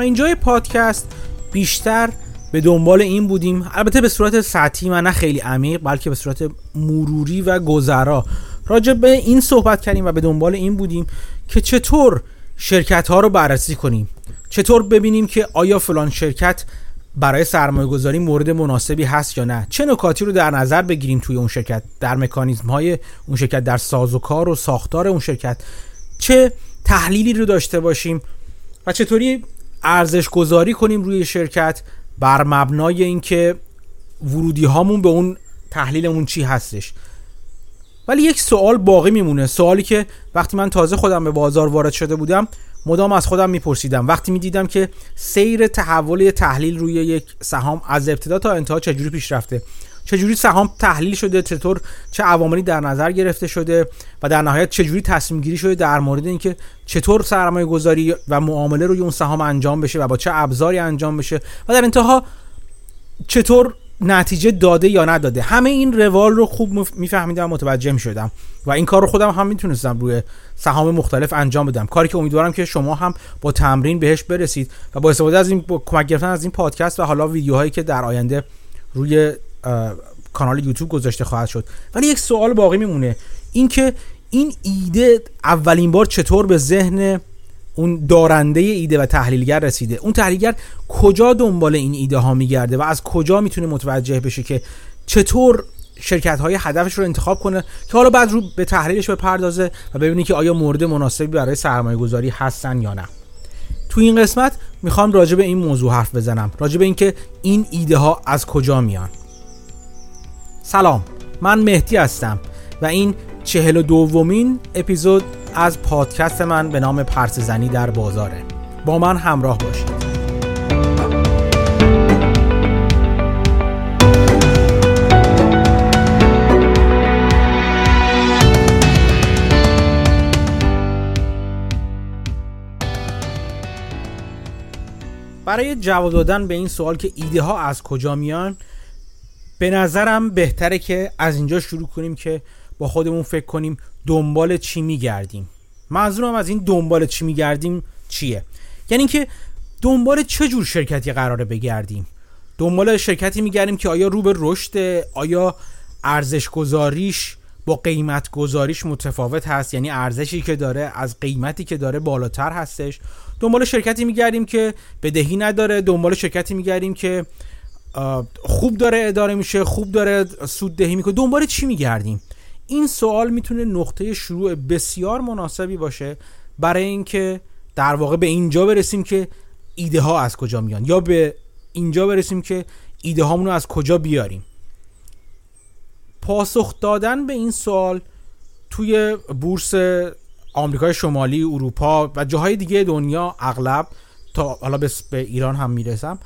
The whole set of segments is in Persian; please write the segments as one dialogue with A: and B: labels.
A: تا اینجای پادکست بیشتر به دنبال این بودیم. البته به صورت سطحی و نه خیلی عمیق بلکه به صورت مروری و گذرا. راجع به این صحبت کردیم و به دنبال این بودیم که چطور شرکت ها رو بررسی کنیم. چطور ببینیم که آیا فلان شرکت برای سرمایه گذاری مورد مناسبی هست یا نه. چه نکاتی رو در نظر بگیریم توی اون شرکت در مکانیزم های اون شرکت در ساز و کار و ساختار اون شرکت. چه تحلیلی رو داشته باشیم و چطوری ارزش گذاری کنیم روی شرکت بر مبنای اینکه ورودی هامون به اون تحلیلمون چی هستش. ولی یک سوال باقی میمونه. سوالی که وقتی من تازه خودم به بازار وارد شده بودم مدام از خودم میپرسیدم. وقتی می‌دیدم که سیر تحول تحلیل روی یک سهام از ابتدا تا انتها چجوری پیش رفته؟ چجوری سهام تحلیل شده چطور چه عواملی در نظر گرفته شده و در نهایت چجوری تصمیم گیری شده در مورد اینکه چطور سرمایه گذاری و معامله روی اون سهام انجام بشه و با چه ابزاری انجام بشه و در انتها چطور نتیجه داده یا نداده. همه این روال رو خوب میفهمیدم متوجه می‌شدم و این کار رو خودم هم می‌تونستم روی سهام مختلف انجام بدم. کاری که امیدوارم که شما هم با تمرین بهش برسید و با استفاده از این با کمک گرفتن از این پادکست و حالا ویدیوهایی که در آینده روی کانال یوتیوب گذاشته خواهد شد. ولی یک سوال باقی میمونه. اینکه این ایده اولین بار چطور به ذهن اون دارنده ایده و تحلیلگر رسیده؟ اون تحلیلگر کجا دنبال این ایده ها میگرده و از کجا می‌تونه متوجه بشه که چطور شرکت های هدفش رو انتخاب کنه که حالا بعد رو به تحلیلش بپردازه و ببینی که آیا مورد مناسبی برای سرمایه گذاری هستن یا نه. تو این قسمت می‌خوام راجع به این موضوع حرف بزنم. راجع به اینکه این ایده ها از کجا میان. سلام من مهدی هستم و این چهل و دومین اپیزود از پادکست من به نام پرس زنی در بازاره. با من همراه باشید. برای جواب دادن به این سوال که ایده ها از کجا میان به نظرم بهتره که از اینجا شروع کنیم که با خودمون فکر کنیم دنبال چی میگردیم. منظورم از این دنبال چی میگردیم چیه؟ یعنی که دنبال چه جور شرکتی قراره بگردیم؟ دنبال شرکتی میگردیم که آیا رو به رشد آیا ارزش گذاریش با قیمت گذاریش متفاوت هست؟ یعنی ارزشی که داره از قیمتی که داره بالاتر هستش. دنبال شرکتی میگردیم که بدهی نداره. دنبال شرکتی میگردیم که خوب داره اداره میشه خوب داره سود دهی می‌کنه. دنبال چی میگردیم؟ این سوال می‌تونه نقطه شروع بسیار مناسبی باشه برای اینکه در واقع به اینجا برسیم که ایده ها از کجا میان یا به اینجا برسیم که ایده هامون رو از کجا بیاریم. پاسخ دادن به این سوال توی بورس آمریکای شمالی اروپا و جاهای دیگه دنیا اغلب تا حالا به ایران هم می‌رسم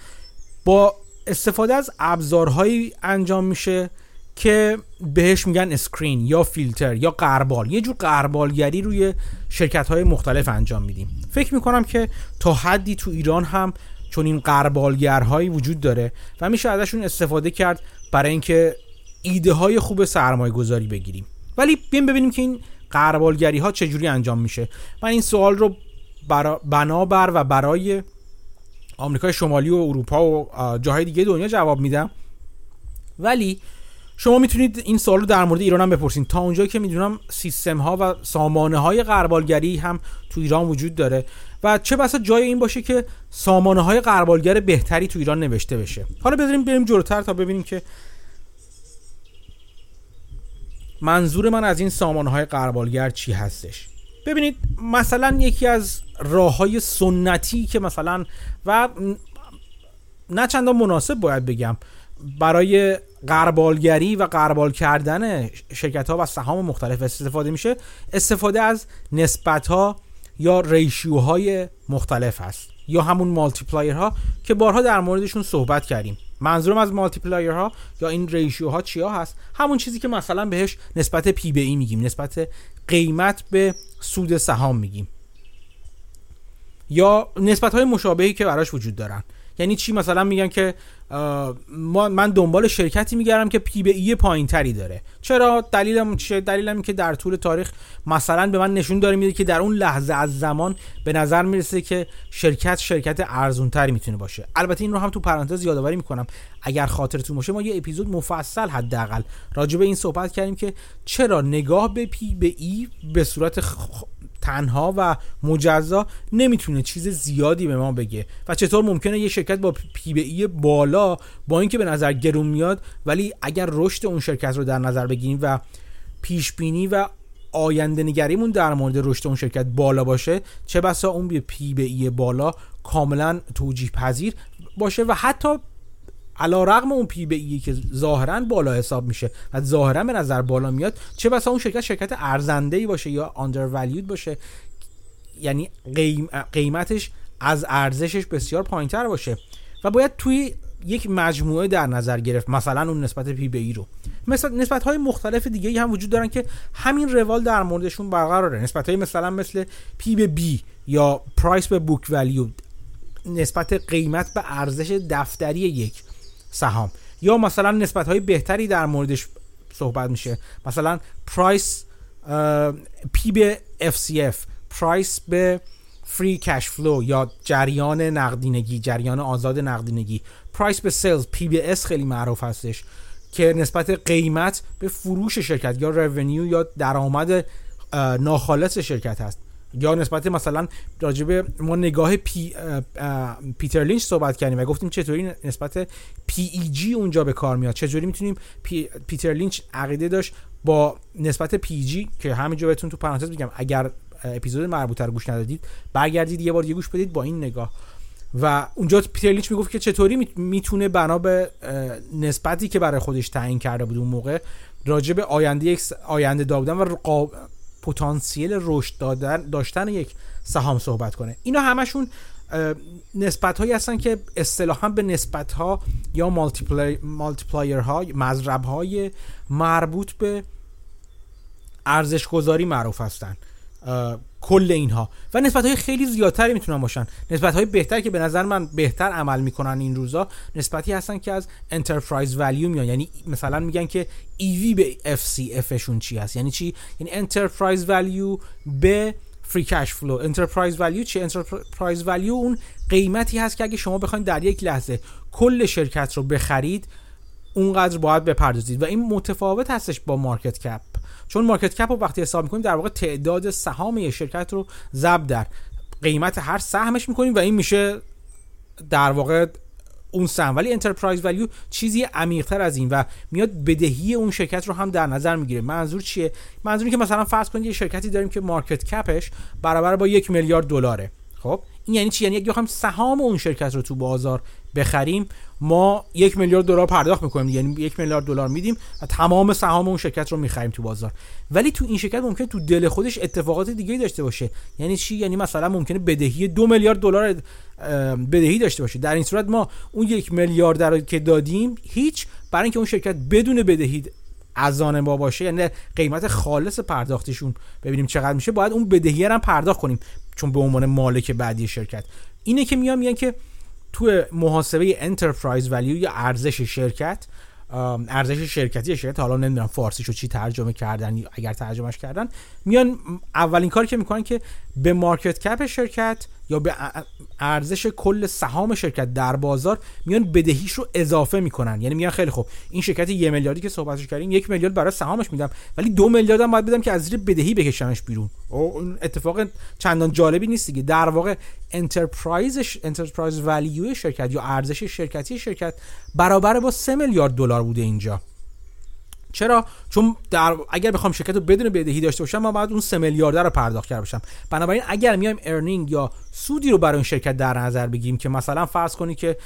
A: با استفاده از ابزارهایی انجام میشه که بهش میگن اسکرین یا فیلتر یا قربال. یه جور قربالگری روی شرکت های مختلف انجام میدیم. فکر می‌کنم که تا حدی تو ایران هم چون این قربالگرهایی وجود داره و میشه ازشون استفاده کرد برای اینکه ایده های خوب سرمایه گذاری بگیریم. ولی بیم ببینیم که این قربالگری ها چجوری انجام میشه. من این سوال رو برا بنابر و برای آمریکای شمالی و اروپا و جاهای دیگه دنیا جواب میدم ولی شما می‌تونید این سوال رو در مورد ایران هم بپرسید تا اونجایی که می‌دونم سیستم ها و سامانه های قربالگری هم تو ایران وجود داره و چه بسا جای این باشه که سامانه های قربالگر بهتری تو ایران نوشته بشه. حالا بذاریم بریم جلوتر تا ببینیم که منظور من از این سامانه های قربالگر چی هستش. ببینید مثلا یکی از راه های سنتی که مثلا و نه چندان مناسب باید بگم برای قربالگری و قربال کردن شرکت ها و سهام مختلف استفاده میشه استفاده از نسبت ها یا ratio های مختلف هست یا همون multiplier ها که بارها در موردشون صحبت کردیم. منظورم از multiplier ها یا این ratio ها چیا هست؟ همون چیزی که مثلا بهش نسبت P به E میگیم نسبت قیمت به سود سهام میگیم. یا نسبت های مشابهی که براش وجود دارن. یعنی چی؟ مثلا میگن که ما من دنبال شرکتی میگردم که P به E پایین تری داره. چرا؟ دلیلم چیه دلیلم که در طول تاریخ مثلا به من نشون داره میده که در اون لحظه از زمان به نظر می‌رسه که شرکت شرکت ارزون تری می‌تونه باشه. البته این رو هم تو پرانتز یادآوری می‌کنم. اگر خاطرتون باشه ما یه اپیزود مفصل حداقل راجع به این صحبت کردیم که چرا نگاه به پی به ای به صورت تنها و مجزا نمی‌تونه چیز زیادی به ما بگه. و چطور ممکنه یه شرکت با پی ای بالا با اینکه به نظر گرون میاد ولی اگر رشد اون شرکت رو در نظر بگیریم و پیش بینی و آینده نگریمون در مورد رشد اون شرکت بالا باشه چه بسا اون P به E بالا کاملا توجیه پذیر باشه و حتی علی رغم اون P به E که ظاهرا بالا حساب میشه و ظاهرا به نظر بالا میاد چه بسا اون شرکت شرکت ارزنده ای باشه یا under باشه یعنی قیمتش از ارزشش بسیار پایین تر باشه و باید توی یک مجموعه در نظر گرفت مثلا اون نسبت P به E رو. مثلا نسبت های مختلف دیگه هم وجود دارن که همین روال در موردشون برقراره. نسبت های مثلا مثل P به B یا price به book value نسبت قیمت به ارزش دفتری یک. سهام. یا مثلا نسبت های بهتری در موردش صحبت میشه. مثلا price P به FCF price به free cash flow یا جریان نقدینگی جریان آزاد نقدینگی. price به sales P به S خیلی معروف هستش که نسبت قیمت به فروش شرکت یا revenue یا درآمد ناخالص شرکت هست. یا نسبت مثلا راجب ما نگاه پی پیتر لینچ صحبت کردیم و گفتیم چطوری نسبت PEG اونجا به کار میاد. چطوری می‌تونیم پی، پیتر لینچ عقیده داشت با نسبت PEG که همینجا بهتون تو پرانتز میگم اگر اپیزود مربوطه رو گوش ندادید برگردید یه بار یه گوش بدید با این نگاه. و اونجا پیتر لینچ می‌گفت که چطوری می‌تونه بنا به نسبتی که برای خودش تعیین کرده بود اون موقع راجع به آینده آینده دادن و پتانسیل رشد دادن داشتن یک سهام صحبت کنه. اینا همشون نسبت هایی هستن که اصطلاحا به نسبت ها یا multiplier ها مضرب های مربوط به ارزش گذاری معروف هستن. کل اینها. و نسبت های خیلی زیادتری می‌تونن باشن. نسبت های بهتر که به نظر من بهتر عمل می‌کنن این روزا نسبتی هستن که از enterprise value میان. یعنی مثلا میگن که EV به FCF شون چی هست؟ یعنی چی؟ یعنی enterprise value به free cash flow enterprise value چی enterprise value اون قیمتی هست که اگه شما بخواید در یک لحظه کل شرکت رو بخرید اونقدر باید بپردازید. و این متفاوت هستش با market cap چون market cap رو وقتی حساب می‌کنیم در واقع تعداد سهام یه شرکت رو ضرب در قیمت هر سهمش می‌کنیم و این میشه در واقع اون سهم. ولی enterprise value چیزی عمیقتر از این و میاد بدهی اون شرکت رو هم در نظر می‌گیره. منظور چیه؟ منظوری که مثلا فرض کنید یه شرکتی داریم که market cap ش برابر با یک میلیارد دلاره. خب؟ این یعنی چی؟ یعنی اگه بخوایم سهام اون شرکت رو تو بازار بخریم ما یک میلیارد دلار پرداخت می‌کنیم یعنی یک میلیارد دلار میدیم و تمام سهام اون شرکت رو می‌خریم تو بازار. ولی تو این شرکت ممکن تو دل خودش اتفاقات دیگه داشته باشه. یعنی چی؟ یعنی مثلا ممکنه بدهی دو میلیارد دلار بدهی داشته باشه. در این صورت ما اون یک میلیارد رو که دادیم هیچ برای اینکه اون شرکت بدون بدهی از آن ما باشه یعنی قیمت خالص پرداختشون ببینیم چقدر میشه. باید اون بدهی هم پرداخت کنیم چون به عنوان مالک بعدی شرکت. اینه که میام میگن که تو محاسبه enterprise value یا ارزش شرکت ارزش شرکتی شرکت حالا نمی‌دونم فارسیشو چی ترجمه کردن اگر ترجمهش کردن میان اولین کاری که می‌کنن که به market cap شرکت یا به ارزش کل سهام شرکت در بازار میان بدهیش رو اضافه می‌کنن. یعنی میگن خیلی خوب این شرکت یه میلیاردی که صحبتش کردیم یک میلیارد برای سهامش میدم ولی دو میلیارد هم باید بدم که از زیر بدهی بکشمش بیرون. اون اتفاق چندان جالبی نیست دیگه. در واقع enterprise ش enterprise value شرکت یا ارزش شرکتی شرکت برابر با 3 میلیارد دلار بوده اینجا. چرا؟ چون در اگر بخوام شرکت رو بدون بدهی داشته باشم ما باید اون 3 میلیارد رو پرداخت کرده باشم. بنابراین اگر میایم earning یا سودی رو برای اون شرکت در نظر بگیریم که مثلا فرض کنی که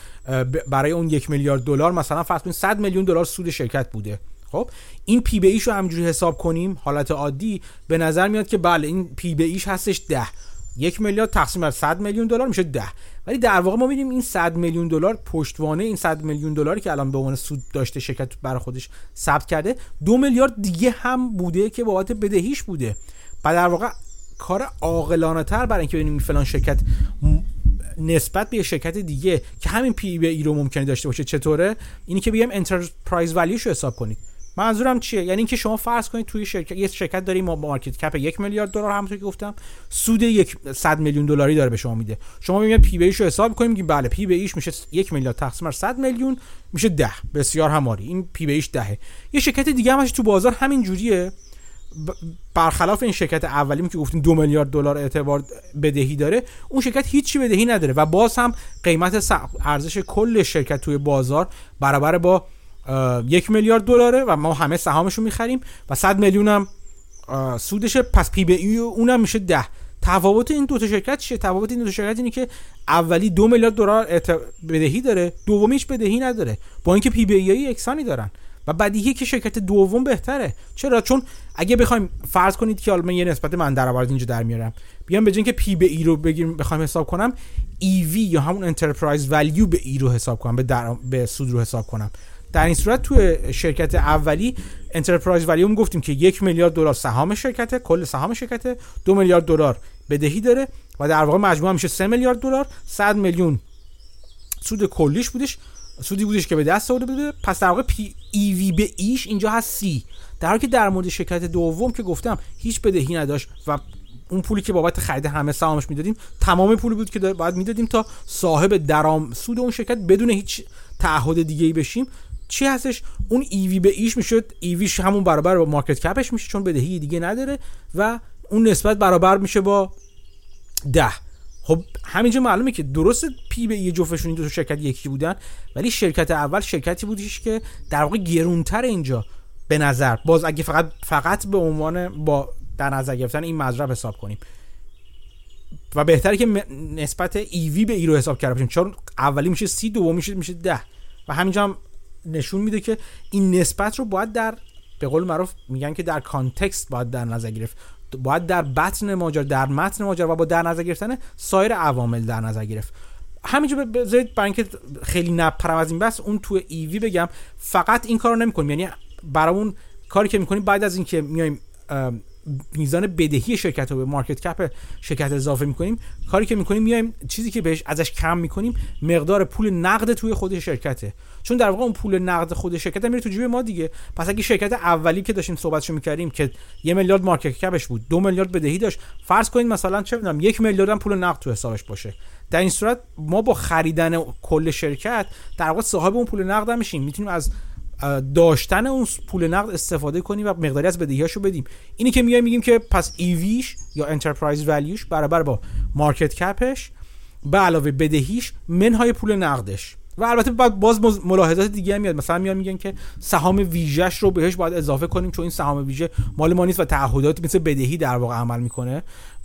A: برای اون یک میلیارد دلار مثلا فرض کنید 100 میلیون دلار سود شرکت بوده. خب این P به E ش رو همینجوری حساب کنیم حالت عادی. به نظر میاد که بله این P به E ش هستش 10 یک میلیارد تقسیم بر 100 میلیون دلار میشه 10 ولی در واقع ما می‌بینیم این 100 میلیون دلار پشتوانه این 100 میلیون دلاری که الان به عنوان سود داشته شرکت برای خودش ثبت کرده دو میلیارد دیگه هم بوده که بابت بدهیش بوده. و در واقع کار عاقلانه تر برای اینکه ببینیم فلان شرکت نسبت به شرکت دیگه که همین P به E رو ممکنه داشته باشه چطوره؟ اینی که بگم enterprise value ش رو حساب کنید. منظورم چیه؟ یعنی اینکه شما فرض کنید توی شرکت یه شرکت داریم ما market cap یک میلیارد دلار همونطور که گفتم سود یک 100 میلیون دلاری داره به شما میده. شما میگید P به E رو حساب کنیم میگیم بله P به E میشه یک میلیارد تقسیم بر 100 میلیون میشه 10 بسیار هماری این P به E 10 یه شرکت دیگه همش تو بازار همین جوریه. برخلاف این شرکت اولی که گفتیم دو میلیارد دلار اعتبار بدهی داره اون شرکت هیچی بدهی نداره و باز هم قیمت ارزش کل شرکت توی بازار برابر با یک میلیارد دلاره و ما همه سهامش رو می‌خریم و 100 میلیون هم سودشه. پس P به E اونم میشه ده. تفاوت این دو تا شرکت چیه؟ تفاوت این دو تا شرکت اینه که اولی دو میلیارد دلار بدهی داره دومیش بدهی نداره. با اینکه P به E یکسانی دارن. و بدیهی که شرکت دوم بهتره. چرا؟ چون اگه بخوایم فرض کنید که حالا یه نسبت من درآمد اینجا در میارم. بیام به که P به E رو بگیریم بخوایم حساب کنم EV یا همون enterprise value به E رو حساب کنم به, در... به سود رو حساب کنم. در این صورت تو شرکت اولی enterprise value گفتیم که یک میلیارد دلار سهام شرکته کل سهام شرکته دو میلیارد دلار بدهی داره و در واقع مجموعه میشه 3 میلیارد دلار. 100 میلیون سود کلیش بودش سودی بودش که به دست آورده بوده. پس در واقع پی EV به E ش اینجا هست سی در حالی که در مورد شرکت دوم که گفتم هیچ بدهی نداشت و اون پولی که بابت خرید همه سهامش می‌دادیم تمام پولی بود که باید می‌دادیم تا صاحب درام سود اون شرکت بدون هیچ تعهد دیگه ای بشیم. چی هستش؟ اون ایوی به ایش می‌شد ایویش همون برابر با مارکت کپش میشه چون بدهی دیگه نداره و اون نسبت برابر میشه با ده. خب همینجا معلومه که درست پی به یه جفتشون این دو شرکت یکی بودن ولی شرکت اول شرکتی بودش که در واقع گرونتر اینجا. به نظر باز اگه فقط فقط به عنوان با در نظر گرفتن این مضرب حساب کنیم. و بهتره که نسبت EV به E رو حساب کرده باشیم چون اولی میشه سی دومی میشه میشه ده. و همینجا هم نشون میده که این نسبت رو باید در به قول معروف میگن که در context باید در نظر گرفت. باید در بطن ماجرا در متن ماجرا و با در نظر گرفتن سایر عوامل در نظر گرفت. همینجا بذارید برای اینکه خیلی نپرم از این بس اون تو ایوی بگم فقط این کارو نمی‌کنیم. یعنی برامون کاری که می‌کنیم بعد از اینکه میایم میزان بدهی شرکت رو به مارکت کپ شرکت اضافه می‌کنیم. کاری که می‌کنیم میایم چیزی که بهش ازش کم می‌کنیم مقدار پول نقد توی خود شرکته. چون در واقع اون پول نقد خود شرکت میره تو جیب ما دیگه. پس اگه شرکت اولی که داشتیم صحبتشو می‌کردیم که یه میلیارد مارکت کپش بود دو میلیارد بدهی داشت. فرض کنید مثلا چه می‌دونم یک میلیارد هم پول نقد تو حسابش باشه. در این صورت ما با خریدن کل شرکت در واقع صاحب اون پول نقد میشیم. می‌تونیم از داشتن اون پول نقد استفاده کنیم و مقداری از بدهیاشو بدیم. اینی که میایم میگیم که پس EV ش یا enterprise value ش برابر با market cap ش به علاوه بدهیش منهای پول نقدش. و البته بعد باز ملاحظات دیگه هم میاد. مثلا میان میگن که سهام ویژش رو بهش باید اضافه کنیم چون این سهام ویژه مال ما نیست و تعهدات مثل بدهی در واقع عمل می‌کنه.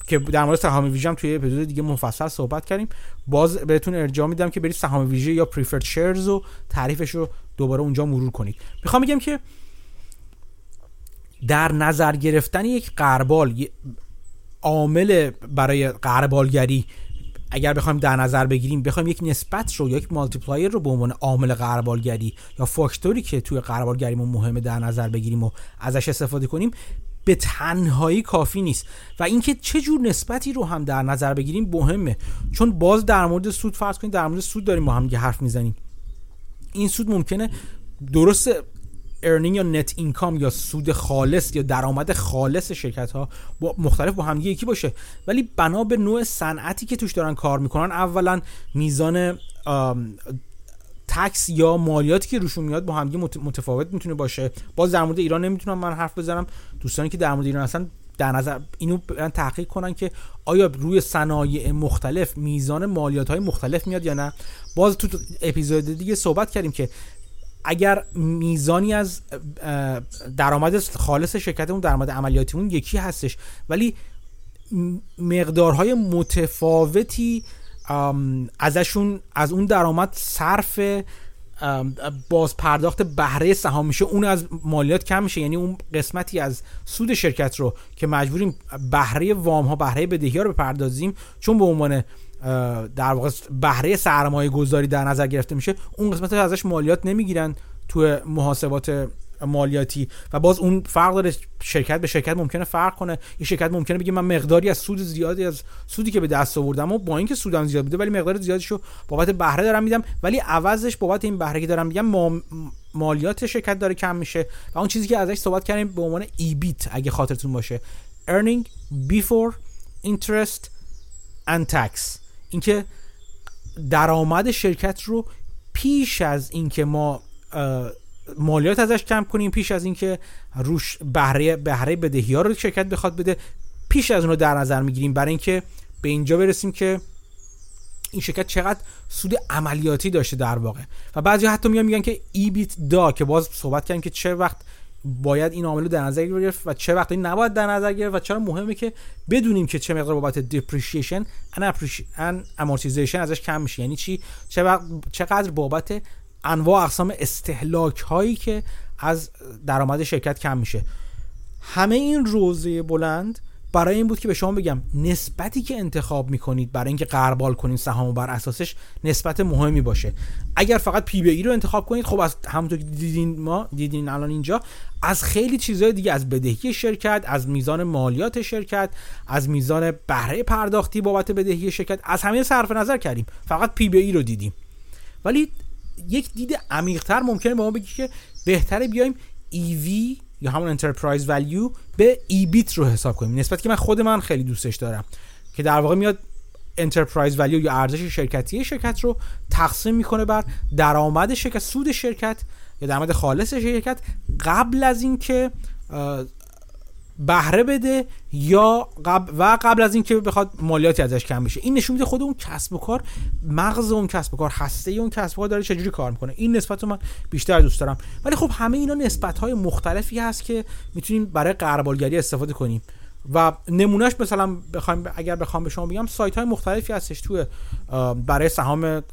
A: که در مورد سهام ویژه هم توی اپیزود دیگه مفصل صحبت کردیم. باز بهتون ارجاع میدم که برید سهام ویژه یا پریفرد شیرز و تعریفش رو دوباره اونجا مرور کنید. می‌خوام بگم که در نظر گرفتن یک قربال عامل برای قربالگری اگر بخوایم در نظر بگیریم بخوایم یک نسبت رو یا یک مالتیپلایر رو به عنوان عامل قربالگری یا فاکتوری که توی قربالگریمون مهمه در نظر بگیریم و ازش استفاده کنیم به تنهایی کافی نیست. و اینکه چه جور نسبتی رو هم در نظر بگیریم مهمه. چون باز در مورد سود فرض کنید در مورد سود داریم با هم حرف می‌زنیم. این سود ممکنه درست earning یا net income یا سود خالص یا درآمد خالص شرکت ها با مختلف با هم یکی باشه. ولی بنا به نوع صنعتی که توش دارن کار می‌کنن اولا میزان تکس یا مالیاتی که روشون میاد با همدیگه متفاوت می‌تونه باشه. باز در مورد ایران نمی‌تونم من حرف بزنم. دوستانی که در مورد ایران هستن در نظر اینو تحقیق کنن که آیا روی صنایع مختلف میزان مالیات های مختلف میاد یا نه. باز تو اپیزود دیگه صحبت کردیم که اگر میزانی از درآمد خالص شرکتمون درآمد عملیاتیمون یکی هستش ولی مقدارهای متفاوتی ازشون از اون درآمد صرف باز پرداخت بهره سهام میشه. اون از مالیات کم میشه. یعنی اون قسمتی از سود شرکت رو که مجبوریم بهره وام ها بهره بدهی ها رو بپردازیم چون به عنوان در واقع بهره سرمایه گذاری در نظر گرفته میشه اون قسمت ازش مالیات نمی‌گیرن تو محاسبات مالیاتی. و باز اون فرق داره شرکت به شرکت ممکنه فرق کنه. این شرکت ممکنه بگه من مقداری از سود زیادی از سودی که به دست آوردم و با اینکه سودم زیاد بوده ولی مقدار زیادیشو بابت بهره دارم میدم. ولی عوضش بابت این بهره که دارم میگم مالیات شرکت داره کم میشه. و اون چیزی که ازش صحبت کردیم به عنوان ایبیت اگه خاطرتون باشه. earning before interest and tax. اینکه درآمد شرکت رو پیش از اینکه ما مالیات ازش کم کنیم پیش از اینکه روش بهره بهره بدهی ها رو شرکت بخواد بده پیش از اون رو در نظر می‌گیریم. برای اینکه به اینجا برسیم که این شرکت چقدر سود عملیاتی داشته در واقع. و بعضی حتی میان میگن که ای بیت دا که باز صحبت کردیم که چه وقت باید این عامل رو در نظر گرفت و چه وقتی نباید در نظر گرفت و چرا مهمه که بدونیم که چه مقدار بابت depreciation and amortization ازش کم میشه. یعنی چی؟ چقدر بابت انواع اقسام استهلاک هایی که از درآمد شرکت کم میشه. همه این روزه بلند برای این بود که به شما بگم نسبتی که انتخاب می‌کنید برای اینکه قربال کنید سهام بر اساسش نسبت مهمی باشه. اگر فقط پی بی ای رو انتخاب کنید خب از همونطور که دیدین ما دیدین الان اینجا از خیلی چیزهای دیگه از بدهی شرکت از میزان مالیات شرکت از میزان بهره پرداختی بابت بدهی شرکت از همه صرف نظر کردیم. فقط پی بی ای رو دیدیم. ولی یک دید عمیقتر ممکنه به ما بگی که بهتره بیایم EV یا همون enterprise value به EBIT رو حساب کنیم. نسبت که من خود من خیلی دوستش دارم که در واقع میاد enterprise value یا ارزش شرکتی شرکت رو تقسیم می‌کنه بر درآمد شرکت سود شرکت یا درآمد خالص شرکت قبل از اینکه بهره بده یا قبل و قبل از اینکه بخواد مالیاتی ازش کم بشه. این نشون میده خود اون کسب و کار مغز اون کسب و کار هسته اون کسب و کار داره چجوری کار می‌کنه. این نسبت رو من بیشتر دوست دارم. ولی خب همه اینا نسبت های مختلفی هست که می‌تونیم برای قربالگری استفاده کنیم. و نمونهش مثلا بخوایم اگر بخوام به شما بگم سایت های مختلفی هستش تو برای سهام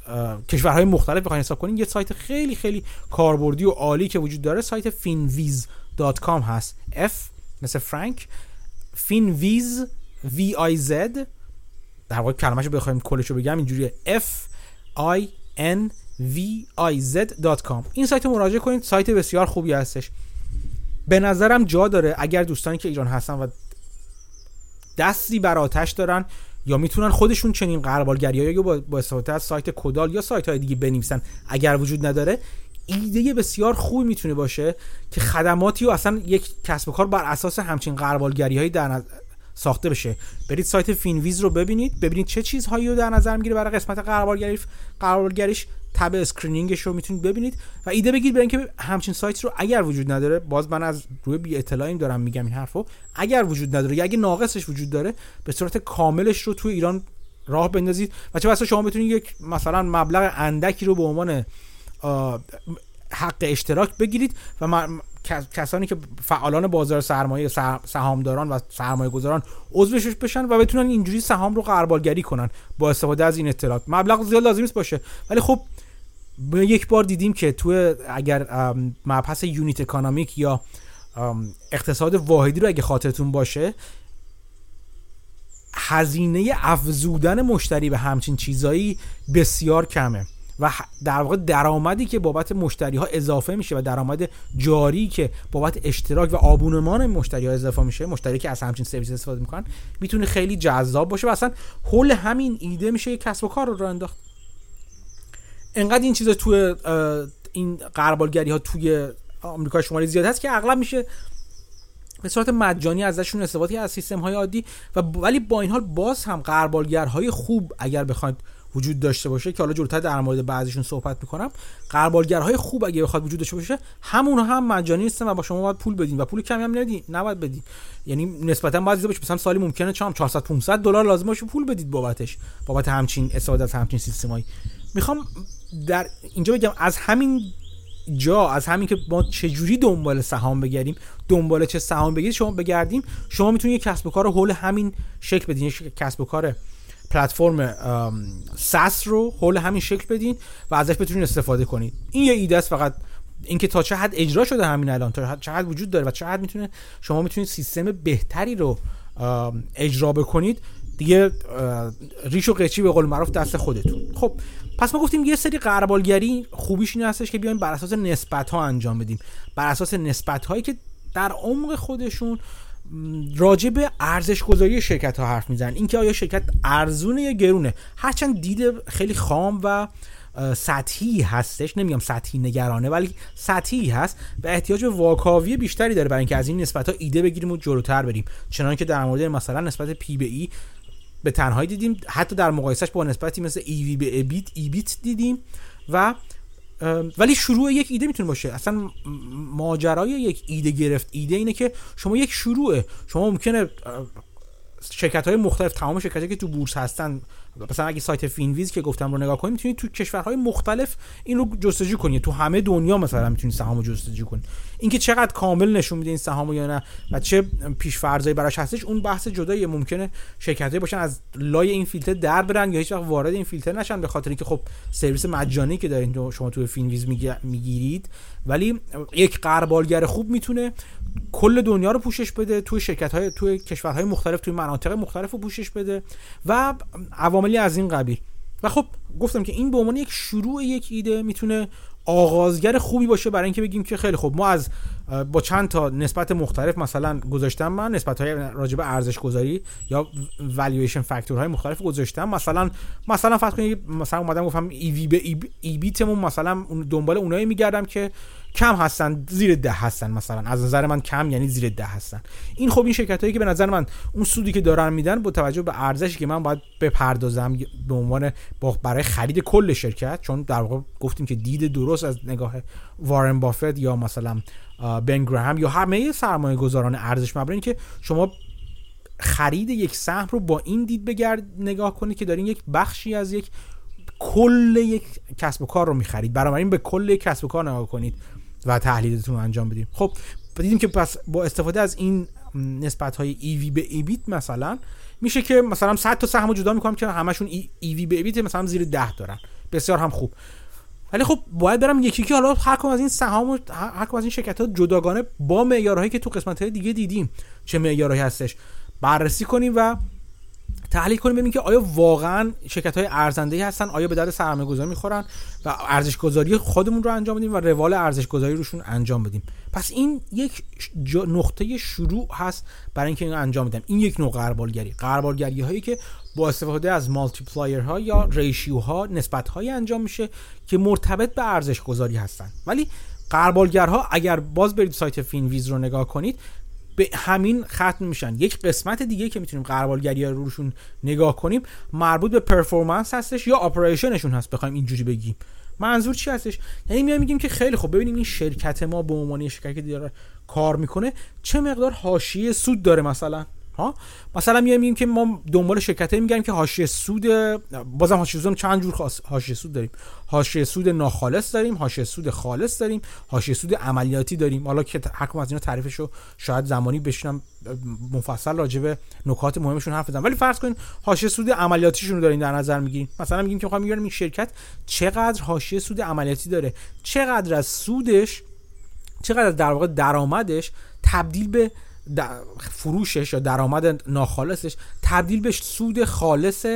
A: کشورهای مختلف بخواید حساب کنین. یه سایت خیلی خیلی کاربردی و عالی که وجود داره سایت finviz.com هست. F مثل فرانک. فین ویز وی آی زد در واقع کلمه‌شو بخوایم کلشو بگم اینجوریه. F I N V I Z این سایت مراجعه کنید. سایت بسیار خوبی هستش. به نظرم جا داره اگر دوستانی که ایران هستن و دستی بر آتش دارن یا می‌تونن خودشون چنین قربالگری یا با استفاده از سایت کدال یا سایت های دیگه بنویسن اگر وجود نداره ایده بسیار خوبی می‌تونه باشه که خدماتی و اصلا یک کسب و کار بر اساس همچین قربالگری هایی در ساخته بشه. برید سایت Finviz رو ببینید ببینید چه چیزهایی رو در نظر می‌گیره برای قسمت غربالگری غربالگریش tab screening ش رو می‌تونید ببینید و ایده بگیرید برای اینکه همچین سایت رو اگر وجود نداره باز من از روی بی اطلاعیم دارم میگم این حرفو اگر وجود نداره یا اگه ناقصش وجود داره به صورت کاملش رو توی ایران راه بندازید. و چه شما بتونید یک مثلا مبلغ اندکی رو به عنوان حق اشتراک بگیرید و کسانی که فعالان بازار سرمایه سهامداران و سرمایه گذاران عضوش بشن و بتونن اینجوری سهام رو قربالگری کنن با استفاده از این اطلاعات. مبلغ زیاد لازم نیست باشه. ولی خب یک بار دیدیم که تو اگر مبحث یونیت اکانومیک یا اقتصاد واحدی رو اگه خاطرتون باشه هزینه افزودن مشتری به همچین چیزایی بسیار کمه. و در واقع درآمدی که بابت مشتری ها اضافه میشه و درآمد جاری که بابت اشتراک و آبونمان مشتری ها اضافه میشه مشتری که از همچین سرویس استفاده می‌کنن می‌تونه خیلی جذاب باشه و اصلا حول همین ایده میشه یک کسب و کار رو راه انداخت. انقدر این چیزا توی این قربالگری ها توی آمریکا شمالی زیاد هست که اغلب میشه به صورت مجانی ازشون استفاده از سیستم های عادی و ولی با این حال باز هم قربالگرهای خوب اگر بخواید وجود داشته باشه که حالا جلوتر در مورد بعضیشون صحبت می‌کنم. قربالگرهای خوب اگه بخواد وجود داشته باشه همون هم مجانی نیستن و با شما باید پول بدین و پول کمی هم ندین نباید بدین. یعنی نسبتا باید باشه مثلا سالی ممکنه چام 400 500 دلار لازم باشه پول بدید بابتش. بابت همچین استفاده از همچین سیستمایی. می‌خوام در اینجا بگم از همین جا از همین که ما چجوری دنبال سهام بگردیم دنبال چه سهام بگیرید شما بگردیم شما می‌تونید یک کسب و کار حول همین شکل بدین یک کسب و کار پلتفرم ساس رو حول همین شکل بدین و ازش بتونین استفاده کنید این یه ایده است فقط اینکه تا چه حد اجرا شده همین الان تا چه حد وجود داره و چه حد می‌تونه شما می‌تونید سیستم بهتری رو اجرا بکنید دیگه ریش و قیچی به قول معروف دست خودتون. خب پس ما گفتیم یه سری قربالگری خوبیش این هستش که بیایم بر اساس نسبت ها انجام بدیم. بر اساس نسبت هایی که در عمق خودشون راجع به ارزش گذاری شرکت ها حرف می‌زنن. اینکه آیا شرکت ارزونه یا گرونه؟ هرچند دیده خیلی خام و سطحی هستش. نمیگم سطحی نگرانه ولی سطحی هست و احتیاج به واکاوی بیشتری داره برای اینکه از این نسبت ها ایده بگیریم و جلوتر بریم. چنانکه در مورد مثلا نسبت پی به ای به تنهایی دیدیم حتی در مقایسهش با نسبتی مثل وی به ایبیت ایبیت دیدیم و ولی شروع یک ایده می‌تونه باشه. اصلا ماجرای یک ایده گرفت. ایده اینه که شما یک شروعه. شما ممکنه شرکت های مختلف تمام شرکت که تو بورس هستن مثلا اگه سایت Finviz که گفتم رو نگاه کنید می‌تونید تو کشورهای مختلف این رو جستجو کنید تو همه دنیا مثلا می‌تونید سهام رو جستجو کنید اینکه چقدر کامل نشون میده این سهام یا نه و چه پیش فرضایی براش هستش اون بحث جدایی ممکنه شرکتایی باشن از لای این فیلتر در برن یا هیچ وقت وارد این فیلتر نشن به خاطر اینکه خب سرویس مجانی که دارین شما تو Finviz می‌گیرید. ولی یک غربالگر خوب می‌تونه کل دنیا رو پوشش بده توی شرکت های توی کشورهای مختلف توی مناطق مختلف رو پوشش بده و عواملی از این قبیل. و خب گفتم که این به عنوان یک شروع یک ایده می‌تونه آغازگر خوبی باشه برای اینکه بگیم که خیلی خوب ما از با چند تا نسبت مختلف مثلا گذاشتم من نسبت های راجع ارزش گذاری یا والویشن فاکتورهای مختلف گذاشتم. مثلا مثلا فرض کنید مثلا اومدم گفتم ای وی به ای بیتمون مثلا دنبال اونایی میگردم که کم هستن زیر ده هستن مثلا. از نظر من کم یعنی زیر ده هستن. این خب این شرکت هایی که به نظر من اون سودی که دارن میدن با توجه به ارزشی که من باید بپردازم به عنوان برای خرید کل شرکت چون در واقع گفتیم که دید درست از نگاه وارن بافت یا مثلا بن گراهام یا همه سرمایه گذاران ارزش مبرین که شما خرید یک سهم رو با این دید بگرد نگاه کنید که دارین یک بخشی از یک کل یک کسب و کار رو می‌خرید. بنابراین به کل کسب و کار نگاه کنید. و تحلیلتون رو انجام بدیم. خب دیدیم که پس با استفاده از این نسبت های ایوی به ایبیت مثلا میشه که مثلا 100 تا سهم جدا می‌کنم که همشون ایوی به ایبیت مثلا زیر 10 دارن. بسیار هم خوب. ولی خب باید برم یکی یکی حالا هر از این سهام و هر از این شرکت ها جداگانه با معیارهایی که تو قسمت های دیگه دیدیم چه معیارهایی هستش. بررسی کنیم و تحلیل کنیم ببینیم که آیا واقعا شرکت های ارزنده هستن آیا به درد سرمایه گذاری می‌خورن و ارزش گذاری خودمون رو انجام بدیم و روال ارزش گذاری روشون انجام بدیم. پس این یک نقطه شروع هست برای اینکه این انجام بدیم. این یک نوع غربالگری غربالگری هایی که با استفاده از multiplier ها یا ratio ها نسبت های انجام میشه که مرتبط به ارزش گذاری هستن. ولی غربالگرها اگر باز برید سایت Finviz رو نگاه کنید به همین ختم نمیشن. یک قسمت دیگه که می‌تونیم غربالگری رو روشون نگاه کنیم مربوط به performance هستش یا operation شون هست بخوایم اینجوری بگیم. منظور چی هستش؟ یعنی میایم میگیم که خیلی خوب ببینیم این شرکت ما به عنوان شرکتی که داره کار می‌کنه چه مقدار حاشیه سود داره مثلا؟ مثلا میایم که ما دنبال شرکتی میگیم که حاشیه سود بازم حاشیه سود چند جور حاشیه سود داریم. حاشیه سود ناخالص داریم حاشیه سود خالص داریم حاشیه سود عملیاتی داریم. حالا که هر از اینا تعریفشو شاید زمانی بشینم مفصل راجع به نکات مهمشون حرف بزنم. ولی فرض کنین حاشیه سود عملیاتیشون رو دارین در نظر می‌گیریم مثلا میگیم که می‌خوام این شرکت چقدر حاشیه سود عملیاتی داره؟ چقدر از سودش چقدر در واقع درآمدش تبدیل به فروشش یا درآمد ناخالصش تبدیل به سود خالص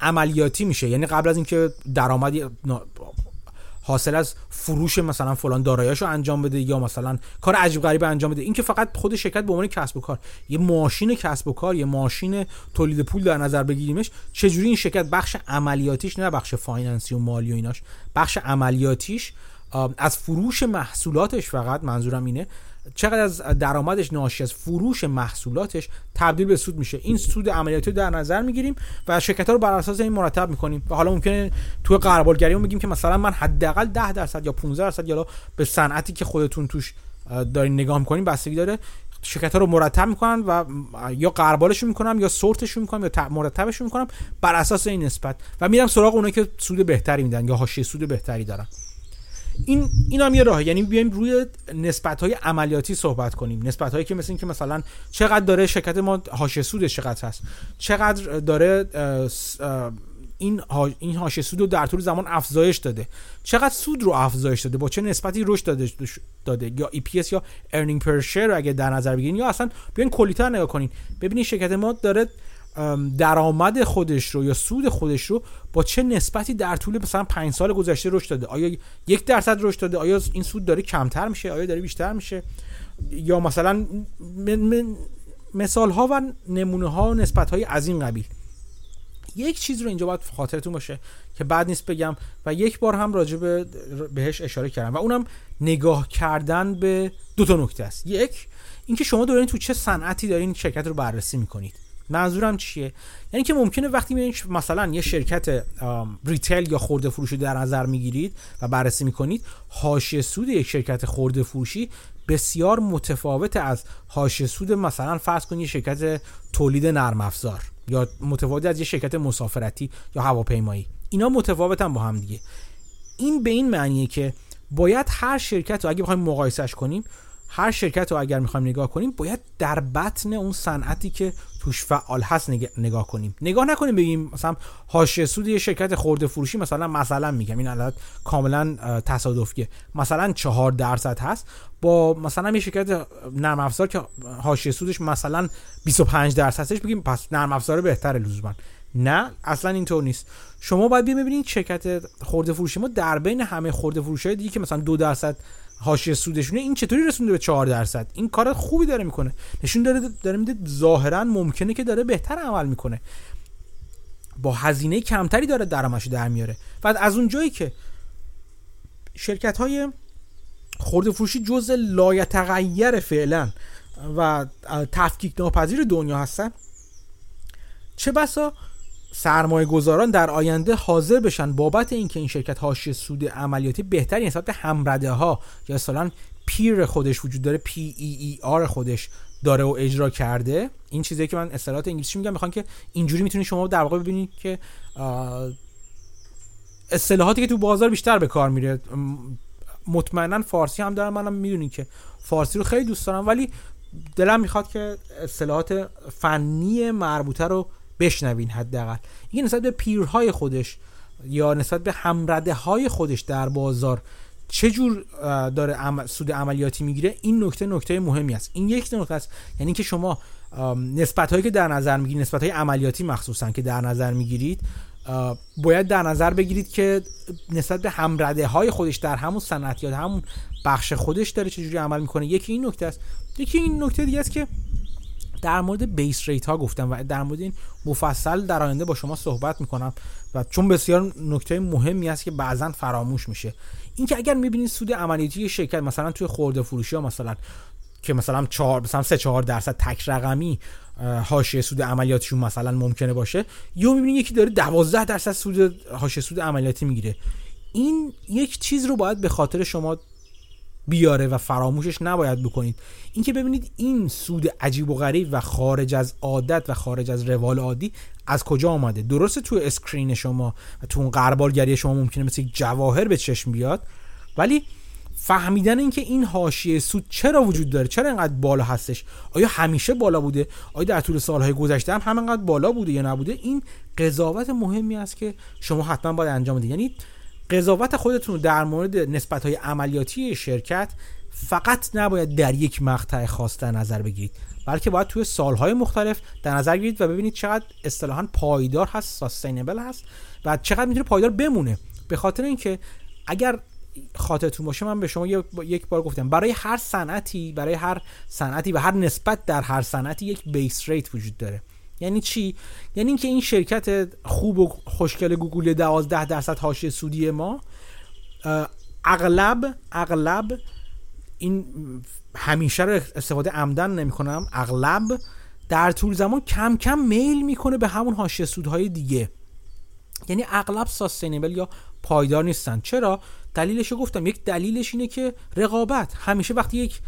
A: عملیاتی میشه. یعنی قبل از اینکه درآمدی حاصل از فروش مثلا فلان داراییاشو انجام بده یا مثلا کار عجیب غریب انجام بده این که فقط خود شرکت به عنوان کسب و کار یه ماشین کسب و کار یه ماشین تولید پول در نظر بگیریمش چجوری این شرکت بخش عملیاتیش نه بخش فایننسی و مالی و ایناش بخش عملیاتیش از فروش محصولاتش فقط منظورم اینه چقدر از درآمدش ناشی از فروش محصولاتش تبدیل به سود میشه. این سود عملیاتی رو در نظر می‌گیریم و شرکت ها رو بر اساس این مرتب می‌کنیم. و حالا ممکنه توی قربالگری میگیم که مثلا من حداقل 10 درصد یا 15 درصد یا به صنعتی که خودتون توش دارین نگاه می‌کنین بستگی داره شرکت ها رو مرتب می‌کنن و یا قربالشون می‌کنم یا سورتشون می‌کنم یا مرتبشون می‌کنم بر اساس این نسبت. و میرم سراغ اونایی که سود بهتری میدن یا حاشیه سود بهتری دارن. این این هم یه راه یعنی بیایم روی نسبت های عملیاتی صحبت کنیم. نسبت هایی که مثل این که مثلا چقدر داره شرکت ما حاشیه سودش چقدر هست. چقدر داره این این حاشیه سود رو در طول زمان افزایش داده. چقدر سود رو افزایش داده؟ با چه نسبتی رشد داده داده؟ یا EPS یا earning per share اگه در نظر بگیرین یا اصلا بیاین کلیتر نگاه کنین. ببینید شرکت ما داره درآمد خودش رو یا سود خودش رو با چه نسبتی در طول مثلا پنج سال گذشته رشد داده؟ آیا یک درصد رشد داده؟ آیا این سود داره کمتر میشه؟ آیا داره بیشتر میشه؟ یا مثلا مثال ها و نمونه ها و نسبت های از این قبیل. یک چیز رو اینجا باید خاطرتون باشه که بعد نیست بگم و یک بار هم راجع به بهش اشاره کردم و اونم نگاه کردن به دو تا نکته است. یک اینکه شما دارین تو چه صنعتی دارین شرکت رو بررسی می‌کنید. منظورم چیه؟ یعنی که ممکنه وقتی می‌بینید مثلا یه شرکت ریتیل یا خورده فروشی در نظر می‌گیرید و بررسی می‌کنید حاشیه سود یک شرکت خورده فروشی بسیار متفاوت از حاشیه سود مثلا فرض کنید شرکت تولید نرم افزار یا متفاوت از یه شرکت مسافرتی یا هواپیمایی. اینا متفاوتن با هم دیگه. این به این معنیه که باید هر شرکت رو اگه بخوایم مقایسش کنیم هر شرکت رو اگر می‌خوایم نگاه کنیم باید در بطن اون صنعتی که توش فعال هست نگاه کنیم. نگاه نکنیم بگیم مثلا حاشیه سود یه شرکت خورده فروشی مثلا مثلا میگم. این الان کاملا تصادفیه. مثلا چهار درصد هست. با مثلا یه شرکت نرم افزار که حاشیه سودش مثلا 25 درصد هستش بگیم پس نرم افزار بهتره لزوما. نه اصلا اینطور نیست. شما باید ببینید شرکت خورده فروشی ما در بین همه خورده فروشی دیگه که مثلا دو درصد حاشیه سودشونه این چطوری رسونده به 4 درصد؟ این کار خوبی داره می‌کنه. نشون داره داره میده ظاهرا ممکنه که داره بهتر عمل می‌کنه. با هزینه کمتری داره درآمدش در میاره. و از اون جایی که شرکت های خورده فروشی جزء لایتغیر فعلا و تفکیک ناپذیر دنیا هستن چه بسا سرمایه گذاران در آینده حاضر بشن بابت اینکه این شرکت هاش سود عملیاتی بهتری نسبت به همرده ها یا مثلا پیر خودش وجود داره پی ای ای آر خودش داره و اجرا کرده. این چیزی که من اصطلاحات انگلیسی میگم می‌خوان که اینجوری می‌تونید شما در واقع ببینید که اصطلاحاتی که تو بازار بیشتر به کار میره. مطمئنا فارسی هم دارم منم می‌دونید که فارسی رو خیلی دوست دارم ولی دلم می‌خواد که اصطلاحات فنی مربوطه رو بشنوین حداقل. این نسبت به پیرهای خودش یا نسبت به همرده های خودش در بازار چه جور داره سود عملیاتی می‌گیره این نکته نکته مهمی است. این یک نکته است یعنی که شما نسبت هایی که در نظر می‌گیرید نسبت های عملیاتی مخصوصا که در نظر می‌گیرید باید در نظر بگیرید که نسبت به همرده های خودش در همون صنعت یا همون بخش خودش داره چجوری عمل می‌کنه. یکی این نکته است. یکی این نکته دیگه است که در مورد بیس ریت ها گفتم و در مورد این مفصل در آینده با شما صحبت می‌کنم و چون بسیار نکته مهمی است که بعضا فراموش میشه. اینکه اگر می‌بینید سود عملیاتی شرکت مثلا توی خورده فروشی ها مثلا که مثلا 4 مثلا 3 4 درصد تک رقمی حاشیه سود عملیاتیشون مثلا ممکنه باشه یا می‌بینید یکی داره 12 درصد سود حاشیه سود عملیاتی می‌گیره. این یک چیز رو باید به خاطر شما بیاره و فراموشش نباید بکنید. اینکه ببینید این سود عجیب و غریب و خارج از عادت و خارج از روال عادی از کجا آمده؟ درسته تو اسکرین شما و تو اون قربالگری شما ممکنه مثل یک جواهر به چشم بیاد ولی فهمیدن اینکه این حاشیه سود چرا وجود داره؟ چرا اینقدر بالا هستش؟ آیا همیشه بالا بوده؟ آیا در طول سالهای گذشته هم همینقدر بالا بوده یا نبوده؟ این قضاوت مهمی است که شما حتما باید انجام بدید. یعنی قضاوت خودتون در مورد نسبت های عملیاتی شرکت فقط نباید در یک مقطع خاص در نظر بگیرید بلکه باید توی سالهای مختلف در نظر بگیرید و ببینید چقدر اصطلاحا پایدار هست sustainable هست و چقدر می‌تونه پایدار بمونه. به خاطر اینکه اگر خاطرتون باشه من به شما یک بار گفتم برای هر صنعتی برای هر صنعتی و هر نسبت در هر صنعتی یک base rate وجود داره. یعنی چی؟ یعنی اینکه این شرکت خوب و خوشگل گوگل 12 درصد حاشیه سودی ما اغلب اغلب این همیشه رو استفاده عمدن نمی کنم اغلب در طول زمان کم کم میل می‌کنه به همون حاشیه سودهای دیگه. یعنی اغلب ساستینبل یا پایدار نیستن. چرا؟ دلیلش گفتم. یک دلیلش اینه که رقابت. همیشه وقتی یک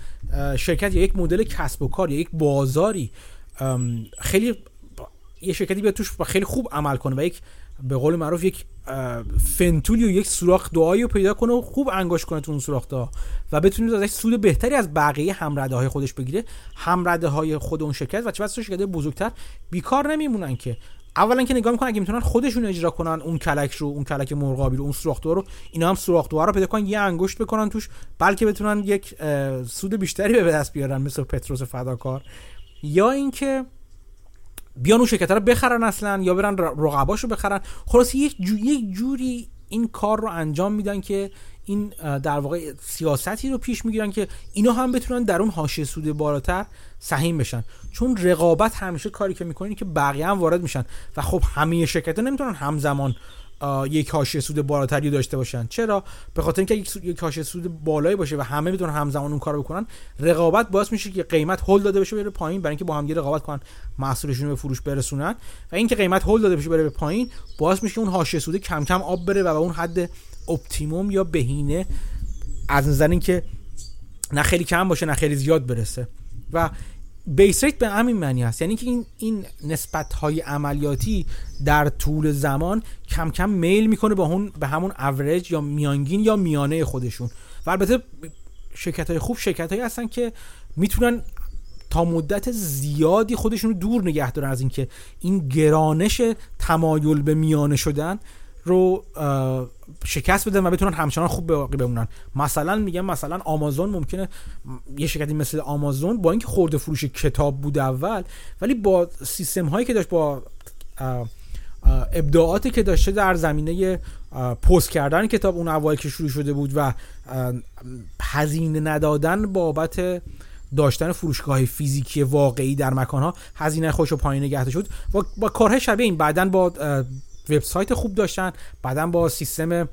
A: شرکت یا یک مدل کسب و کار یا یک بازاری خیلی یه شرکتی بیاد توش خیلی خوب عمل کنه و یک به قول معروف یک فنتولی و یک سوراخ دعایی رو پیدا کنه و خوب انگاش کنه تو اون سوراخ دعا و بتونه ازش سود بهتری از بقیه همرده های خودش بگیره. همرده های خود اون شرکت و چه بسا شرکت بزرگتر بیکار نمیمونن که. اولا که نگاه می‌کنن اگه می‌تونن خودشون اجرا کنن اون کلک رو اون کلک مرغابی رو اون سوراخ رو اینا هم سوراخ رو پیدا کنن یه انگشت بکنن توش بلکه بتونن یک سود بیشتری به دست بیارن مثل پتروس فداکار. یا اینکه بیان اون شرکت رو بخرن اصلا یا برن رقباشو بخرن. خلاص یک, جو، جوری این کار رو انجام میدن که این در واقع سیاستی رو پیش می‌گیرن که اینا هم بتونن در اون حاشیه سود بالاتر سهیم بشن. چون رقابت همیشه کاری که می‌کنین که بقیه هم وارد میشن. و خب همه شرکت نمی‌تونن همزمان یک حاشیه سود بالاتری داشته باشن. چرا؟ به خاطر اینکه یک حاشیه سود بالایی باشه و همه می‌تونن همزمان اون کارو بکنن رقابت باعث میشه که قیمت هل داده بشه بره پایین برای اینکه با هم رقابت کنن محصولشون به فروش برسونن. و اینکه قیمت هل داده بشه بره به پایین باعث میشه اون حاشیه سود کم کم آب بره و به اون حد optimum یا بهینه از نظر اینکه نه خیلی کم باشه نه خیلی زیاد برسه. و base rate به همین معنی هست. یعنی که این این نسبت های عملیاتی در طول زمان کم کم میل می‌کنه به اون به همون اوریج یا میانگین یا میانه خودشون. و البته شرکت های خوب شرکت هایی هستن که می‌تونن تا مدت زیادی خودشون رو دور نگه دارن از اینکه این گرانش تمایل به میانه شدن. رو شکست بدن و بتونن همچنان خوب باقی بمونن. مثلا میگم مثلا آمازون ممکنه یه شرکتی مثل آمازون با اینکه خورده فروش کتاب بود اول ولی با سیستم هایی که داشت با ابداعاتی که داشته در زمینه پست کردن کتاب اون اوایل که شروع شده بود و هزینه ندادن بابت داشتن فروشگاه فیزیکی واقعی در مکانها هزینه خوش و پایین نگهده شد و با کارهای شبیه این بعدا با وبسایت خوب داشتن بعدا با سیستم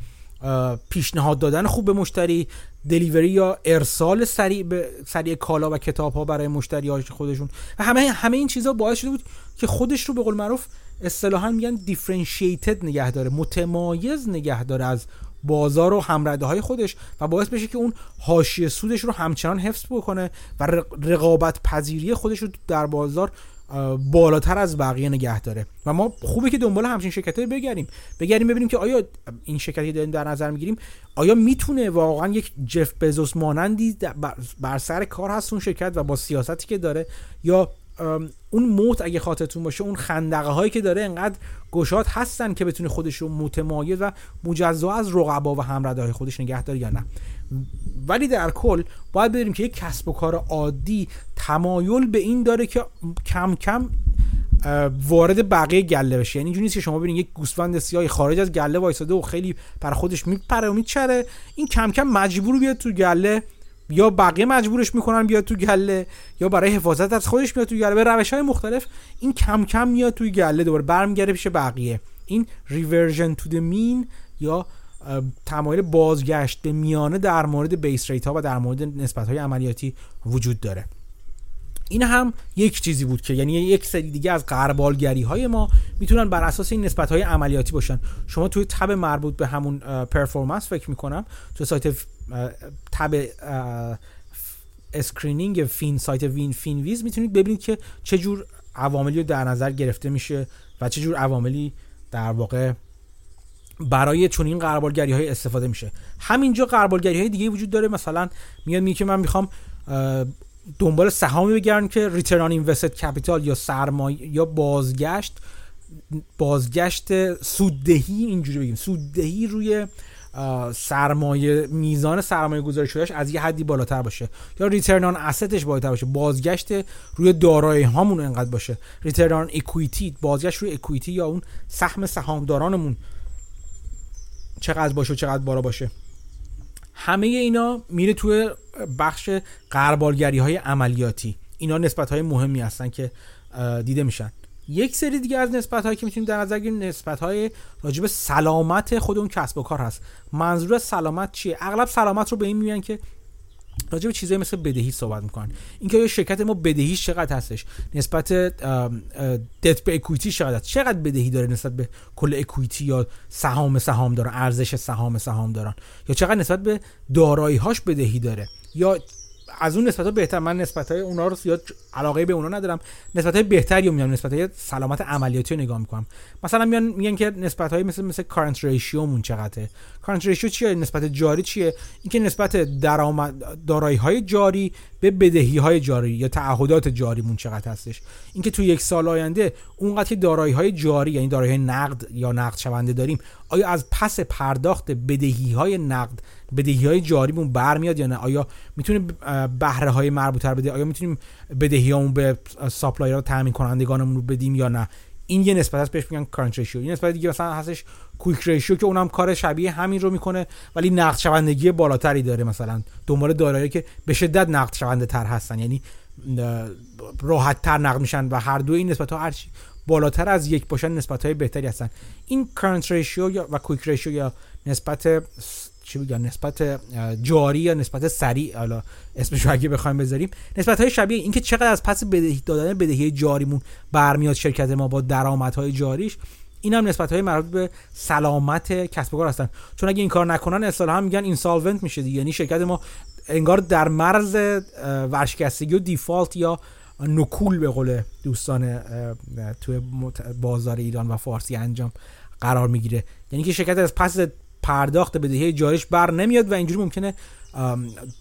A: پیشنهاد دادن خوب به مشتری دلیوری یا ارسال سریع به سریع کالا و کتاب ها برای مشتری خودشون. و همه همه این چیزها باعث شده بود که خودش رو به قول معروف اصطلاحا میگن دیفرنشیتد نگه داره متمایز نگه داره از بازار و همرده های خودش و باعث بشه که اون حاشیه سودش رو همچنان حفظ بکنه و رقابت پذیری خودش رو در بازار بالاتر از بقیه نگه داره. و ما خوبه که دنبال همچین شرکتایی بگردیم. بگردیم ببینیم که آیا این شرکتی داریم در نظر می‌گیریم آیا می‌تونه واقعا یک جف بزوس مانندی بر سر کار هست اون شرکت و با سیاستی که داره؟ یا اون موت اگه خاطرتون باشه اون خندقه هایی که داره انقدر گشاد هستن که بتونه خودش رو متمایز و مجزا از رقبا و همرده های خودش نگه داره یا نه؟ ولی در کل باید بدونیم که یک کسب و کار عادی تمایل به این داره که کم کم وارد بقیه گله بشه. یعنی اینجوری نیست که شما ببینید یک گوسفند سیاهی خارج از گله وایساده و خیلی بر خودش میپره و میچره. این کم کم مجبور بیاد تو گله یا بقیه مجبورش می‌کنن بیاد تو گله یا برای حفاظت از خودش میاد تو گله. به روش های مختلف این کم کم میاد توی گله دوباره برمیگرده پیش بقیه. این reversion to the mean یا تمایل بازگشت به میانه در مورد base rate ها و در مورد نسبت های عملیاتی وجود داره. این هم یک چیزی بود که یعنی یک سری دیگه از غربالگری های ما می‌تونن بر اساس این نسبت های عملیاتی باشن. شما توی تب مربوط به همون performance فکر می‌کنم توی سایت تب screening فین سایت وین Finviz می‌تونید ببینید که چه جور عواملی رو در نظر گرفته میشه و چه جور عواملی در واقع برای چنین غربالگری های استفاده میشه. همینجا غربالگری های دیگه وجود داره. مثلا میاد میگه من می‌خوام دنبال سهامی بگردم که return invested capital یا سرمایه یا بازگشت بازگشت سوددهی اینجوری بگیم. سوددهی روی سرمایه میزان سرمایه گذاری شدهش از یه حدی بالاتر باشه. یا ریترن آن اسستش بالاتر باشه. بازگشت روی دارایی هامون انقدر باشه. ریترن آن اکویتی بازگشت روی اکویتی یا اون سهم سهامدارانمون چقدر باشه و چقدر بالا باشه. همه اینا میره توی بخش قربالگری های عملیاتی. اینا نسبت های مهمی هستن که دیده میشن. یک سری دیگه از نسبت هایی که می‌تونیم در نظر بگیریم نسبت های راجب سلامت خود اون کسب و کار هست. منظور سلامت چیه؟ اغلب سلامت رو به این میگن که راجع به چیزایی مثل بدهی صحبت می‌کنن. اینکه یه شرکت ما بدهیش چقدر هستش؟ نسبت دت به اکویتی چقدر چقدر بدهی داره نسبت به کل اکویتی یا سهام سهام دارن ارزش سهام سهام دارن؟ یا چقدر نسبت به دارایی هاش بدهی داره؟ یا از اون نسبت ها بهتر؟ من نسبت های اونا رو زیاد علاقه به اونا ندارم. نسبت های بهتری رو میام نسبت های سلامت عملیاتی رو نگاه می‌کنم. مثلا میان میگن که نسبت های مثل مثل کارنت ریشیو مون چقدره. کارنت ریشیو چیه؟ نسبت جاری چیه؟ اینکه نسبت درآمد دارایی های جاری به بدهی های جاری یا تعهدات جاری مون چقدر هستش. اینکه تو یک سال آینده اونقدر که دارایی های جاری یعنی دارایی نقد یا نقد شونده داریم آیا از پس پرداخت بدهی های نقد بدهی های جاریمون برمیاد یا نه؟ آیا می‌تونه بهره های مربوطه بده؟ آیا می‌تونیم بدهی بدهیامون به supplier تامین کنندگانمون رو بدیم یا نه. این یه نسبت هست بهش میگن current ratio این نسبت دیگه مثلا هستش quick ratio که اونم کار شبیه همین رو می‌کنه ولی نقد شوندگی بالاتری داره مثلا. دنبال دارایی که به شدت نقد شونده تر هستن. یعنی راحت تر نقد میشن و هر دو این نسبت ها هرچی بالاتر از یک باشن نسبت های بهتری هستن. این کارنت ریشیو یا و کویک ریشیو یا نسبت چی نسبت جاری یا نسبت سریع حالا اسمش اگه بخوایم بذاریم نسبت های شبیه اینکه چقدر از پس بدهی دادن بدهی جاریمون برمیاد شرکت ما با درآمدهای جاریش این هم نسبت های مربوط به سلامت کسب و کار هستن. چون اگه این کار نکنن اصطلاحا میگن اینسالونت میشه دیگه. یعنی شرکت ما انگار در مرز ورشکستگی و دیفالت یا نکول به قول دوستان توی بازار ایران و فارسی انجام قرار می‌گیره. یعنی که شرکت از پس پرداخت بدهی جاریش بر نمیاد و اینجوری ممکنه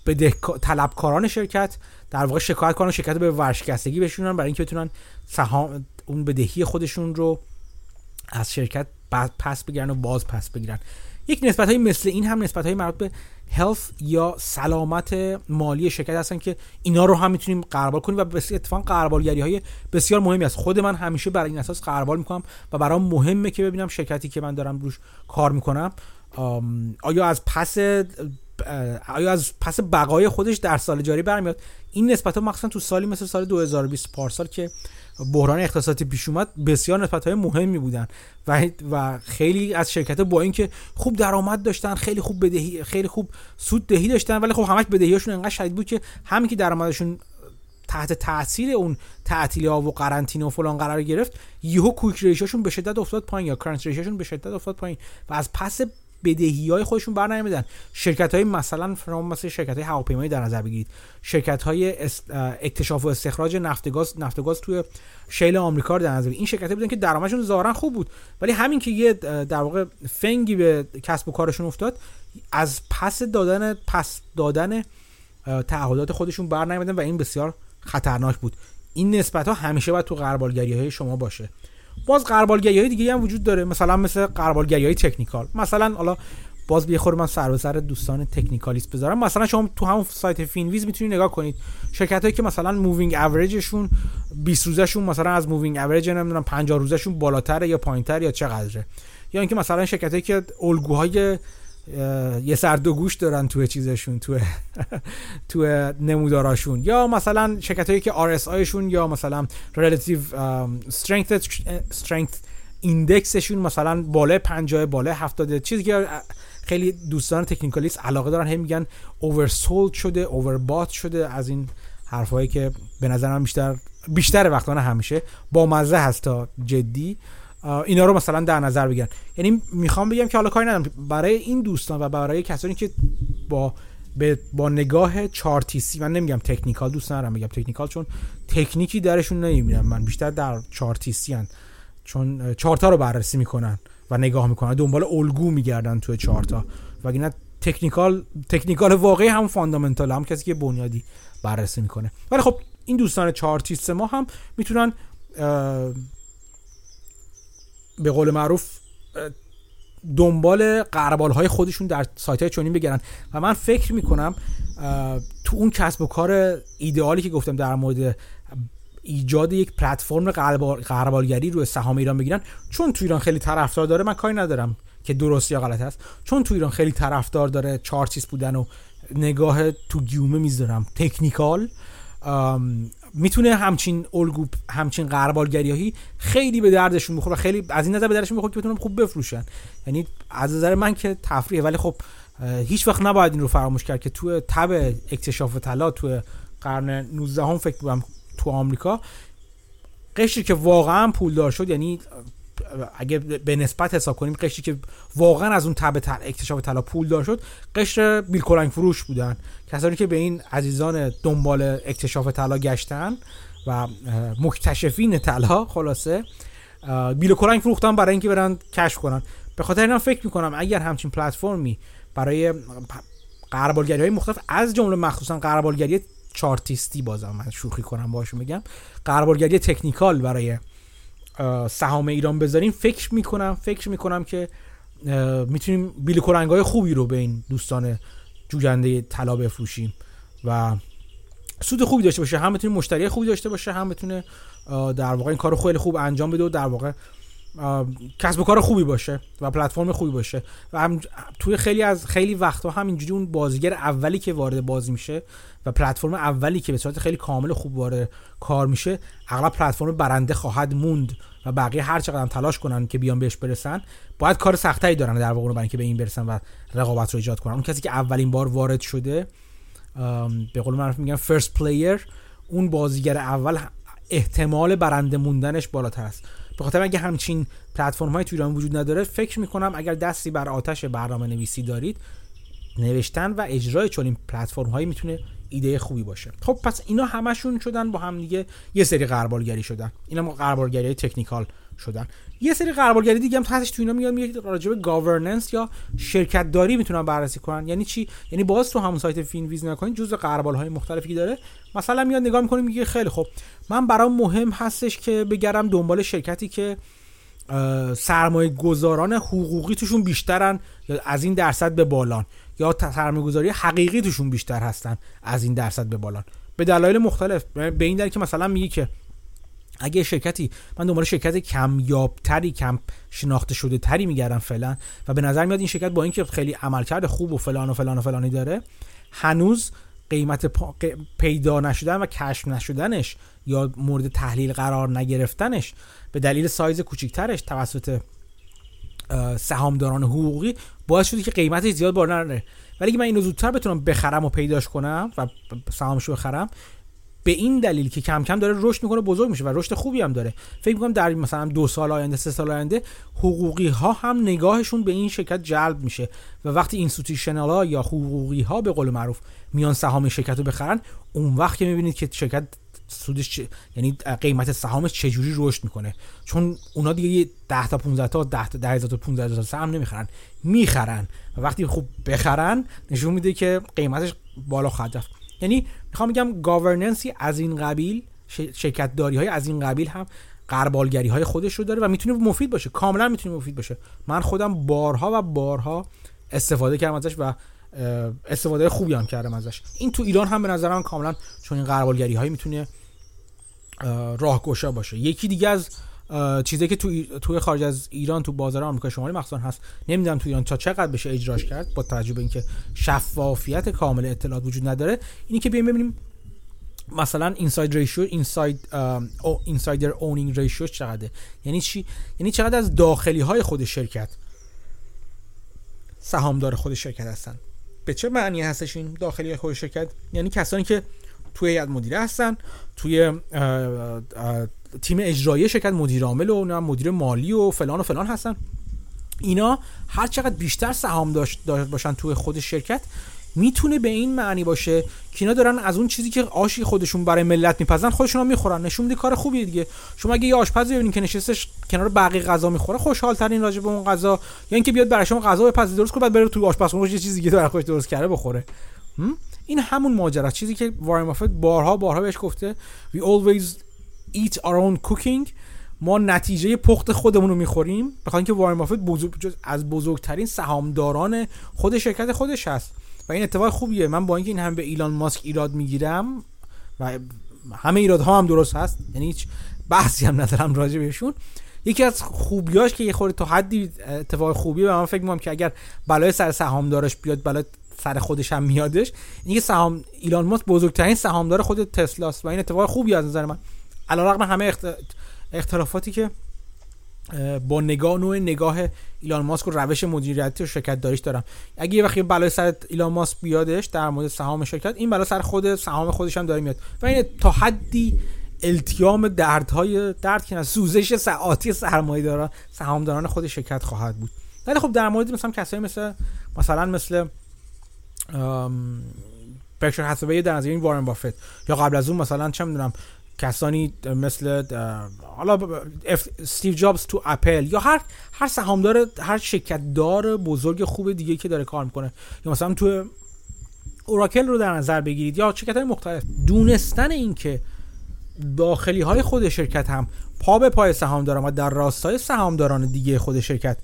A: بده طلبکاران شرکت در واقع شکایت کنن شرکت به ورشکستگی بشونن برای اینکه بتونن سهام اون بدهی خودشون رو از شرکت پس بگیرن و باز پس بگیرن. یک نسبت های مثل این هم نسبت های مربوط به هلث یا سلامت مالی شرکت هستن که اینا رو هم می‌تونیم قربال کنیم و بسیار اتفاقا قربالگری های بسیار مهمی است خود من همیشه برای این اساس قربال می‌کنم و برام مهمه که ببینم شرکتی که من دارم روش کار می‌کنم آیا از پس آیا از پس بقای خودش در سال جاری برمیاد؟ این نسبت ها مخصوصا تو سالی مثل سال 2020 پارسال که بحران اقتصادی پیش اومد بسیار نسبت های مهمی بودن. و و خیلی از شرکت با اینکه خوب درآمد داشتن خیلی خوب بدهی خیلی خوب سود دهی داشتن ولی خب همش بدهیاشون انقدر شدید بود که همین که درآمدشون تحت تاثیر اون تعطیلی ها و قرنطینه و فلان قرار گرفت یهو کویک ریشاشون به شدت افتاد پایین یا کرنت ریشاشون به شدت افتاد پایین. و از پس بدهی های خودشون بر نمیدن شرکت های مثلا فرام مثل شرکت های هواپیمایی در نظر بگیرید. شرکت های اکتشاف و استخراج نفت گاز نفت گاز توی شیل آمریکا رو در نظر این شرکت بودن که درآمدشون ظاهرا خوب بود. ولی همین که یه در واقع فنگی به کسب و کارشون افتاد از پس دادن پس دادن تعهدات خودشون بر نمیان و این بسیار خطرناک بود. این نسبت ها همیشه باید تو غربالگری های شما باشه. باز غربالگری های دیگه هم وجود داره. مثلا مثل غربالگری های technical. مثلا حالا باز بیاخور من سر به سر دوستان technicalist بذارم. مثلا شما تو همون سایت Finviz می‌تونید نگاه کنید. شرکت هایی که مثلا moving average شون 20 روزشون مثلا از moving average نمی‌دونم 50 روزشون بالاتره یا پایینتر یا چقدره. یا اینکه مثلا شرکت هایی که الگوهای یه سر دو گوش دارن توی چیزشون توی توی نموداراشون. یا مثلا شرکت هایی که RSI شون یا مثلا relative strength strength ایندکسشون مثلا بالای 50 بالای 70 چیزی که خیلی دوستان تکنیکالیست علاقه دارن هم میگن اوورسولد شده اووربات شده از این حرفایی که به نظرم بیشتر بیشتر وقتا همیشه با مزه هست تا جدی. اینا رو مثلا در نظر بگیرن. یعنی می‌خوام بگم که حالا کاری ندارم. برای این دوستان و برای کسانی که با با نگاه chartist ی من نمیگم technical دوست ندارم بگم technical چون تکنیکی درشون نمی‌بینم. من بیشتر در chartist ی هن. چون چارتا رو بررسی می‌کنن و نگاه می‌کنن. دنبال الگو میگردن توی چارتا. و technical technical واقعی هم fundamental هم کسی که بنیادی بررسی می‌کنه. ولی خب این دوستان چارتیست ما هم می‌تونن به قول معروف دنبال قربال های خودشون در سایت های چونین بگیرن و من فکر می‌کنم تو اون کسب و کار ایدئالی که گفتم در مورد ایجاد یک پلتفرم قربالگری روی سهام ایران بگیرن چون تو ایران خیلی طرفدار داره من کاری ندارم که درست یا غلط هست. چون تو ایران خیلی طرفدار داره چارتیس بودن و نگاه تو گیومه می‌ذارم. تکنیکال می‌تونه همچین الگو همچین قربالگریایی خیلی به دردشون بخوره خیلی از این نظر به دردشون بخوره که بتونن خوب بفروشن. یعنی از نظر من که تفریحه. ولی خب هیچ وقت نباید این رو فراموش کرد که تو تب اکتشاف طلا تو قرن 19 هم فکر بودم تو آمریکا قشری که واقعا پولدار شد یعنی اگه به نسبت حساب کنیم قشری که واقعا از اون تب تل... اکتشاف طلا پول دار شد قشر بیل فروش بودن. کسانی که به این عزیزان دنبال اکتشاف طلا گشتن و مکتشفین طلا خلاصه بیل کلنگ فروختن برای اینکه برن کشف کنن. به خاطر اینا فکر می‌کنم اگر همچین پلتفرمی برای قربالگری های مختلف از جمله مخصوصا قربالگری چارتیستی بازم من شوخی کنم باشون میگم قربالگری تکنیکال برای سهام ایران بذاریم فکر می‌کنم فکر می‌کنم که می‌تونیم بیل های خوبی رو به این دوستان جوجنده طلا بفروشیم و سود خوبی داشته باشه. هم بتونه مشتری خوبی داشته باشه هم بتونه در واقع این کارو خیلی خوب انجام بده و در واقع کسب و کار خوبی باشه و پلتفرم خوبی باشه و هم توی خیلی از خیلی وقتها هم اینجوری اون بازیگر اولی که وارد بازی میشه و پلتفرم اولی که به صورت خیلی کامل خوب وارد کار میشه اغلب پلتفرم برنده خواهد موند و بقیه هر چقدر تلاش کنن که بیان بهش برسن باید کار سخت‌تری دارن در واقع برای اینکه به این برسن و رقابت رو ایجاد کنن. اون کسی که اولین بار وارد شده به قول معروف میگن first player اون بازیگر اول احتمال برنده موندنش بالاتر است. به خاطر اگه همچین پلتفرم های تو وجود نداره فکر می‌کنم اگر دستی بر آتش برنامه نویسی دارید نوشتن و اجرای چنین پلتفرم هایی می‌تونه ایده خوبی باشه. خب پس اینا همشون شدن با هم دیگه یه سری غربالگری شدن. اینا غربالگری تکنیکال شدن. یه سری غربالگری دیگه هم تحتش تو اینا میاد میگه راجع به گاورننس یا شرکت داری می‌تونن بررسی کنن. یعنی چی؟ یعنی باز تو همون سایت فین ویز نکنین جزء غربال های مختلفی داره. مثلا میاد نگاه می‌کنه میگه خیلی خب من برام مهم هستش که بگرم دنبال شرکتی که سرمایه گذاران حقوقی توشون بیشترن یا از این درصد به بالان یا سرمایه گذاری حقیقی توشون بیشتر هستن از این درصد به بالان. به دلایل مختلف به این دلیل که مثلا میگه که اگه شرکتی من دنبال شرکت کمیابتری کم شناخته شده تری میگردم فعلا و به نظر میاد این شرکت با اینکه خیلی عملکرد خوب و فلان و فلان و فلانی داره هنوز قیمت پیدا نشدن و کشف نشدنش یا مورد تحلیل قرار نگرفتنش به دلیل سایز کوچیکترش توسط سهامداران حقوقی باعث شده که قیمتش زیاد بالا نره. ولی اگه من اینو زودتر بتونم بخرم و پیداش کنم و سهامشو بخرم به این دلیل که کم کم داره رشد می‌کنه بزرگ میشه و رشد خوبی هم داره. فکر می‌کنم در مثلا دو سال آینده سه سال آینده حقوقی ها هم نگاهشون به این شرکت جلب میشه و وقتی institutional ها یا حقوقی ها به قول معروف میان سهام شرکت رو بخرن اون وقت که می‌بینید که شرکت سودش چه... یعنی قیمت سهامش چجوری رشد می‌کنه. چون اونا دیگه 10 تا 15 تا 10 تا 10000 تا 15000 سهم نمی‌خرن. می‌خرن. و وقتی خوب بخرن نشون میده که قیمتش بالا خواهد رفت. یعنی می‌خوام بگم گاورننسی از این قبیل شرکت داری های از این قبیل هم قربالگری های خودش رو داره و می‌تونه مفید باشه. کاملا می‌تونه مفید باشه. من خودم بارها و بارها استفاده کردم ازش و استفاده خوبی هم کردم ازش. این تو ایران هم به نظر من کاملا چون این غربالگری هایی می‌تونه راهگشا باشه. یکی دیگه از چیزی که تو توی خارج از ایران تو بازار آمریکا شمالی مخصوصا هست. نمی‌دونم تو ایران تا چقدر بشه اجراش کرد با توجه به اینکه شفافیت کامل اطلاعات وجود نداره. اینی که بیایم ببینیم مثلا inside ratio inside insider owning ratio چقدره. یعنی چی؟ یعنی چقدر از داخلی های خود شرکت سهامدار خود شرکت هستن. به چه معنی هستش این داخلی خود شرکت؟ یعنی کسانی که توی هیئت مدیره هستن توی تیم اجرایی شرکت مدیر عامل و مدیر مالی و فلان و فلان هستن. اینا هر چقدر بیشتر سهام داشت باشن توی خود شرکت می‌تونه به این معنی باشه که اینا دارن از اون چیزی که آشی خودشون برای ملت میپزن خودشون می‌خورن. نشون میده کار خوبیه دیگه. شما اگه یه آشپزی ببینید که نشستش کنار بقیه غذا می‌خوره خوشحال ترین راجع به اون غذا یا اینکه بیاد برای شما غذا بپزه درست کنه بعد بره تو آشپزخونه یه چیزی دیگه برای خودش درست کرده بخوره. این همون ماجرا. چیزی که وارن بافت بارها بارها بهش گفته we always eat our own cooking ما نتیجه پخت خودمون رو می‌خوریم بخاطر اینکه وارن بافت بزرگ از بزرگترین سهامداران خود شرکت خودش هست. و این اتفاق خوبیه. من با اینکه این هم به ایلان ماسک ایراد می‌گیرم و همه ایرادها هم درست هست یعنی هیچ بحثی هم ندارم راجع بهشون. یکی از خوبیاش که یه خورده تا حدی اتفاق خوبیه و من فکر می‌کنم که اگر بلای سر سهامدارش بیاد بلای سر خودش هم میادش اینکه سهام ایلان ماسک بزرگترین سهامدار خود تسلاست و این اتفاق خوبی از نظر من. علیرغم همه اختلافاتی که با نگاه نوع نگاه ایلان ماسک و روش مدیریتی و شرکت داریش دارم. اگه یه وقتی بلای سر ایلان ماسک بیادش در مورد سهام شرکت این بلا سر خود سهام خودش هم داره میاد. و این تا حدی التیام دردهای درد که سوزش ساعتی سرمایه داران سهامداران خود شرکت خواهد بود. ولی خب در مورد مثلا کسایی مثل مثلا مثل برکشایر هاتوی در نظر این وارن بافت یا قبل از اون مثلا چه می‌دونم کسانی مثل حالا استیو جابز تو اپل یا هر هر سهامدار هر شرکت دار بزرگ خوب دیگه که داره کار می‌کنه. یا مثلا تو اوراکل رو در نظر بگیرید یا شرکت های مختلف. دونستن این که داخلی های خود شرکت هم پا به پای سهام دارن و در راستای سهامداران دیگه خود شرکت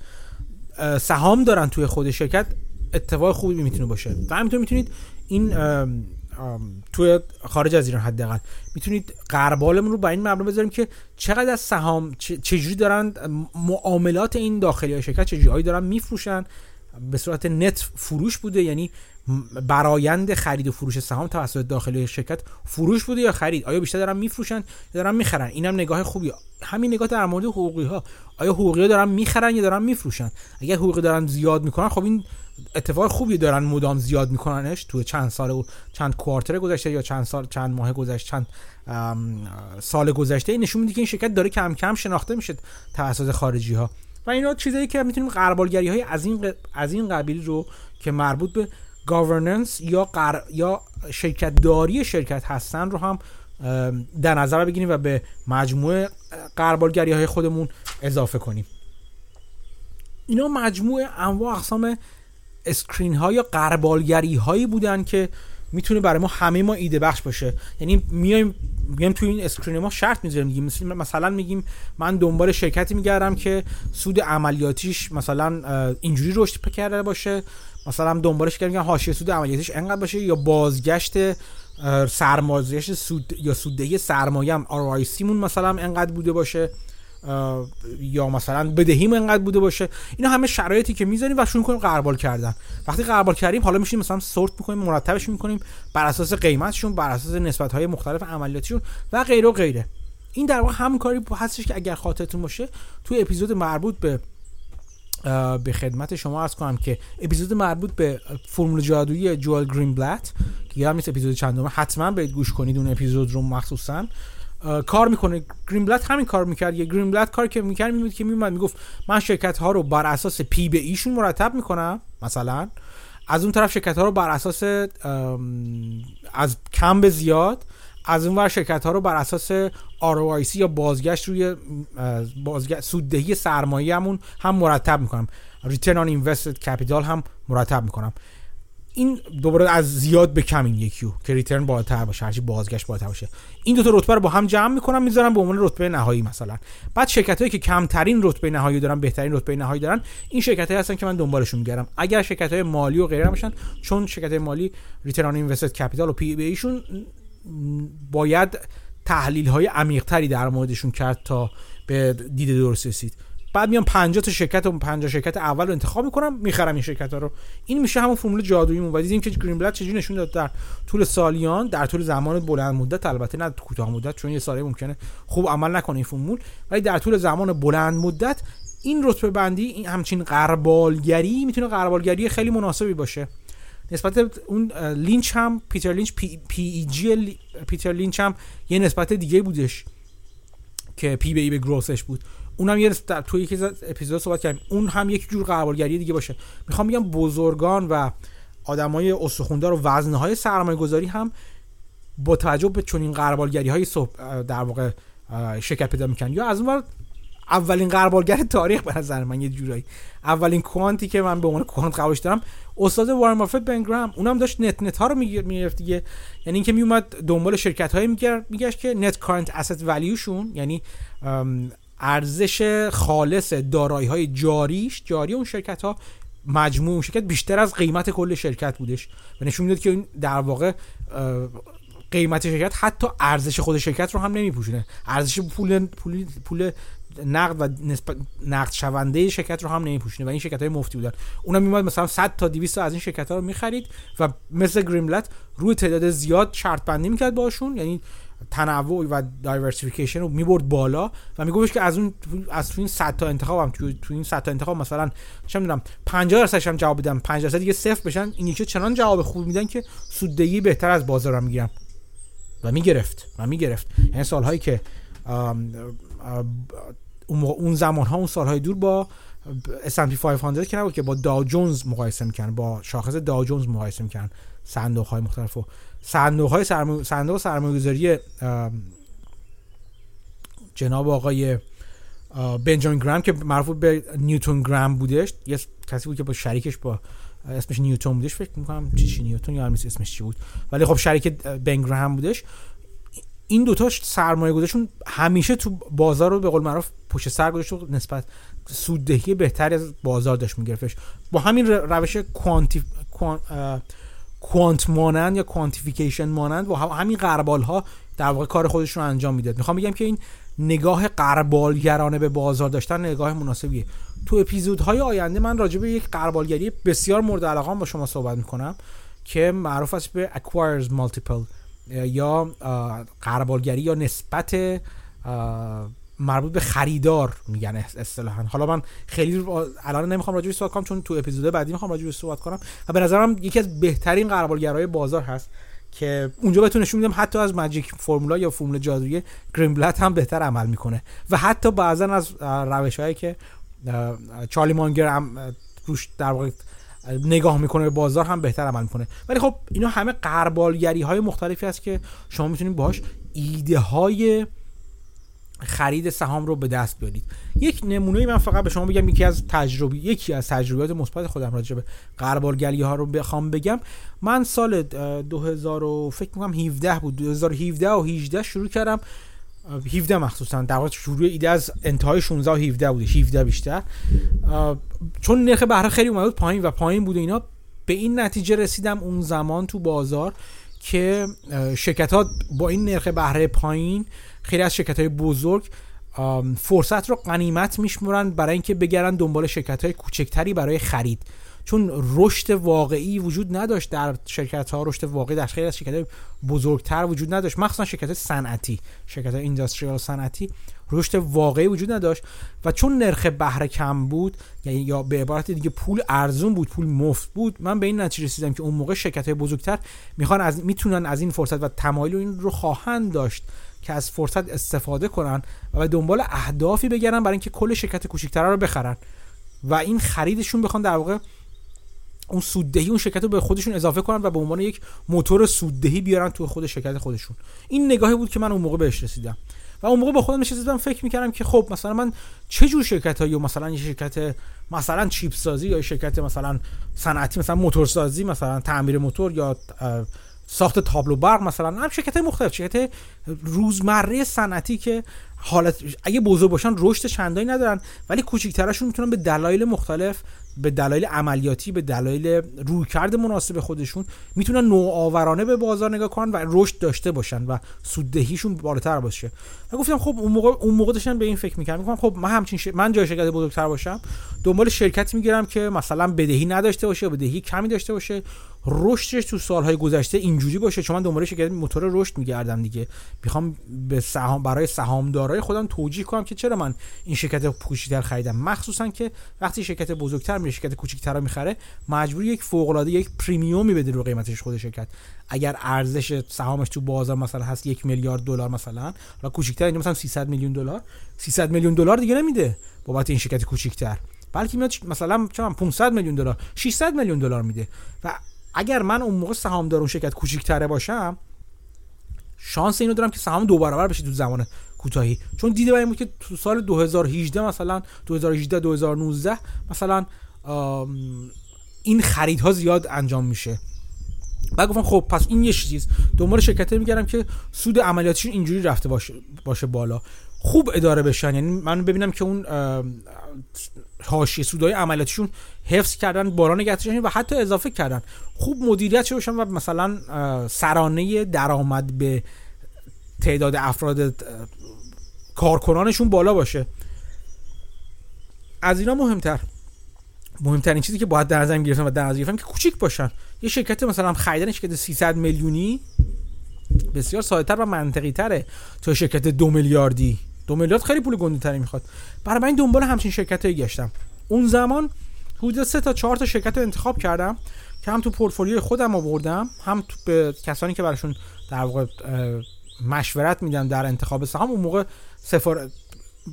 A: سهام دارن توی خود شرکت اتفاق خوبی می‌تونه باشه. و همینطور می‌تونید این توی خارج از ایران حداقل. می‌تونید قربالمون رو بر این مبنا بذاریم که چقدر از سهام چجوری دارن معاملات این داخلی های شرکت چجوری دارن میفروشن؟ به صورت نت فروش بوده؟ یعنی برایند خرید و فروش سهام توسط داخلی شرکت فروش بوده یا خرید؟ آیا بیشتر دارن میفروشن یا دارن می‌خرن؟ اینم نگاه خوبی همین نگاه در مورد حقوقی ها آیا حقوقی ها دارن می‌خرن یا دارن میفروشن؟ اگر حقوقی دارن زیاد می‌کنن خب این اتفاق خوبی دارن مدام زیاد میکننش تو چند سال و چند کوارتر گذشته یا چند سال چند ماه گذشته چند سال گذشته این نشون میده که این شرکت داره کم کم شناخته میشه توسط خارجی ها و اینا چیزایی که می‌تونیم غربالگری های از این از این قبیل رو که مربوط به governance یا قر... یا شرکت داری شرکت هستن رو هم در نظر بگیریم و به مجموعه غربالگری های خودمون اضافه کنیم. اینا مجموعه انواع اقسام screen ها یا غربالگری هایی بودن که می‌تونه برای ما همه ما ایده بخش باشه. یعنی میایم میایم توی این اسکرین ما شرط می‌ذاریم میگیم مثلا میگیم من دنبال شرکتی میگردم که سود عملیاتیش مثلا اینجوری رشد کرده باشه. مثلا دنبالش کردن حاشیه سود عملیاتیش انقدر باشه یا بازگشت سرمایه سود یا سوددهی سرمایه هم مون مثلا انقدر بوده باشه. یا مثلا بدهیم انقدر بوده باشه. اینا همه شرایطی که می‌ذاریم و شروع کنیم قربال کردن. وقتی قربال کردیم حالا میشیم مثلا سورت می‌کنیم مرتبش می‌کنیم بر اساس قیمتشون بر اساس نسبت های مختلف عملیاتیشون و غیره و غیره. این در واقع همون کاری هستش که اگر خاطرتون باشه توی اپیزود مربوط به به خدمت شما از کنم که اپیزود مربوط به فرمول جادویی جوال گرین بلت که یادم نیست اپیزود چندمه حتما برید گوش کنید اون اپیزود رو مخصوصا. کار می‌کنه. گرین بلت همین کار می‌کرد. یه گرین بلت کار که می‌کرد میبود که میومد می‌گفت من شرکت ها رو بر اساس پی به ایشون مرتب می‌کنم مثلا. از اون طرف شرکت ها رو بر اساس از کم به زیاد از اون ور شرکت ها رو بر اساس ROIC یا بازگشت روی بازگشت سوددهی سرمایه همون هم مرتب می‌کنم. Return on Invested Capital هم مرتب می‌کنم. این دوباره از زیاد به کم این یکیو که ریترن بالاتر باشه هرچی بازگشت بالاتر باشه. این دو تا رتبه رو با هم جمع می‌کنم می‌ذارم به عنوان رتبه نهایی مثلا. بعد شرکت هایی که کمترین رتبه نهایی دارن بهترین رتبه نهایی دارن این شرکت هایی هستن که من دنبالشون میگردم. اگر شرکت های مالی و غیره باشن چون شرکت های مالی return invested capital و P/E شون باید تحلیل های عمیق تری در موردشون کرد تا به دید درست رسید. بعد میام 50 تا شرکت و 50 شرکت اول رو انتخاب می‌کنم می‌خرم این شرکت ها رو. این میشه همون فرمول جادوییمون و دیدیم که گرین بلت چجوری نشون داد؟ در طول سالیان در طول زمان بلند مدت البته نه کوتاه مدت چون یه ساله ممکنه خوب عمل نکنه این فرمول ولی در طول زمان بلند مدت این رتبه بندی این همچین غربالگری می‌تونه غربالگری خیلی مناسبی باشه. نسبت اون لینچ هم پیتر لینچ P, PEG پیتر لینچ هم یه نسبت دیگه بودش که P به E به growth ش بود. اونم یه توی یکی از اپیزود صحبت کردیم. اون هم یک جور غربالگری دیگه باشه. می‌خوام بگم بزرگان و آدمای استخوندار و وزنه های سرمایه گذاری هم با توجه به چنین غربالگری های در واقع شرکت پیدا می‌کنن. یا از اون اولین غربالگر تاریخ به نظر من یه جورایی. اولین quant ی که من به عنوان quant قبولش دارم استاد وارن بافت بن گراهام اونم داشت net net ها رو می‌گرفت دیگه. یعنی اینکه میومد دنبال شرکت های میگشت که net current asset value شون یعنی ارزش خالص دارایی های جاریش جاری اون شرکت ها مجموع اون شرکت بیشتر از قیمت کل شرکت بودش. و نشون می‌داد که این در واقع قیمت شرکت حتی ارزش خود شرکت رو هم نمیپوشونه. ارزش پول پول پول نقد و نسبت نقد شونده شرکت رو هم نمیپوشونه و این شرکت های مفتی بودن. اونم میومد مثلا 100 تا 200 از این شرکت ها رو می‌خرید و مثل گرین بلت روی تعداد زیاد شرط بندی می‌کرد باشون یعنی تنوع و diversification رو می‌برد بالا و میگفتش که از اون از تو این 100 تا انتخابم تو تو این 100 تا انتخاب مثلا چه می‌دونم 50 درصدش هم جواب بدم 5 درصد دیگه صفر بشن این یکی چنان جواب خوب میدن که سوددهی بهتر از بازار هم می‌گیرم و می‌گرفت و می‌گرفت. یعنی سالهایی که اون زمان ها اون سالهای دور با S&P 500 که نبود که با داو جونز مقایسه می‌کنن با شاخص داو جونز مقایسه می‌کنن صندوق های مختلف و صندوق های سرمایه صندوق سرمایه‌گذاری جناب آقای بنجامین گرام که مربوط به نیوتون گرام بودش یه کسی بود که با شریکش با اسمش نیوتون بودش فکر می‌کنم چی نیوتون یا اسمش چی بود. ولی خب شریک بن گرام بودش. این دوتا سرمایه گذارشون همیشه تو بازار رو به قول معروف پشت سر گذاشت نسبت سوددهی بهتری از بازار داشت میگرفتش. با همین روش کوانتی کوانت مانند یا کوانتیفیکیشن مانند و همین قربال ها در واقع کار خودشون رو انجام می‌داد. می‌خوام بگم که این نگاه قربالگرانه به بازار داشتن نگاه مناسبیه. تو اپیزودهای آینده من راجع به یک قربالگری بسیار مورد علاقه با شما صحبت می‌کنم که معروف است به acquires multiple یا قربالگری یا نسبت مربوط به خریدار میگن اصطلاحا. حالا من خیلی الان نمی‌خوام راجع صحبت کنم چون تو اپیزود بعدی می‌خوام راجع صحبت کنم. و به نظرم یکی از بهترین قربالگرای بازار هست که اونجا بهتون نشون میدم حتی از ماجیک فرمولا یا فرمول جادویی گرینبلت هم بهتر عمل می‌کنه. و حتی بعضا از روش هایی که چارلی مانگر هم روش در واقع نگاه می‌کنه به بازار هم بهتر عمل می‌کنه. ولی خب اینا همه قربالگری های مختلفی هست که شما می‌تونید باش ایده های خرید سهام رو به دست بیارید. یک نمونه من فقط به شما بگم یکی از تجربی یکی از تجربیات مثبت خودم راجع به قربالگری ها رو بخوام بگم. من سال 2000 فکر می‌کنم 17 بود 2017 و 18 شروع کردم. 17 مخصوصا در واقع شروع ایده از انتهای 16 و 17 بوده 17 بیشتر. چون نرخ بهره خیلی اومد بود پایین و پایین بوده اینا به این نتیجه رسیدم اون زمان تو بازار که شرکت ها با این نرخ بهره پایین خیلی از شرکت های بزرگ فرصت رو قنیمت میشمرن برای اینکه بگردن دنبال شرکت های کوچکتری برای خرید. چون رشد واقعی وجود نداشت در شرکت ها رشد واقعی در خیلی از شرکت بزرگتر وجود نداشت. مخصوصا شرکت صنعتی شرکت اینداستریال صنعتی رشد واقعی وجود نداشت و چون نرخ بهره کم بود یعنی یا به عبارت دیگه پول ارزون بود پول مفت بود من به این نتیجه رسیدم که اون موقع شرکت های بزرگتر می‌خوان از می‌تونن از این فرصت و تمایل این رو خواهند داشت. که از فرصت استفاده کنن و به دنبال اهدافی بگردن برای اینکه کل شرکت کوچیک‌تر رو بخرن. و این خریدشون بخوان در واقع اون سوددهی اون شرکت رو به خودشون اضافه کنن و به عنوان یک موتور سوددهی بیارن تو خود شرکت خودشون. این نگاهی بود که من اون موقع بهش رسیدم. و اون موقع با خودم نشستم فکر می‌کردم که خب مثلا من چه جور شرکت هایی مثلا یه شرکت مثلا چیپ سازی یا شرکت مثلا صنعتی مثلا موتورسازی مثلا تعمیر موتور یا ساخت تابلو برق مثلا هم شرکت مختلف شرکت روزمره صنعتی که حالت اگه بزرگ باشن رشد چندانی ندارن ولی کوچیک‌ترشون می‌تونن به دلایل مختلف به دلایل عملیاتی به دلایل رویکرد مناسب خودشون می‌تونن نوآورانه به بازار نگاه کنن و رشد داشته باشن و سوددهیشون بالاتر باشه. و گفتم خب اون موقع اون موقع داشتن به این فکر می‌کردم. میگم خب من همچین ش... من جای شرکت بزرگتر باشم دنبال شرکتی می‌گیرم که مثلا بدهی نداشته باشه بدهی کمی داشته باشه رشدش تو سالهای گذشته اینجوری باشه چون من دنبال شرکت موتور رشد میگردم دیگه. می‌خوام به سهام برای سهامدارای خودم توجیه کنم که چرا من این شرکت کوچیک‌تر خریدم. مخصوصا که وقتی شرکت بزرگتر میره شرکت کوچیک‌تر می‌خره مجبور یک فوق العاده یک پریمیومی بده رو قیمتش خود شرکت. اگر ارزش سهامش تو بازار مثلا هست یک میلیارد دلار مثلا حالا کوچیک‌تر اینجا مثلا 300 میلیون دلار 300 میلیون دلار دیگه نمیده بابت این شرکت کوچیک‌تر. بلکه میاد مثلا چه 500 میلیون دلار 600 میلیون دلار میده. و اگر من اون موقع سهامدار اون شرکت کوچیک‌تره باشم شانس اینو دارم که سهام دو برابر بشه تو زمان کوتاهی. چون دیده بود که تو سال 2018 مثلا 2018 2019 مثلا این خریدها زیاد انجام میشه. بعد گفتم خب پس این یه چیز. دنبال شرکت میگردم که سود عملیاتشون اینجوری رفته باشه باشه بالا. خوب اداره بشن. یعنی من ببینم که اون حاشیه سودای عملیاتشون حفظ کردن بالا نگهش و حتی اضافه کردن. خوب مدیریت باشن و مثلا سرانه درآمد به تعداد افراد کارکنانشون بالا باشه. از اینا مهمتر. مهمترین چیزی که باید در نظر گرفتن و در نظر گرفتن که کوچیک باشن. یه شرکت مثلا خریدن شرکت 300 میلیونی بسیار ساده‌تر و منطقی تره تا شرکت دو میلیاردی. دو میلیارد خیلی پول گنده تری می‌خواد. برای من دنبال همچین شرکت گشتم. اون زمان حدود سه تا چهار تا شرکت رو انتخاب کردم که هم تو پورتفولیوی خودم آوردم هم تو به کسانی که براشون در واقع مشورت میدم در انتخاب سهام اون موقع سفار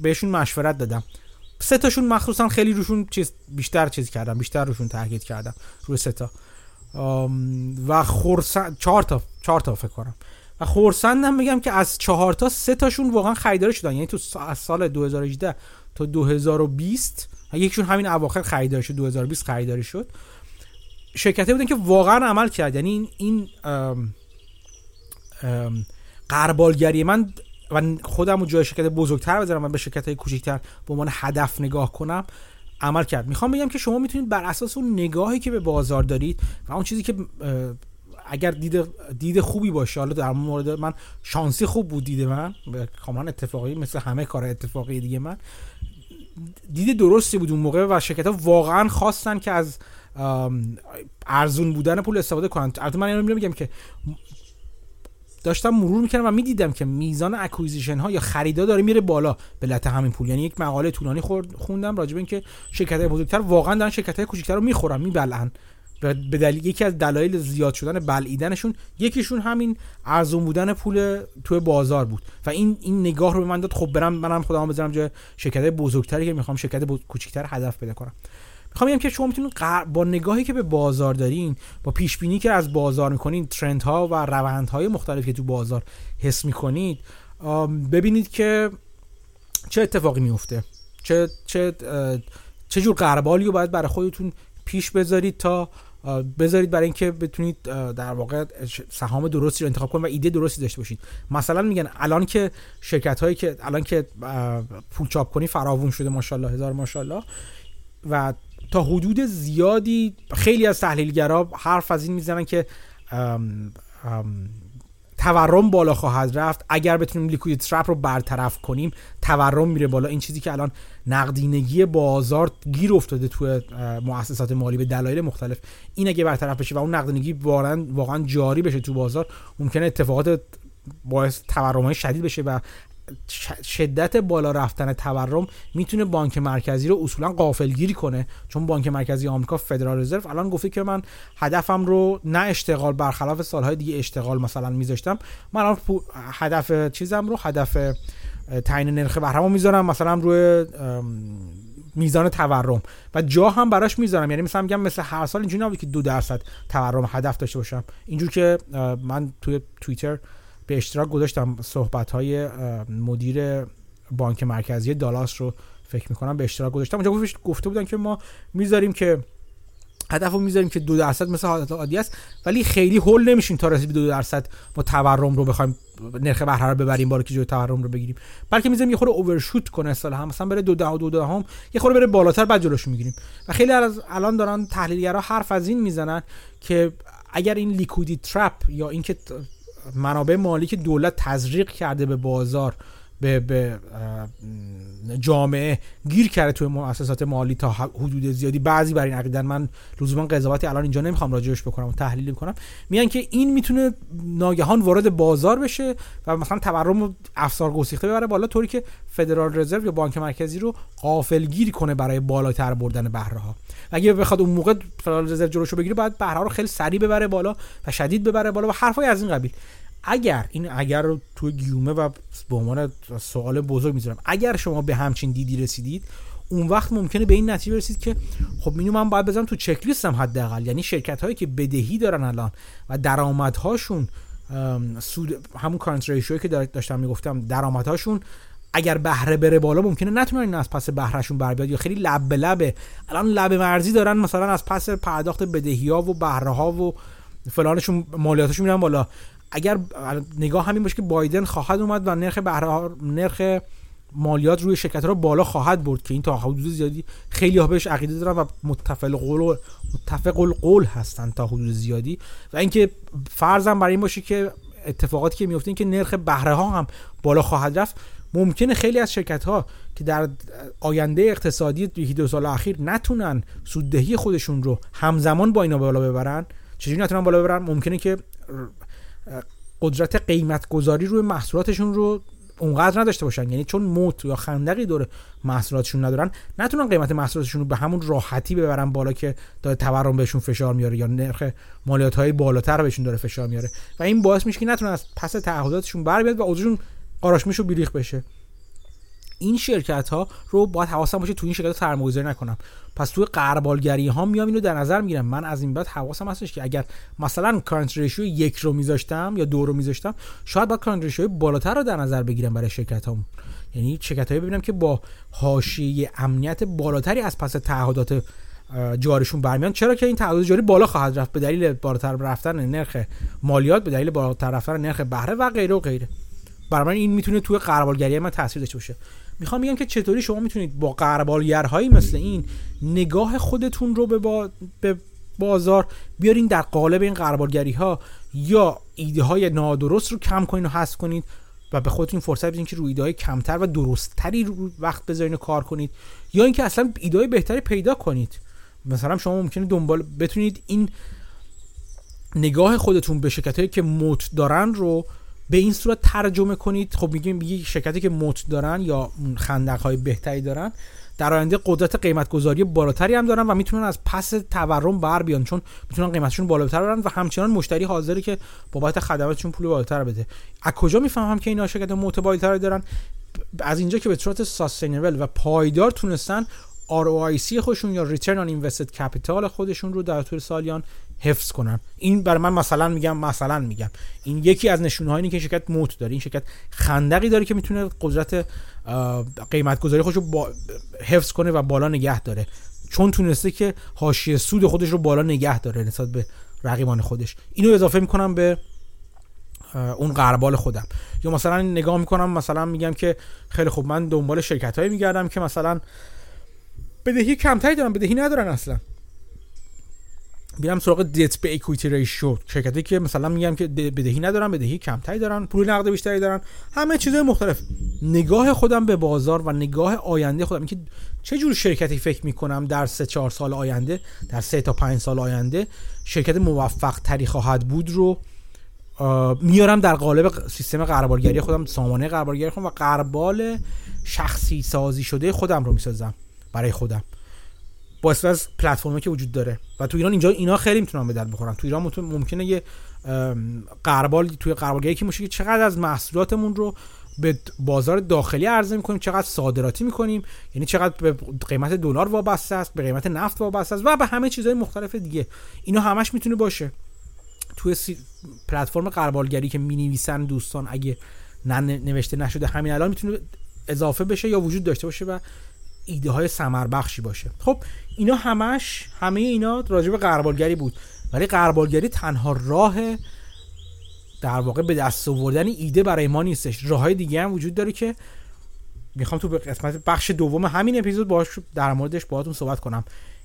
A: بهشون مشورت دادم. سه تاشون مخصوصا خیلی روشون چیز بیشتر چیز کردم بیشتر روشون تاکید کردم روی سه تا. و خورسن چهار تا چهار تا فکر کنم. و خورسندم بگم که از چهار تا سه تاشون واقعا خریدار شدن. یعنی تو از سال 2018 تا 2020 یکیشون همین اواخر خریداری شد 2020 خریداری شد. شرکتی بودن که واقعا عمل کرد. یعنی این این قربالگری من و خودم رو جای شرکت بزرگتر بذارم و به شرکت های کوچکتر به عنوان هدف نگاه کنم عمل کرد. می‌خوام بگم که شما می‌تونید بر اساس اون نگاهی که به بازار دارید و اون چیزی که اگر دید دید خوبی باشه حالا در مورد من شانسی خوب بود دید من کاملا اتفاقی مثل همه کار اتفاقی دیگه من دید درستی بود اون موقع و شرکت ها واقعا خواستن که از ارزون بودن پول استفاده کنن. البته من اینو میگم که داشتم مرور می‌کردم و می‌دیدم که میزان اکویزیشن ها یا خریدا داره میره بالا. به علت همین پول. یعنی یک مقاله طولانی خوندم راجع به اینکه شرکت های بزرگتر واقعا دارن شرکت های کوچیک‌تر رو می‌خورن میبلن به دلیل یکی از دلایل زیاد شدن بلعیدنشون یکیشون همین ارزون بودن پول توی بازار بود. و این این نگاه رو به من داد. خب برم منم خودم بذارم جای شرکت بزرگتری که می‌خوام شرکت کوچیک‌تر هدف پیدا کنم. می‌خوام بگم که شما می‌تونید با نگاهی که به بازار دارین با پیش بینی که از بازار می‌کنین ترند ها و روند های مختلفی که تو بازار حس می‌کنید ببینید که چه اتفاقی میفته چه چه چه جور قربالی رو باید برای خودتون پیش بذارید تا بذارید برای اینکه بتونید در واقع سهام درستی رو انتخاب کنید و ایده درستی داشته باشید. مثلا میگن الان که شرکت هایی که الان که پول چاپ کنی فراوون شده ماشاءالله هزار ماشاءالله و تا حدود زیادی خیلی از تحلیلگرا حرف از این می‌زنن که تورم بالا خواهد رفت. اگر بتونیم لیکوید ترپ رو برطرف کنیم تورم میره بالا. این چیزی که الان نقدینگی بازار گیر افتاده توی مؤسسات مالی به دلایل مختلف این اگه برطرف بشه و اون نقدینگی واقعا واقعا جاری بشه تو بازار ممکنه اتفاقات باعث تورم شدید بشه و شدت بالا رفتن تورم می‌تونه بانک مرکزی رو اصولا قافلگیری کنه. چون بانک مرکزی آمریکا فدرال رزرو الان گفته که من هدفم رو نه اشتغال برخلاف سالهای دیگه اشتغال مثلا میذاشتم. من الان هدف چیزم رو هدف تعیین نرخ بهره می‌ذارم مثلا روی میزان تورم. و جا هم براش می‌ذارم. یعنی مثلا میگم مثل هر سال اینجوری نبود که دو درصد تورم هدف داشته باشم. اینجور که من توی توییتر به اشتراک گذاشتم صحبت های مدیر بانک مرکزی دالاس رو فکر می‌کنم به اشتراک گذاشتم. اونجا گفته بودن که ما می‌ذاریم که هدف رو می‌ذاریم که دو درصد مثل حالت عادی است ولی خیلی هول نمیشیم تا رسید به دو درصد ما تورم رو بخوایم نرخ بهره رو ببریم باره که جلوی تورم رو بگیریم. بلکه می‌ذاریم یه خورده اوورشوت کنه اصلا هم مثلا بره دو ده دو ده هم یه خورده بره بالاتر بعد جلوش می‌گیریم. و خیلی از الان دارن تحلیلگرا حرف از این می‌زنن که اگر این لیکودی ترپ یا اینکه منابع مالی که دولت تزریق کرده به بازار به, به جامعه گیر کرده توی مؤسسات مالی تا حدود زیادی. بعضی بر این عقیدن من لزوما قضاوتی الان اینجا نمی‌خوام راجعش بکنم و تحلیل کنم. میگن که این می‌تونه ناگهان وارد بازار بشه و مثلا تورم رو افسار گسیخته ببره بالا طوری که فدرال رزرو یا بانک مرکزی رو غافلگیر کنه برای بالاتر بردن بهره ها اگه بخواد اون موقع فدرال رزرو جلوشو بگیره باید بهره رو خیلی سریع ببره بالا و شدید ببره بالا و حرفای از این قبیل. اگر این اگر رو توی گیومه و به عنوان سوال بزرگ می‌ذارم اگر شما به همچین دیدی رسیدید اون وقت ممکنه به این نتیجه برسید که خب اینو من باید بذارم تو چک لیستم حداقل. یعنی شرکت هایی که بدهی دارن الان و درآمدهاشون سود همون کارنت ریشیو که داشتم می‌گفتم درآمدهاشون اگر بهره بره بالا ممکنه نتونن از پس بهرهشون بر بیاد یا خیلی لب به لبه. الان لب مرزی دارن مثلا از پس پرداخت بدهی ها و بهره ها و فلانشون مالیاتشون میرن بالا. اگر نگاه همین باشه که بایدن خواهد اومد و نرخ بهره نرخ مالیات روی شرکت رو بالا خواهد برد که این تا حدود زیادی خیلی ها بهش عقیده دارن و متفق القول متفق القول هستن تا حدود زیادی. و اینکه فرضم برای این باشه که اتفاقاتی که میفته که نرخ بهره ها هم بالا خواهد رفت ممکنه خیلی از شرکت ها که در آینده اقتصادی دو سال اخیر نتونن سوددهی خودشون رو همزمان با اینا بالا ببرن چجوری نتونن بالا ببرن؟ ممکنه که قدرت قیمت گذاری روی محصولاتشون رو اونقدر نداشته باشن. یعنی چون موت یا خندقی دور محصولاتشون ندارن نتونن قیمت محصولاتشون رو به همون راحتی ببرن بالا که داره تورم بهشون فشار میاره یا نرخ مالیات های بالاتر بهشون داره فشار میاره. و این باعث میشه که نتونن از پس تعهداتشون بر بیاد و اوضاعشون قاراشمیش و بیریخ بشه. این شرکت ها رو باید حواسم باشه تو این شرکت سرمایه‌گذاری نکنم. پس توی قربالگری ها میام اینو در نظر می‌گیرم. من از این بعد حواسم هستش که اگر مثلا کارنت ریشیو یک رو میذاشتم یا دو رو میذاشتم شاید باید کارنت ریشیو بالاتر رو در نظر بگیرم برای شرکت هامون یعنی شرکت هایی ببینم که با حاشیه امنیت بالاتری از پس تعهدات جاریشون برمیان. چرا که این تعهدات جاری بالا خواهد رفت؟ به دلیل بالاتر رفتن نرخ مالیات به دلیل بالاتر رفتن نرخ بهره و غیره و غیره. برای این می‌تونه توی قربالگری من تاثیر داشته باشه. می‌خوام بگم که چطوری شما می‌تونید با قربالگرهایی مثل این نگاه خودتون رو به, با... به بازار بیارین در قالب این قربالگری ها یا ایده های نادرست رو کم کنین و حذف کنید و به خودتون فرصت بدین که روی ایده های کمتر و درستتری رو وقت بذارین و کار کنید یا اینکه اصلا ایده های بهتری پیدا کنید. مثلا شما ممکنه دنبال بتونید این نگاه خودتون به شرکت که موت دارن رو به این صورت ترجمه کنید. خب میگیم یه شرکتی که موت دارن یا خندق های بهتری دارن در آینده قدرت قیمت گذاری بالاتری هم دارن و می‌تونن از پس تورم بر بیان چون می‌تونن قیمتشون بالاتر برن و همچنان مشتری حاضره که بابت خدماتشون پول بالاتر بده. از کجا می‌فهمم که اینا شرکت موت دارن؟ از اینجا که به صورت ساستینبل و پایدار تونستن ROIC خودشون یا Return on Invested Capital خودشون رو در طول سالیان حفظ کنن این برای من مثلا میگم مثلا میگم. این یکی از نشونه اینه که شرکت موت داره. این شرکت خندقی داره که می‌تونه قدرت قیمت گذاری خودش رو با حفظ کنه و بالا نگه داره. چون تونسته که حاشیه سود خودش رو بالا نگه داره نسبت به رقیبان خودش. اینو اضافه می‌کنم به اون قربال خودم. یا مثلا نگاه می‌کنم مثلا میگم که خیلی خوب من دنبال شرکت هایی میگردم که مثلا بدهی کمتری دارن بدهی ندارن اصلا. بیرم سراغ دیت به اکویتی ریشو شرکتی که مثلا میگم که بدهی ندارن بدهی کمتری دارن پول نقد بیشتری دارن. همه چیزهای مختلف. نگاه خودم به بازار و نگاه آینده خودم. که چه جور شرکتی فکر می‌کنم در سه چهار سال آینده در سه تا پنج سال آینده شرکت موفق تری خواهد بود رو میارم در قالب سیستم قربالگری خودم سامانه قربالگری خودم و قربال شخصی سازی شده خودم رو می‌سازم برای خودم. با از پلتفرمی که وجود داره. و تو ایران اینجا اینا خیلی می‌تونن به درد بخورن. تو ایران ممکنه یه قربال توی قربالگری که میشه چقدر از محصولاتمون رو به بازار داخلی عرضه می‌کنیم چقدر صادراتی می‌کنیم. یعنی چقدر به قیمت دلار وابسته است به قیمت نفت وابسته است و به همه چیزهای مختلف دیگه. اینا همش می‌تونه باشه. توی سی... پلتفرم قربالگری که می‌نویسن دوستان اگه نوشته نشده همین الان می‌تونه اضافه بشه یا وجود داشته باشه و ایده های سمر بخشی باشه. خب اینا همش همه اینا راجع به قربالگری بود. ولی قربالگری تنها راه در واقع به دست آوردن ایده برای ما نیستش. راه های دیگه هم وجود داره که می‌خوام تو قسمت بخش دوم همین اپیزود باش در موردش باهاتون صحبت کنم.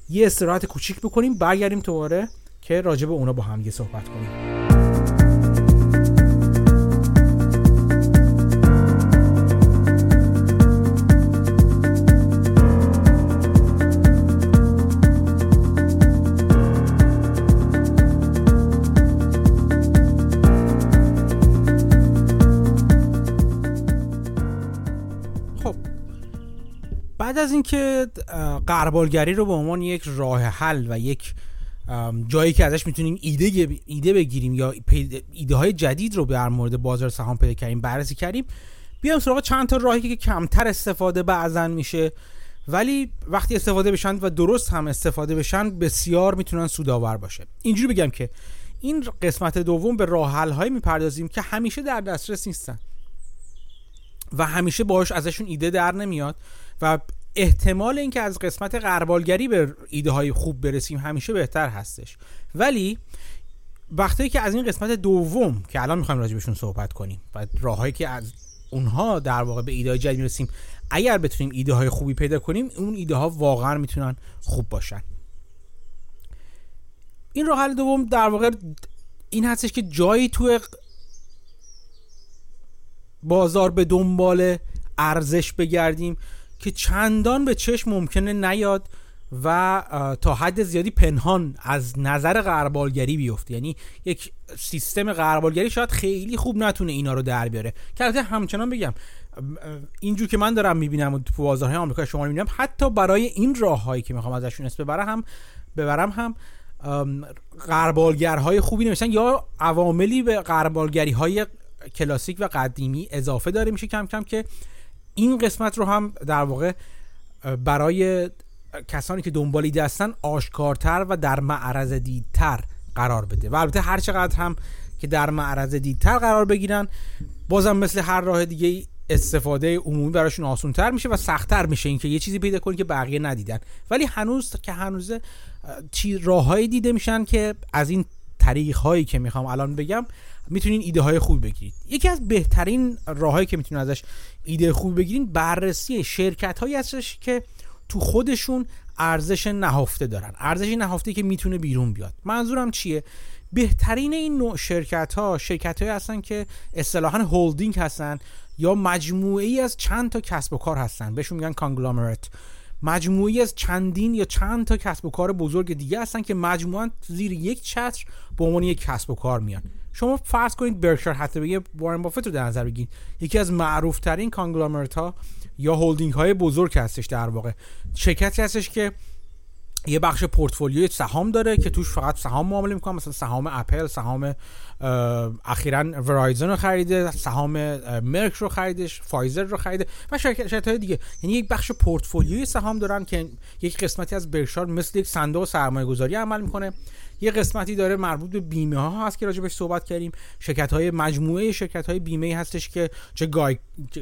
A: یه استراحت کوچیک بکنیم برگردیم دوباره که راجع به اونا با هم صحبت کنیم. بعد از اینکه قربالگری رو به عنوان یک راه حل و یک جایی که ازش می‌تونیم ایده ایده بگیریم یا ایده های جدید رو در مورد بازار سهام پیدا کردیم بررسی کردیم بیام سراغ چند تا راهی که کمتر استفاده بعضا میشه. ولی وقتی استفاده بشن و درست هم استفاده بشن بسیار می‌تونن سودآور باشه. اینجوری بگم که این قسمت دوم به راه حل هایی می‌پردازیم که همیشه در دسترس نیستن و همیشه باهاش ازشون ایده در نمیاد و احتمال اینکه از قسمت قربالگری به ایده های خوب برسیم همیشه بهتر هستش. ولی وقتی که از این قسمت دوم که الان می‌خوایم راجع صحبت کنیم و راههایی که از اونها در واقع به ایده های جدید می‌رسیم اگر بتونیم ایده های خوبی پیدا کنیم اون ایده ها واقعا می‌تونن خوب باشن. این راه دوم در واقع این هستش که جایی تو بازار به دنبال ارزش بگردیم. که چندان به چشم ممکنه نیاد و تا حد زیادی پنهان از نظر غربالگری بیفته. یعنی یک سیستم غربالگری شاید خیلی خوب نتونه اینا رو در بیاره. که البته همچنان بگم اینجور که من دارم می‌بینم و تو بازارهای آمریکا شما می‌بینم حتی برای این راههایی که می‌خوام ازشون اسم ببرم هم ببرم هم غربالگرهای خوبی نمیشن یا عواملی به غربالگری های کلاسیک و قدیمی اضافه داره میشه کم کم که این قسمت رو هم در واقع برای کسانی که دنبال ایده هستن آشکارتر و در معرض دیدتر قرار بده. و البته هر چقدر هم که در معرض دیدتر قرار بگیرن بازم مثل هر راه دیگه استفاده عمومی براشون آسانتر میشه و سختتر میشه اینکه یه چیزی پیدا کنی که بقیه ندیدن. ولی هنوز که هنوز چی راههایی دیده میشن که از این طریق هایی که می‌خوام الان بگم می‌تونین ایده های خوب بگیرید. یکی از بهترین راههایی که می‌تونین ازش ایده خوب بگیرین بررسی شرکت هایی هستش که تو خودشون ارزش نهفته دارن. ارزش نهفته که می‌تونه بیرون بیاد. منظورم چیه؟ بهترین این نوع شرکت ها شرکت های هستن که اصطلاحا هولدینگ هستن یا مجموعه ای از چند تا کسب و کار هستن. بهشون میگن کانگلومرات مجموعی از چندین یا چند تا کسب و کار بزرگ دیگه هستن که مجموعا زیر یک چتر به عنوان یک کسب و کار میان. شما فرض کنید برکشایر وارن بافت رو در نظر بگیرید. یکی از معروف ترین conglomerate یا هولدینگ های بزرگ هستش در واقع. شرکتی هستش که یه بخش پورتفولیوی سهام داره که توش فقط سهام معامله می‌کنه. مثلا سهام اپل سهام اخیرا ورایزن رو خریده سهام مرک رو خریدش فایزر رو خریده و شرکت های دیگه. یعنی یک بخش پورتفولیوی سهام دارن که یک قسمتی از برکشایر مثل یک صندوق سرمایه گذاری عمل می‌کنه. یه قسمتی داره مربوط به بیمه ها هست که راجبش صحبت کردیم. شرکت های مجموعه شرکت های بیمه هستش که چه گای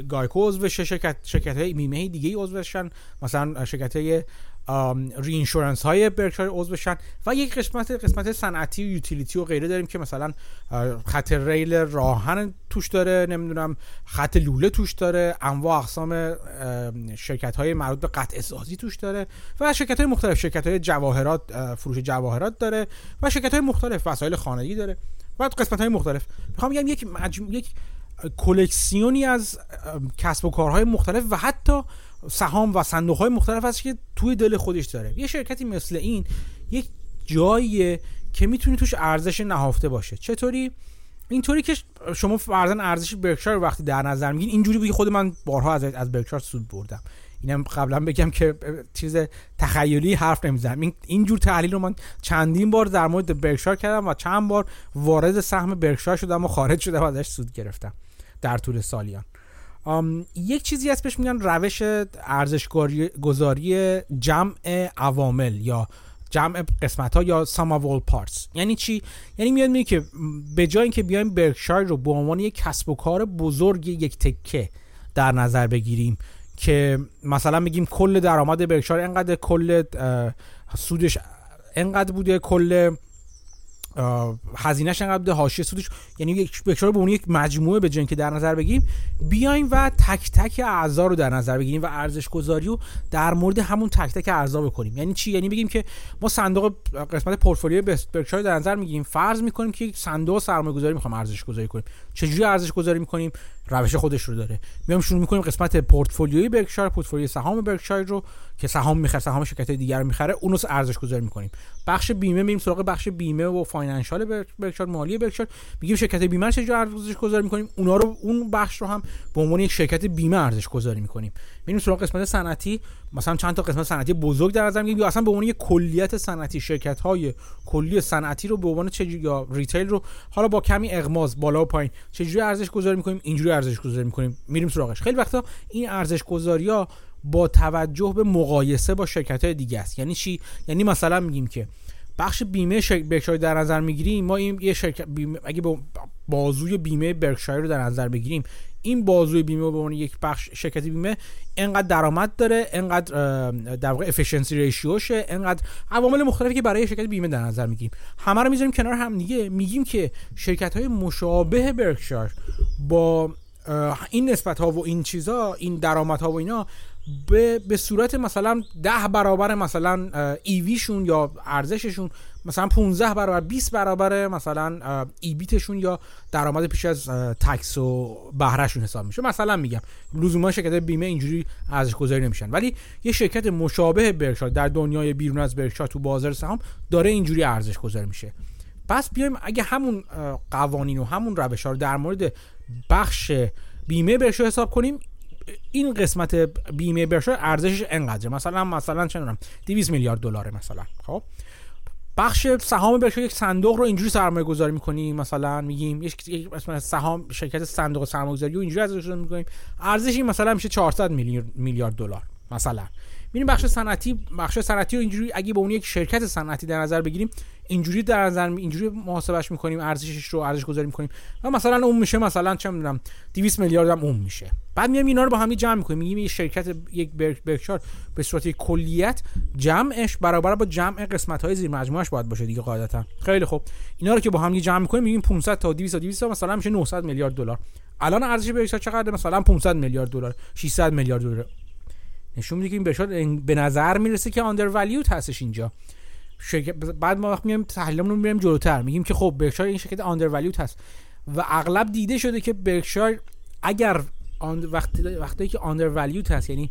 A: گایکو عضوشه شرکت شرکت های بیمه دیگه عضوشن مثلا شرکت های reinsurance های برکشایر عضو بشن و یک قسمت قسمت صنعتی و utility و غیره داریم که مثلا خط ریل راه آهن توش داره نمی‌دونم خط لوله توش داره انواع اقسام شرکت های مربوط به قطع سازی توش داره و شرکت های مختلف شرکت های جواهرات فروش جواهرات داره و شرکت های مختلف وسایل خانگی داره و قسمت های مختلف. می‌خوام بگم یک یک کلکسیونی از کسب و کارهای مختلف و حتی سهام و صندوق های مختلف هست که توی دل خودش داره. یه شرکتی مثل این یک جاییه که می‌تونی توش ارزش نهفته باشه. چطوری؟ اینطوری که شما فرضاً ارزش برکشار وقتی در نظر میگین اینجوری بگی خود من بارها از از برکشار سود بردم. اینم قبلا بگم که چیز تخیلی حرف نمی‌زنم. این اینجور تحلیل رو من چندین بار در مورد برکشار کردم و چند بار وارد سهم برکشار شدم و خارج شدم و ازش سود گرفتم در طول سالیان. یک چیزی هست بهش میگن روش ارزش گذاری جمع عوامل یا جمع قسمت ها یا of all parts. یعنی چی؟ یعنی میاد میگه که به جای اینکه بیایم برکشایر رو به عنوان یک کسب و کار بزرگ یک تکه در نظر بگیریم که مثلا میگیم کل درآمد برکشایر انقدر کل سودش انقدر بوده کل هزینهش انقدر بوده حاشیه سودش یعنی یک بکشار به اون یک مجموعه به که در نظر بگیریم بیایم و تک تک اعضا رو در نظر بگیریم و ارزش گذاری رو در مورد همون تک تک اعضا بکنیم. یعنی چی؟ یعنی بگیم که ما صندوق قسمت پورتفولیو برکشار در نظر می‌گیریم فرض می‌کنیم که یک صندوق سرمایه گذاری می‌خوام ارزش گذاری کنیم. چجوری ارزش گذاری می‌کنیم؟ روش خودش رو داره. میام شروع می‌کنیم قسمت پورتفولیوی برکشایر پورتفولیوی سهام برکشایر رو که سهام می‌خره سهام شرکت دیگر رو می‌خره اون رو ارزش گذاری می‌کنیم. بخش بیمه میریم سراغ بخش بیمه و financial برکشایر مالی برکشایر. میگیم شرکت بیمه چه ارزش گذاری می‌کنیم؟ اونا رو اون بخش رو هم به عنوان یک شرکت بیمه ارزش گذاری می‌کنیم. میریم سراغ قسمت صنعتی. مثلا چند تا قسمت صنعتی بزرگ در نظر می‌گیریم یا اصلا به عنوان یک کلیت صنعتی شرکت های کلی صنعتی رو به عنوان چه یا ریتیل رو حالا با کمی اغماز بالا و پایین. چجوری ارزش گذاری می‌کنیم؟ اینجوری ارزش گذاری می‌کنیم. میریم سراغش. خیلی وقتا این ارزش گذاری ها با توجه به مقایسه با شرکت های دیگه است. یعنی چی؟ یعنی مثلا میگیم که بخش بیمه برکشایر در نظر می‌گیریم ما این یه شرکت بیمه اگه با بازوی بیمه برکشایر رو در نظر بگیریم این بازوی بیمه به عنوان یک بخش شرکت بیمه انقدر درآمد داره انقدر در واقع efficiency ratio شه انقدر عوامل مختلفی که برای شرکت بیمه در نظر می‌گیریم. همه رو می‌ذاریم کنار هم دیگه. میگیم که شرکت های مشابه برکشایر با این نسبت ها و این چیزا این درآمد ها و اینا به, به صورت مثلا ده برابر مثلا EV شون یا ارزششون مثلا 15 برابر 20 برابر مثلا EBIT شون یا درآمد پیش از tax و بهرهشون حساب میشه. مثلا میگم لزوما شرکت بیمه اینجوری ارزش گذاری نمیشن. ولی یه شرکت مشابه برکشار در دنیای بیرون از برکشار تو بازار سهام داره اینجوری ارزش گذاری میشه. پس بیایم اگه همون قوانین و همون روش ها رو در مورد بخش بیمه برکشار حساب کنیم این قسمت بیمه برکشار ارزشش انقدره. مثلا مثلا چه 200 میلیارد دلاره مثلا خب؟ بخش سهام برکشار یک صندوق رو اینجوری سرمایه گذاری می‌کنیم مثلا میگیم یک سهام شرکت صندوق سرمایه گذاری رو اینجوری ارزش می‌کنیم. ارزش این مثلا میشه 400 میلیارد دلار مثلا. ببینیم بخش صنعتی بخش صنعتی رو اینجوری اگه به اون یک شرکت صنعتی در نظر بگیریم اینجوری در نظر اینجوری محاسبش می‌کنیم ارزشش رو ارزش گذاری می‌کنیم و مثلا اون میشه مثلا چه می‌دونم 200 میلیارد هم اون میشه. بعد میام اینا رو با هم جمع می‌کنیم میگیم یه شرکت یک برکشار به صورت کلیت جمعش برابر با جمع قسمت های زیر مجموعش باید باشه دیگه قاعدتا. خیلی خوب. اینا رو که با هم جمع می‌کنیم میگیم 500 تا 200 تا 200 مثلا میشه 900 میلیارد دلار. الان ارزش برکشار چقدر مثلا 500 میلیارد دلار 600 میلیارد دلار. نشون میده که این برکشار به نظر می‌رسه که آندر ولیوت هستش اینجا. بعد ما وقت میایم تحلیلمون رو میریم جلوتر. میگیم که خب برکشار این شرکت آندر ولیوت هست. و اغلب دیده شده که برکشار اگر وقتی وقتی که آندر ولیوت هست یعنی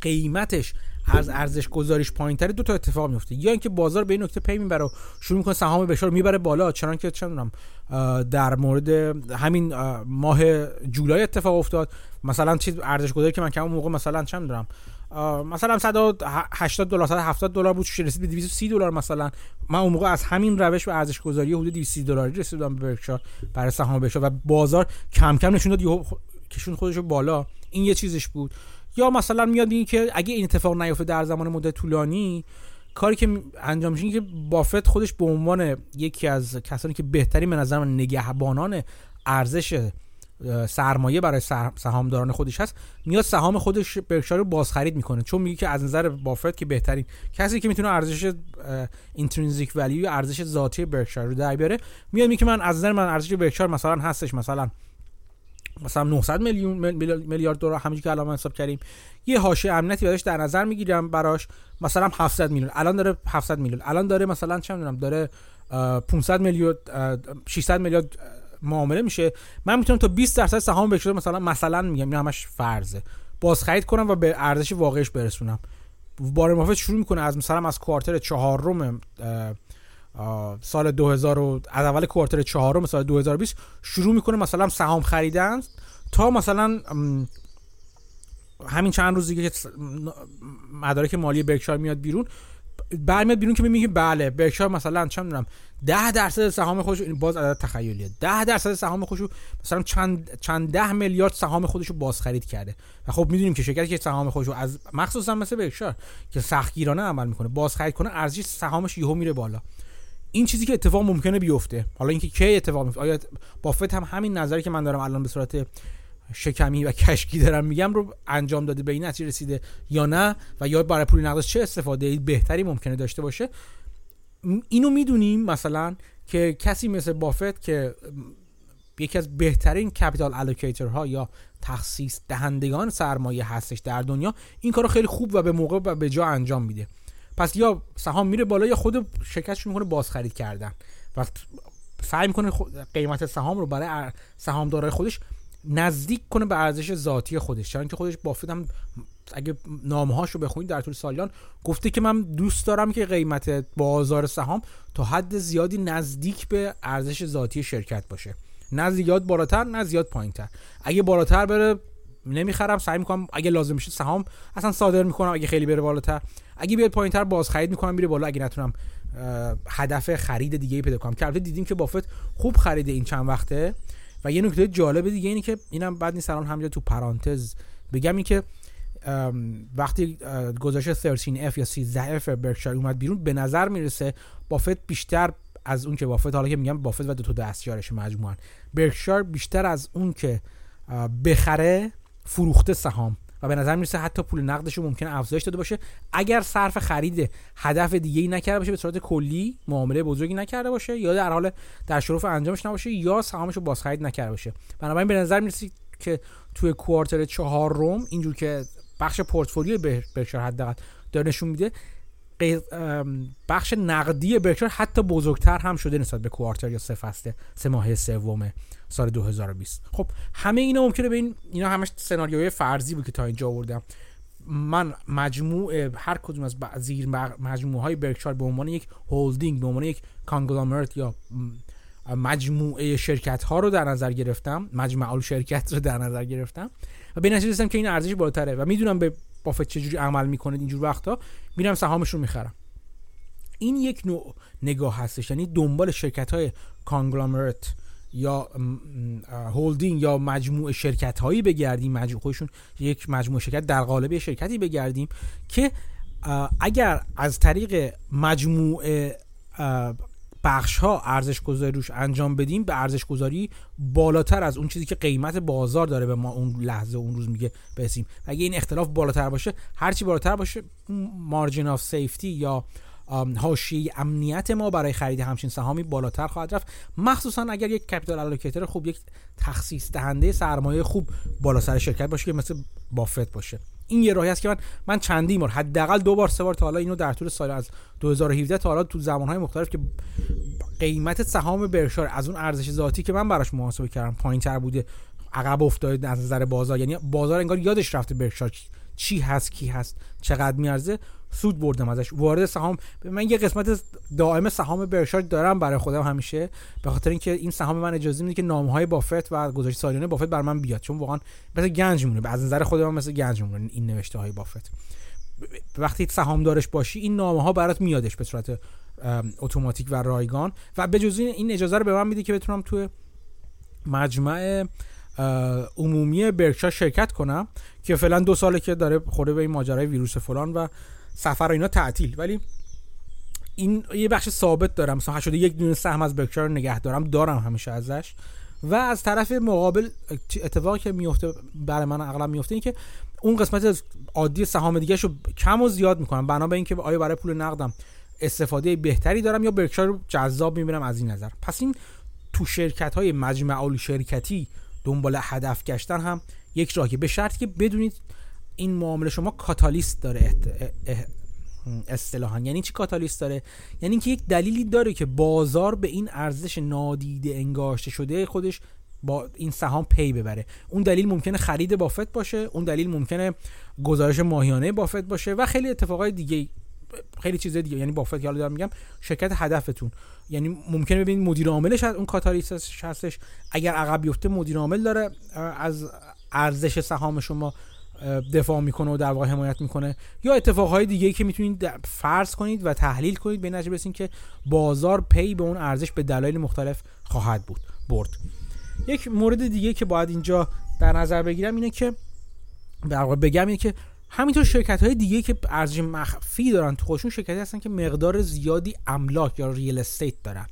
A: قیمتش از ارزش گذاریش پایین تره دو تا اتفاق میفته یا اینکه بازار به این نکته پی می‌بره و شروع می‌کنه سهام بشار می‌بره بالا چنان که چه در مورد همین ماه جولای اتفاق افتاد. مثلا چیز ارزش گذاری که من که موقع مثلا چه می‌دونم مثلا 180 دلار 170 دلار بود رسید به 230 دلار مثلا. من اون موقع از همین روش به ارزش گذاری حدود 230 دلاری رسیدم به برکشار برای سهام بشار و بازار کم کم نشون داد کشون خودش بالا. این یه چیزش بود. یا مثلا میاد این که اگه این اتفاق نیفته در زمان مدت طولانی کاری که انجام میشه که بافت خودش به عنوان یکی از کسانی که بهترین به نظر نگهبانان ارزش سرمایه برای سهامداران خودش هست میاد سهام خودش برکشار رو بازخرید می‌کنه. چون میگه که از نظر بافت که بهترین کسی که می‌تونه ارزش اینترینزیک ولیو ارزش ذاتی برکشار رو در بیاره میاد میگه من از نظر من ارزش برکشار مثلا هستش مثلا مثلا 900 میلیون میلیارد دلار همونجوری که الان حساب کردیم. یه حاشیه امنیتی براش در نظر می‌گیرم براش مثلا 700 میلیون. الان داره 700 میلیون. الان داره مثلا چه می‌دونم داره 500 میلیون 600 میلیارد معامله میشه. من می‌تونم تا 20 درصد سهام بشه مثلا مثلا میگم این همش فرضه. باز خرید کنم و به ارزش واقعیش برسونم. بار مافت شروع می‌کنه از مثلا از کوارتر چهارم سال 2000 و از اول کوارتر چهارم سال 2020 شروع می‌کنه مثلا سهام خریدن تا مثلا همین چند روز دیگه که مدارک مالی برکشار میاد بیرون برمیاد بیرون که میگه بله برکشار مثلا چند می‌دونم 10 درصد سهام خودش باز عدد تخیلیه 10 درصد سهام خودش مثلا چند چند ده میلیارد سهام خودش رو باز خرید کرده. و خب می‌دونیم که شرکتی که سهام خودش از مخصوصا مثل برکشار که سختگیرانه عمل می‌کنه باز خرید کنه ارزش سهامش یهو میره بالا. این چیزی که اتفاق ممکنه بیفته. حالا اینکه کی اتفاق میفته. آیا بافت هم همین نظری که من دارم الان به صورت شکمی و کشکی دارم میگم رو انجام داده به این نتیجه رسیده یا نه؟ و یا برای پول نقدش چه استفاده بهتری ممکنه داشته باشه؟ اینو می‌دونیم مثلا که کسی مثل بافت که یکی از بهترین کپیتال ها یا تخصیص دهندگان سرمایه هستش در دنیا این کارو خیلی خوب و به موقع و به جا انجام میده. پس یا سهام میره بالا یا خود شرکتش می‌کنه بازخرید کردن. و سعی می‌کنه قیمت سهام رو برای سهامدارای خودش نزدیک کنه به ارزش ذاتی خودش. چون که خودش بافت هم اگه نامه رو بخونید در طول سالیان گفته که من دوست دارم که قیمت بازار سهام تا حد زیادی نزدیک به ارزش ذاتی شرکت باشه. نه زیاد بالاتر نه زیاد پایینتر. اگه بالاتر بره نمی‌خرم. سعی می‌کنم اگه لازم میشه سهام اصلا صادر می‌کنم. اگه خیلی بره بالاتر اگه بیاد پایینتر باز خرید می‌کنم میره بالا. اگه نتونم هدف خرید دیگه پیدا کنم. که البته دیدیم که بافت خوب خریده این چند وقته. و یه نکته جالب دیگه اینه که اینم بعد نیست الان همینجا تو پرانتز بگم این که وقتی گزارش 13F یا 13F برکشایر اومد بیرون به نظر می‌رسه بافت بیشتر از اون که بافت حالا که میگم بافت و دو تا دستیارش مجموعا برکشایر بیشتر از اون که بخره فروخته سهام. و به نظر می‌رسه حتی پول نقدش رو ممکنه افزایش داده باشه. اگر صرف خرید هدف دیگه ای نکرده باشه به صورت کلی معامله بزرگی نکرده باشه یا در حال در شرف انجامش نباشه یا سهامش رو بازخرید نکرده باشه. بنابراین به نظر می‌رسه که توی کوارتر چهار روم اینجور که بخش پورتفولیو برکشار حداقل داره نشون میده بخش نقدی برکشار حتی بزرگتر هم شده نسبت به کوارتر یا سه فصل سه ماهه سوم سال 2020 خب همه اینا ممکنه به این اینا همش سناریوی فرضی بود که تا اینجا آوردم. من مجموع هر کدوم از زیر مجموعه های برکشار به عنوان یک هولدینگ به عنوان یک کانگلامرات یا مجموعه شرکت ها رو در نظر گرفتم مجموعه شرکت رو در نظر گرفتم و به نتیجه که این ارزش بالاتره و می‌دونم به بافت چجوری عمل می‌کنه اینجور وقتا میرم سهامش رو می‌خرم. این یک نوع نگاه هستش یعنی دنبال شرکت های کانگلامرات یا هولدینگ یا مجموعه شرکت هایی بگردیم مجموعه خودشون یک مجموعه شرکت در قالب شرکتی بگردیم که اگر از طریق مجموعه بخش ها ارزش گذاری روش انجام بدیم به ارزش گذاری بالاتر از اون چیزی که قیمت بازار داره به ما اون لحظه اون روز میگه برسیم. اگه این اختلاف بالاتر باشه هرچی بالاتر باشه margin of safety یا حاشیه امنیت ما برای خرید همچین سهامی بالاتر خواهد رفت. مخصوصا اگر یک capital allocator خوب یک تخصیص دهنده سرمایه خوب بالا سر شرکت باشه که مثل بافت باشه. این یه راهی است که من من چندین بار حداقل دو بار سه بار تا حالا اینو در طول سال از 2017 تا حالا تو زمانهای مختلف که قیمت سهام برکشایر از اون ارزش ذاتی که من براش محاسبه کردم پایینتر بوده عقب افتاده از نظر بازار. یعنی بازار انگار یادش رفته برکشایر چی هست کی هست چقدر میارزه سود بردم ازش. وارد سهام من یه قسمت دائم سهام برشارد دارم برای خودم همیشه. به خاطر اینکه این سهام من اجازه میده که نامه های بافت و گزارش سالیانه بافت بر من بیاد چون واقعا مثل گنج مونه از نظر خودم مثل گنج مونه این نوشته های بافت. وقتی سهام دارش باشی این نامه ها برات میادش به صورت اتوماتیک و رایگان. و به جز این اجازه رو به من میده که بتونم تو مجمع عمومی برکشا شرکت کنم که فعلا دو ساله که داره خورده به این ماجرای ویروس فلان و سفر اینا تعطیل. ولی این یه بخش ثابت دارم. مثلا شده یک دونه سهم از برکشار رو نگه دارم. دارم همیشه ازش. و از طرف مقابل اتفاقی که میفته برای من اغلب میفته این که اون قسمت عادی سهام دیگه رو کم و زیاد می‌کنم. بنا به اینکه آیا برای پول نقدم استفاده بهتری دارم یا برکشار رو جذاب می‌بینم از این نظر. پس این تو شرکت های مجمع شرکتی دنبال هدف گشتن هم یک راهی. به شرطی که بدونید این معامله شما کاتالیست داره اصطلاحا. یعنی چی کاتالیست داره؟ یعنی اینکه یک دلیلی داره که بازار به این ارزش نادیده انگاشته شده خودش با این سهام پی ببره. اون دلیل ممکنه خرید بافت باشه اون دلیل ممکنه گزارش ماهیانه بافت باشه و خیلی اتفاقای دیگه خیلی چیز دیگه. یعنی بافت یالا دارم میگم شرکت هدفتون. یعنی ممکنه ببینید مدیر عاملش اون کاتالیست هستش. اگر عقب بیفته مدیر عامل داره از ارزش سهام شما دفاع می‌کنه و در واقع حمایت می‌کنه. یا اتفاقهای دیگه که می‌تونید فرض کنید و تحلیل کنید به نتیجه برسید که بازار پی به اون ارزش به دلایل مختلف خواهد بود برد. یک مورد دیگه که باید اینجا در نظر بگیرم اینه که در واقع بگم اینه که همینطور شرکت های دیگه که ارزش مخفی دارن تو خودشون شرکتی هستن که مقدار زیادی املاک یا real estate دارن.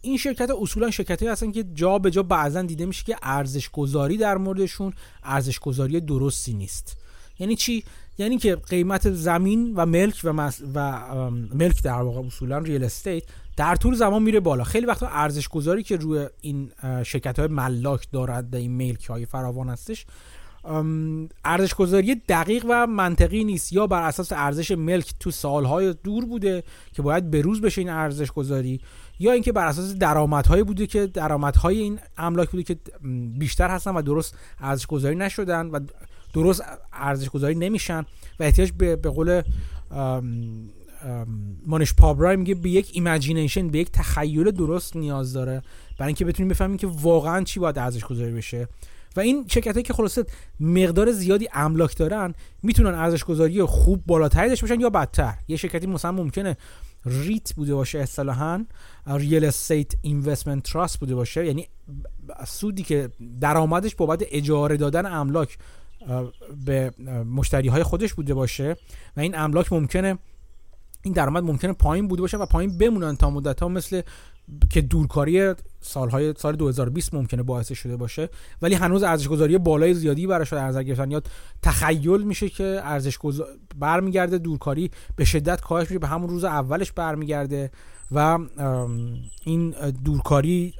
A: این شرکت ها اصولا شرکت هستن که جا به جا بعضا دیده میشه که ارزش گذاری در موردشون ارزش گذاری درستی نیست. یعنی چی؟ یعنی که قیمت زمین و ملک و, و ملک در واقع اصولا real estate در طول زمان میره بالا. خیلی وقتا ارزش گذاری که روی این شرکت های ملاک دارد این ملک های فراوان هستش ارزش گذاری دقیق و منطقی نیست یا بر اساس ارزش ملک تو سالهای دور بوده که باید بروز بشه این ارزش گذاری یا اینکه بر اساس درآمدهایی بوده که درآمدهای این املاک بوده که بیشتر هستن و درست ارزش گذاری نشدن و درست ارزش گذاری نمیشن و احتیاج به, به قول مونیش پابرای میگه به یک imagination به یک تخیل درست نیاز داره برای اینکه بتونیم بفهمیم که واقعا چی باید ارزش گذاری بشه. و این شرکت که خلاصه مقدار زیادی املاک دارن می‌تونن ارزش گذاری خوب بالاتری داشته باشن یا بدتر. یه شرکتی مثلا ممکنه REIT بوده باشه اصطلاحا real estate investment trust بوده باشه یعنی سودی که درآمدش بابت اجاره دادن املاک به مشتری های خودش بوده باشه و این املاک ممکنه این درآمد ممکنه پایین بوده باشه و پایین بمونن تا مدت ها مثل که دورکاری سالهای سال 2020 ممکنه باعث شده باشه ولی هنوز ارزش گذاری بالای زیادی براش در نظر گرفتن. یا تخیل میشه که ارزش گذار برمیگرده دورکاری به شدت کاهش میشه به همون روز اولش برمیگرده و این دورکاری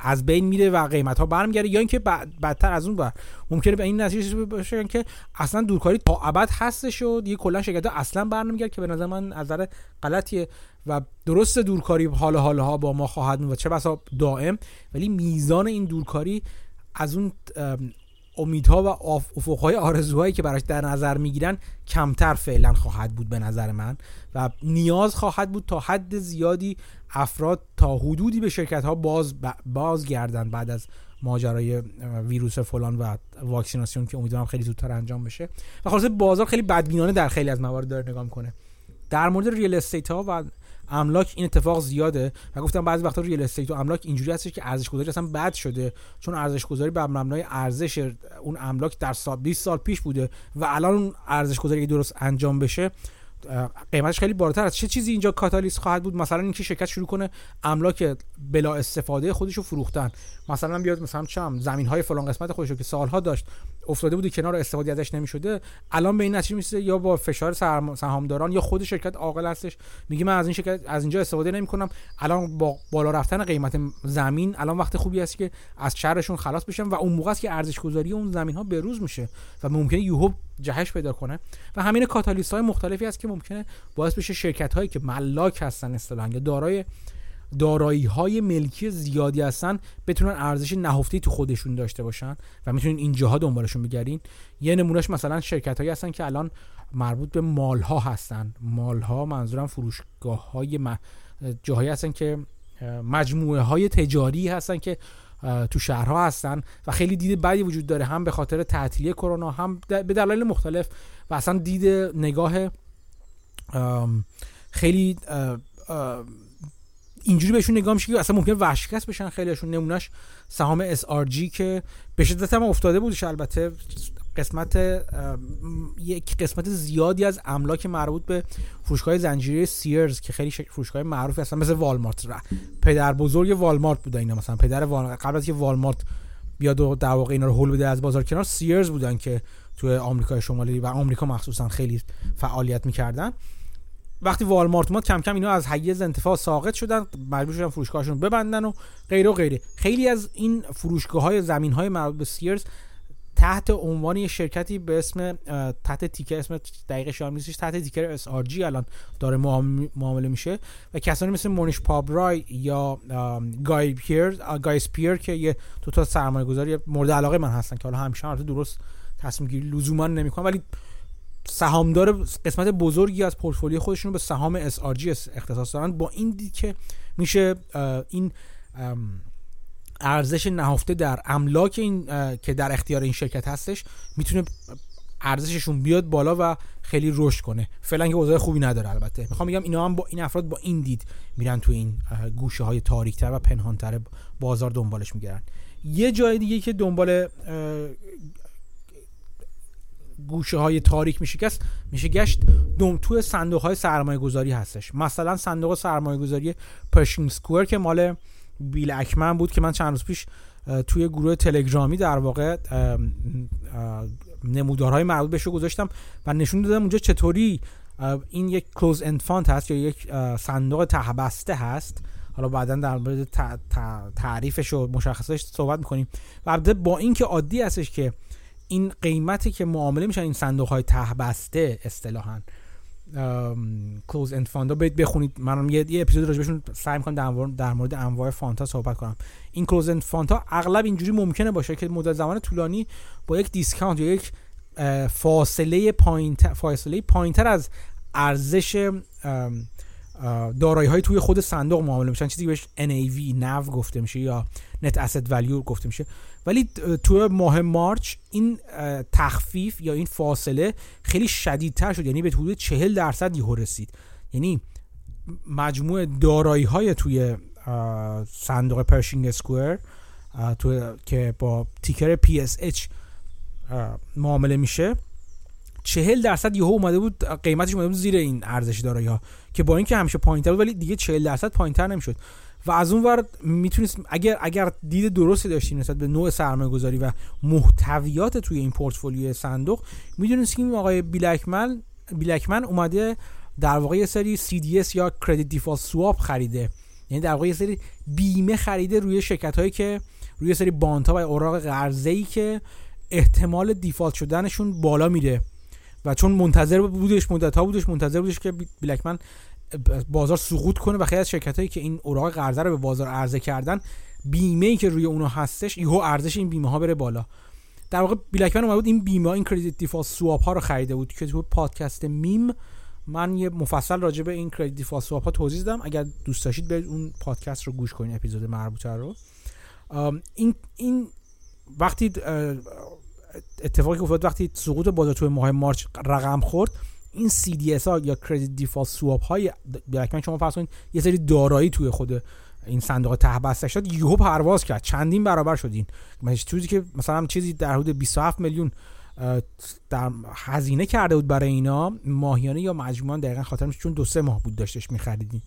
A: از بین میره و قیمت ها برمیگرده. یا اینکه بدتر از اون بر ممکنه به این نتیجه باشه که اصلا دورکاری تا ابد هستش و دیگه کلا شرکت اصلا برنمیگرده که به نظر من نظر غلطیه. و درست دورکاری حال حال ها با ما خواهد و چه بسا دائم ولی میزان این دورکاری از اون امیدها و افقهای آرزوهایی که براش در نظر می‌گیرن کمتر فعلا خواهد بود به نظر من و نیاز خواهد بود تا حد زیادی افراد تا حدودی به شرکت ها باز باز گردن بعد از ماجرای ویروس فلان و واکسیناسیون که امیدوارم خیلی زودتر انجام بشه. و خلاصه بازار خیلی بدبینانه در خیلی از موارد داره نگاه می‌کنه. در مورد real estate ها و املاک این اتفاق زیاده و گفتم بعضی وقتا real estate و املاک اینجوری هستش که ارزش گذاری اصلا بد شده چون ارزش گذاری بر مبنای ارزش اون املاک در سال 20 سال پیش بوده و الان اون ارزش گذاری درست انجام بشه قیمتش خیلی بالاتر است. چه چیزی اینجا کاتالیست خواهد بود؟ مثلا اینکه شرکت شروع کنه املاک بلا استفاده خودش رو فروختن. مثلا بیاد مثلا چم زمین های فلان قسمت خودش رو که سالها داشت افتاده بوده کنار استفاده ازش نمی‌شده. الان به این نتیجه می‌رسه یا با فشار سهامداران یا خود شرکت عاقل هستش. میگه من از این شرکت از اینجا استفاده نمی‌کنم. الان با بالا رفتن قیمت زمین الان وقت خوبی است که از شرشون خلاص بشن و اون موقع است که ارزش گذاری اون زمین ها بروز میشه و ممکنه یوهو جهش پیدا کنه. و همین کاتالیست های مختلفی است که ممکنه باعث بشه شرکت هایی که ملاک هستن اصطلاحا یا دارای دارایی های ملکی زیادی هستن بتونن ارزش نهفته تو خودشون داشته باشن و می‌تونین اینجاها دنبالشون بگردین یه نمونهش مثلا شرکت هایی هستن که الان مربوط به مال ها هستن. مال ها منظورم فروشگاه های جاهایی هستن که مجموعه های تجاری هستن که تو شهرها هستن و خیلی دید بدی وجود داره هم به خاطر تعطیلی کرونا هم به دلایل مختلف و اصلا دید نگاه خیلی اینجوری بهشون نگاه میشه که اصلا ممکن وحشیکست بشن خیلیشون نمونهش سهام SRG که به شدت هم افتاده بودش البته. قسمت یک قسمت زیادی از املاک مربوط به فروشگاه زنجیره سیرز که خیلی فروشگاه معروفی هستن مثل والمارت. را پدر بزرگ والمارت بودن اینا مثلا. پدر والمارت قبل از که والمارت بیاد و در واقع اینا رو هول بده از بازار کنار سیرز بودن که توی آمریکای شمالی و آمریکا مخصوصا خیلی فعالیت می‌کردن. وقتی والمارت اومد کم کم اینا از حیز انتفاع ساقط شدن مجبور شدن فروشگاهشون ببندن و غیره و غیره. خیلی از این فروشگاه های زمین های مربوط به سیرز تحت عنوان یه شرکتی به اسم تحت تیکر اسم دقیق شام نیستش تحت تیکر SRG الان داره معامله میشه و کسانی مثل مونیش پابرای یا گای پیر گای سپیر که یه دو تا سرمایه گذاری مورد علاقه من هستن که حالا همیشه درست تصمیم گیری لزوما نمی‌کنن ولی سهامدار قسمت بزرگی از پورتفولیو خودشون رو به سهام SRG اختصاص دارن با این دید که میشه این ارزش نهفته در املاک این که در اختیار این شرکت هستش می‌تونه ارزششون بیاد بالا و خیلی رشد کنه. فعلا که اوضاع خوبی نداره البته. می‌خوام بگم اینا هم با این افراد با این دید میرن تو این گوشه های تاریکتر و پنهانتر بازار دنبالش میگردن. یه جای دیگه که دنبال گوشه های تاریک میشه گشت میشه گشت دوم تو صندوق های سرمایه گذاری هستش. مثلا صندوق سرمایه گذاری Pershing Square که مال بیل اکمن بود که من چند روز پیش توی گروه تلگرامی در واقع نمودارهای مربوط بهش گذاشتم و نشون دادم اونجا چطوری این یک closed-end fund هست یا یک صندوق ته بسته هست. حالا بعدا در مورد تعریفش و مشخصش صحبت می‌کنیم. و با اینکه عادی هستش که این قیمتی که معامله میشن این صندوق های ته بسته اصطلاحا closed-end fund ا بخونید. من یه, یه اپیزود راجبشون سعی می‌کنم در, در مورد انواع fund ا صحبت کنم. این closed-end fund ا اغلب اینجوری ممکنه باشه که مدت زمان طولانی با یک discount یا یک فاصله پایین فاصله پایینتر از ارزش دارایی های توی خود صندوق معامله میشن چیزی بهش NAV NAV گفته میشه یا نت asset value گفته میشه. ولی تو ماه مارچ این تخفیف یا این فاصله خیلی شدیدتر شد. یعنی به حدود 40 درصد یهو رسید. یعنی مجموع دارایی های توی صندوق پرشینگ اسکوئر تو که با تیکر PSH معامله میشه. چهل درصد یهو اومده بود قیمتش اومده بود زیر این ارزش دارایی ها که با اینکه همیشه پایینتر بود ولی دیگه 40 درصد پایینتر نمی‌شد. و از اون ور می‌تونست اگر اگر دید درستی داشتیم نسبت به نوع سرمایه گذاری و محتویات توی این پورتفولیوی صندوق می‌دونست که این آقای بیلکمن بیلکمن اومده در واقع یه سری CDS یا کردیت دیفالت سواب خریده. یعنی در واقع یه سری بیمه خریده روی شرکت هایی که روی سری bond ا و اوراق قرضه ای که احتمال default شدنشون بالا میره. و چون منتظر بودش مدت ها بودش منتظر بودش که بیل اکمن بازار سقوط کنه و خیلی از شرکت هایی که این اوراق قرضه رو به بازار عرضه کردن بیمه ای که روی اونها هستش یهو ارزش این بیمه ها بره بالا. در واقع بیل اکمن اومد بود این بیمه این credit default swap ها رو خریده بود که تو پادکست میم من یه مفصل راجع به این credit default swap ها توضیح دادم. اگر دوست داشتید برید اون پادکست رو گوش کنید اپیزود مربوطه رو. این این وقتی اتفاقی افتاد وقتی سقوط بازار توی ماه مارچ رقم خورد این CDS ها یا کردیت دیفالت سواپ های بلکمن شما فرض کنید یه سری دارایی توی خود این صندوق ته بسته شد یهو پرواز کرد. چندین برابر شد این چیزی که مثلا چیزی در حدود 27 میلیون در هزینه کرده بود برای اینا ماهیانه یا مجموعا دقیقا خاطر چون دو سه ماه بود داشتش میخریدین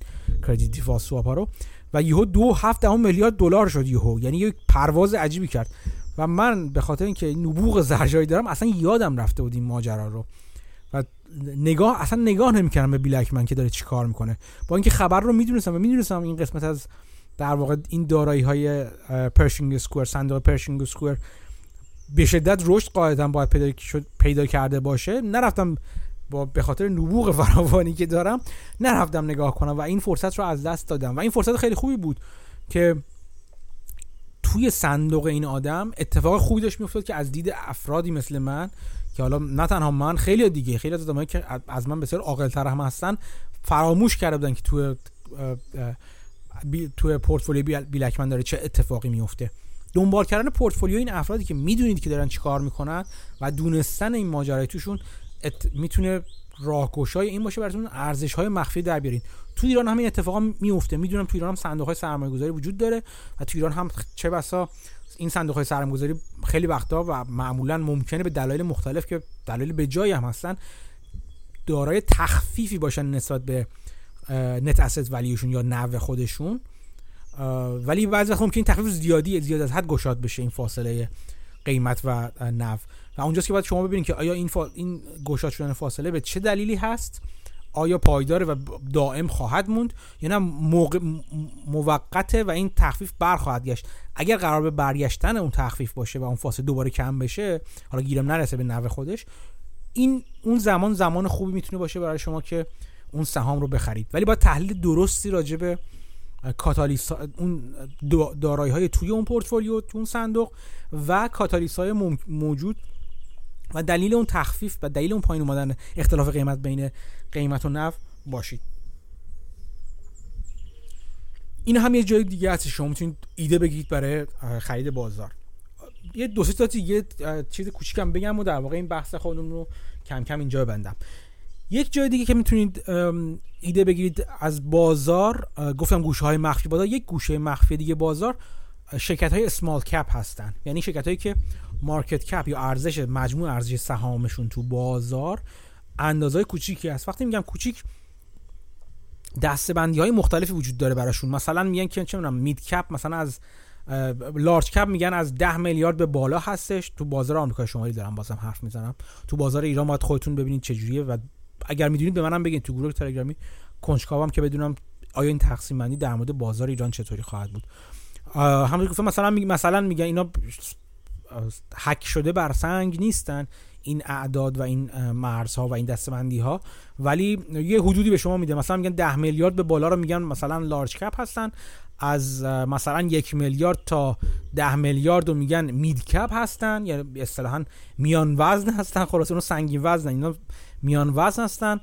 A: credit default swap ها رو. و یهو دو هفت میلیارد دلار شد یهو. یعنی یک پرواز عجیبی کرد. و من به خاطر اینکه نبوغ زرجایی دارم اصلا یادم رفته بود این ماجرا رو. و نگاه اصلا نگاه نمی‌کردم به بیل اکمن که داره چیکار می‌کنه. با اینکه خبر رو می‌دونستم و می‌دونستم این قسمت از در واقع این دارایی های Pershing Square صندوق Pershing Square به شدت رشد قاعدتا باید پیدا, پیدا کرده باشه. نرفتم با به خاطر نبوغ فراوانی که دارم نرفتم نگاه کنم و این فرصت رو از دست دادم. و این فرصت خیلی خوبی بود که توی صندوق این آدم اتفاق خوبی داشت میافتاد که از دید افرادی مثل من که حالا نه تنها من خیلی دیگه خیلی از آدمایی که از من بسیار عاقل‌تر هم هستن فراموش کرده بودن که توی توی پورتفولیو بیلکمن داره چه اتفاقی میفته دنبال کردن پورتفولیو این افرادی که می‌دونید که دارن چیکار می‌کنن و دونستن این ماجرای توشون ات... می‌تونه راهگشای این باشه براتون ارزش های مخفی در بیارین. تو ایران هم این اتفاقا میفته می‌دونم تو ایران هم صندوق های سرمایه گذاری وجود داره و تو ایران هم چه بسا این صندوق های سرمایه گذاری خیلی وقتا و معمولا ممکنه به دلایل مختلف که دلایل به جایی هم هستن دارای تخفیفی باشن نسبت به نت اسست ولیوشون یا نو خودشون. ولی بعضی وقت ممکن تخفیف زیادی زیاد از حد گشاد بشه این فاصله قیمت و نو و اونجاست که باید شما ببینید که آیا این فا... این گشاد شدن فاصله به چه دلیلی هست. آیا پایداره و دائم خواهد موند یا نه؟ موقع موقته و این تخفیف برخواهد گشت. اگر قرار به برگشتن اون تخفیف باشه و اون فاصله دوباره کم بشه حالا گیرم نرسه به نو خودش این اون زمان زمان خوبی می‌تونه باشه برای شما که اون سهام رو بخرید. ولی باید تحلیل درستی راجع به کاتالیس اون دارایی های توی اون پورتفولیو تو اون صندوق و کاتالیس های موجود و دلیل اون تخفیف و دلیل اون پایین اومدن اختلاف قیمت بین قیمت و نف باشید. این هم یه جای دیگه هست شما می‌تونید ایده بگیرید برای خرید بازار. یه دو سه تا دیگه چیز کوچیکم بگم و در واقع این بحث خودمون رو کم کم اینجا ببندم. یک جای دیگه که می‌تونید ایده بگیرید از بازار گفتم گوشه های مخفی بازار یک گوشه مخفی دیگه بازار. شرکت های اسمال کپ هستن. یعنی شرکت هایی که مارکت کپ یا ارزش مجموع ارزش سهامشون تو بازار اندازهای کوچیکی هست. وقتی میگم کوچیک دستبندی های مختلفی وجود داره براشون. مثلا میگن که چه مید کپ مثلا از لارج کپ میگن از 10 میلیارد به بالا هستش. تو بازار آمریکا شمالی دارم بازم حرف می‌زنم. تو بازار ایران باید خودتون ببینید چجوریه و اگر می‌دونید به منم بگین. تو گروه تلگرامی کنجکاوم که بدونم آیا این تقسیم بندی در مورد بازار ایران چطوری خواهد بود. همونطور گفتم مثلا می مثلا میگن اینا حک شده بر سنگ نیستن این اعداد و این مرزها و این دستبندی ها ولی یه حدودی به شما میده. مثلا میگن 10 میلیارد به بالا رو میگن مثلا لارج کپ هستن. از مثلا یک میلیارد تا ده میلیارد رو میگن mid cap هستن. یعنی اصطلاحا میان وزن هستن. خلاص اونو سنگین وزن اینا میان وزن هستن.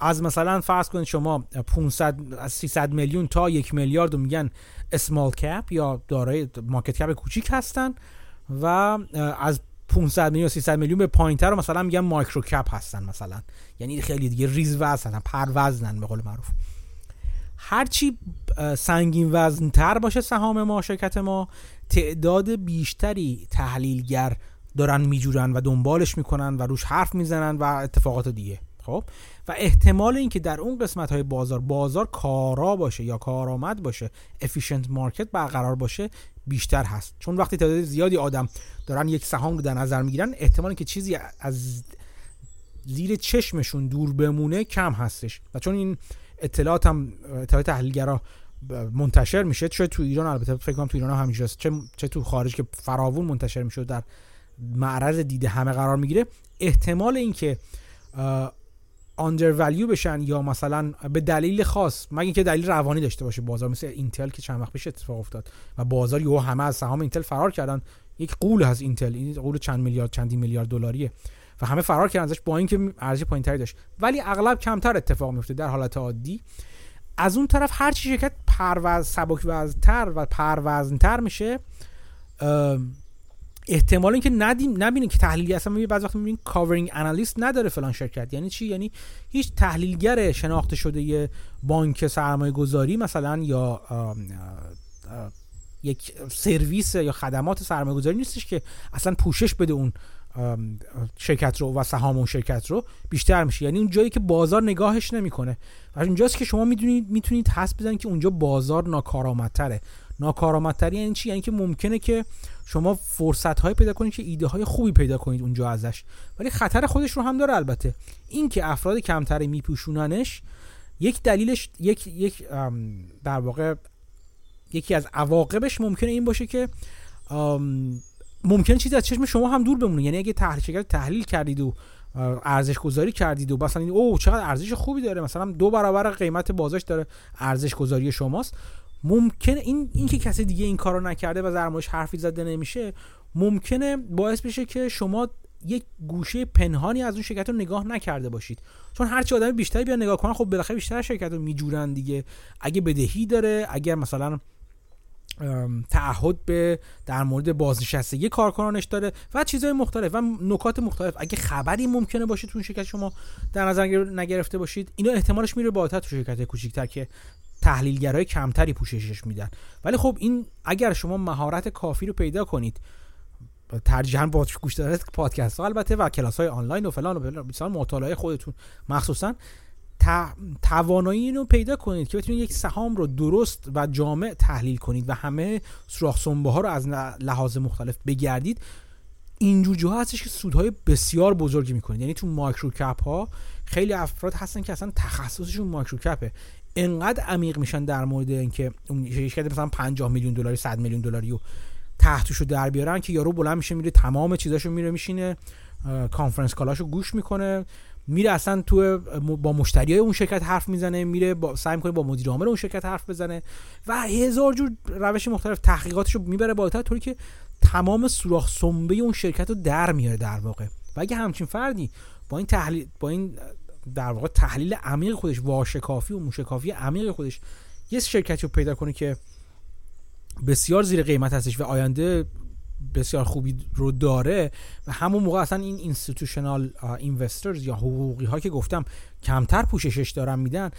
A: از مثلا فرض کنید شما 500 از 300 میلیون تا یک میلیارد رو میگن small cap یا دارای market cap کوچیک هستن و از 500 میلیون 300 میلیون به پایینتر رو مثلا میگن micro cap هستن مثلا. یعنی خیلی دیگه ریز وزن هستن پر وزنن به قول معروف. هرچی سنگین وزن تر باشه سهام ما شرکت ما تعداد بیشتری تحلیلگر دارن میجورن و دنبالش می‌کنن و روش حرف می‌زنن و اتفاقات دیگه. خب؟ و احتمال اینکه در اون قسمت های بازار بازار کارا باشه یا کارآمد باشه افیشنت مارکت برقرار باشه بیشتر هست. چون وقتی تعداد زیادی آدم دارن یک سهام رو در نظر می‌گیرن احتمال که چیزی از زیر چشمشون دور بمونه کم هستش. و چون این اطلاعات هم اطلاعات تحلیلگرا منتشر میشه چه تو ایران البته فکر کنم تو ایران هم چه چه تو خارج که فراوون منتشر میشه در معرض دید همه قرار می‌گیره. احتمال اینکه آندر ولیو بشن یا مثلا به دلیل خاص مگه اینکه دلیل روانی داشته باشه بازار مثل اینتل که چند وقت پیش اتفاق افتاد و بازار یهو همه از سهام اینتل فرار کردن. یک غول از اینتل این غول چند میلیارد چندی میلیارد دلاریه و همه فرار کردن ازش با اینکه ارزش پایینتری داشت. ولی اغلب کمتر اتفاق میفته در حالت عادی. از اون طرف هر چی شرکت پرواز سبک وزنتر و پر وزنتر میشه احتمال اینکه ندیم نبینید که تحلیلی اصلا می‌بینید بعضی وقت می‌بینید covering analyst نداره فلان شرکت. یعنی چی؟ یعنی هیچ تحلیلگر شناخته شده یه بانک سرمایه گذاری مثلا یا یک سرویس یا خدمات سرمایه گذاری نیستش که اصلا پوشش بده اون شرکت رو و سهام اون شرکت رو بیشتر میشه. یعنی اون جایی که بازار نگاهش نمی‌کنه. و اونجاست که شما می‌دونید می‌تونید حس بزنید که اونجا بازار ناکارآمدتره. ناکارآمدتری یعنی چی؟ یعنی که ممکنه که شما فرصت های پیدا کنید که ایده های خوبی پیدا کنید اونجا ازش. ولی خطر خودش رو هم داره البته. این که افراد کمتری میپوشوننش یک دلیلش یک یک در واقع یکی از عواقبش ممکنه این باشه که ممکنه چیزی از چشم شما هم دور بمونه. یعنی اگه تحلیل تحلیل کردید و ارزش گذاری کردید و مثلا او چقدر ارزش خوبی داره. مثلا دو برابر قیمت بازارش داره ارزش گذاری شماست. ممکنه این این که کسی دیگه این کارو نکرده و در حرفی زده نمیشه ممکنه باعث بشه که شما یک گوشه پنهانی از اون شرکت رو نگاه نکرده باشید. چون هرچی آدم بیشتری بیا نگاه کنن خب بالاخره بیشتر شرکت رو میجورن دیگه. اگه بدهی داره اگر مثلا تعهد به در مورد بازنشستگی کارکنانش داره و چیزهای مختلف و نکات مختلف. اگه خبری ممکنه باشه تو شرکت شما در نظر نگرفته باشید اینا احتمالش میره بالاتر تو شرکت کوچیک‌تر که تحلیلگرای کمتری پوششش میدن. ولی خب این اگر شما مهارت کافی رو پیدا کنید ترجیحاً با گوش دارید پادکست ها البته و کلاس های آنلاین و فلان و فلان مطالعه خودتون مخصوصا توانایی رو پیدا کنید که بتونید یک سهام رو درست و جامع تحلیل کنید و همه سوراخ سنبه ها رو از لحاظ مختلف بگردید. اینجور جاها هستش که سودهای بسیار بزرگی می‌کنید. یعنی تو مایکرو کپ ها خیلی افراد هستن که اصلا تخصصشون مایکرو کپه. انقدر عمیق میشن در مورد اینکه اون شرکت مثلا 50 میلیون دلاری 100 میلیون دلاری و تحتشو در بیارن که یارو بلند میشه میره تمام چیزاشو میره میشینه کانفرنس کالاشو گوش می‌کنه میره اصلا تو با مشتری های اون شرکت حرف می‌زنه میره با سعی می‌کنه با مدیر عامل اون شرکت حرف بزنه و هزار جور روش مختلف تحقیقاتشو می‌بره بالاتر طوری که تمام سوراخ سنبه اون شرکت رو در میاره در واقع. و اگه همچین فردی با این تحلیل با این در واقع تحلیل عمیق خودش واشکافی و موشکافی عمیق خودش یه شرکتی رو پیدا کنه که بسیار زیر قیمت هستش و آینده بسیار خوبی رو داره و همون موقع اصلا این اینستیتوشنال اینوسترز یا حقوقی ها که گفتم کمتر پوششش دارن میدن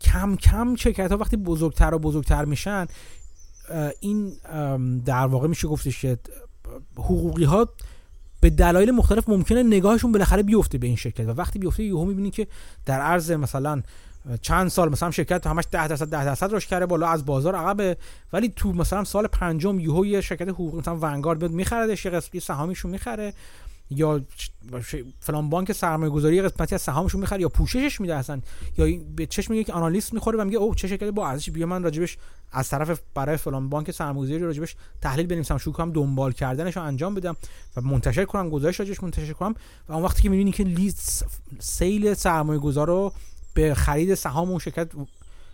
A: کم کم شرکت ها وقتی بزرگتر و بزرگتر میشن این در واقع میشه گفتش که حقوقی ها به دلایل مختلف ممکنه نگاهشون بالاخره بیفته به این شرکت و وقتی بیفته یهو می‌بینی که در عرض مثلا چند سال مثلا شرکت همش 10 درصد 10 درصد رشد کرده بالا از بازار عقبه. ولی تو مثلا سال پنجم یهو یه شرکت حقوقی مثلا ونگارد میخردش یه قسمتی سهامیشون می‌خره. یا فلان بانک سرمایه گذاری قسمتی از سهامشون می‌خره یا پوششش میده اصلا. یا به چشم یک آنالیست می‌خوره و میگه اوه چه شرکتی با ارزش بیا من راجبش از طرف برای فلان بانک سرمایه گذاری راجبش تحلیل بنویسم شروع کنم دنبال کردنش رو انجام بدم و منتشر کنم گزارش راجبش منتشر کنم. و اون وقتی که می‌بینی که لیست سیل سرمایه گذار رو به خرید سهام اون شرکت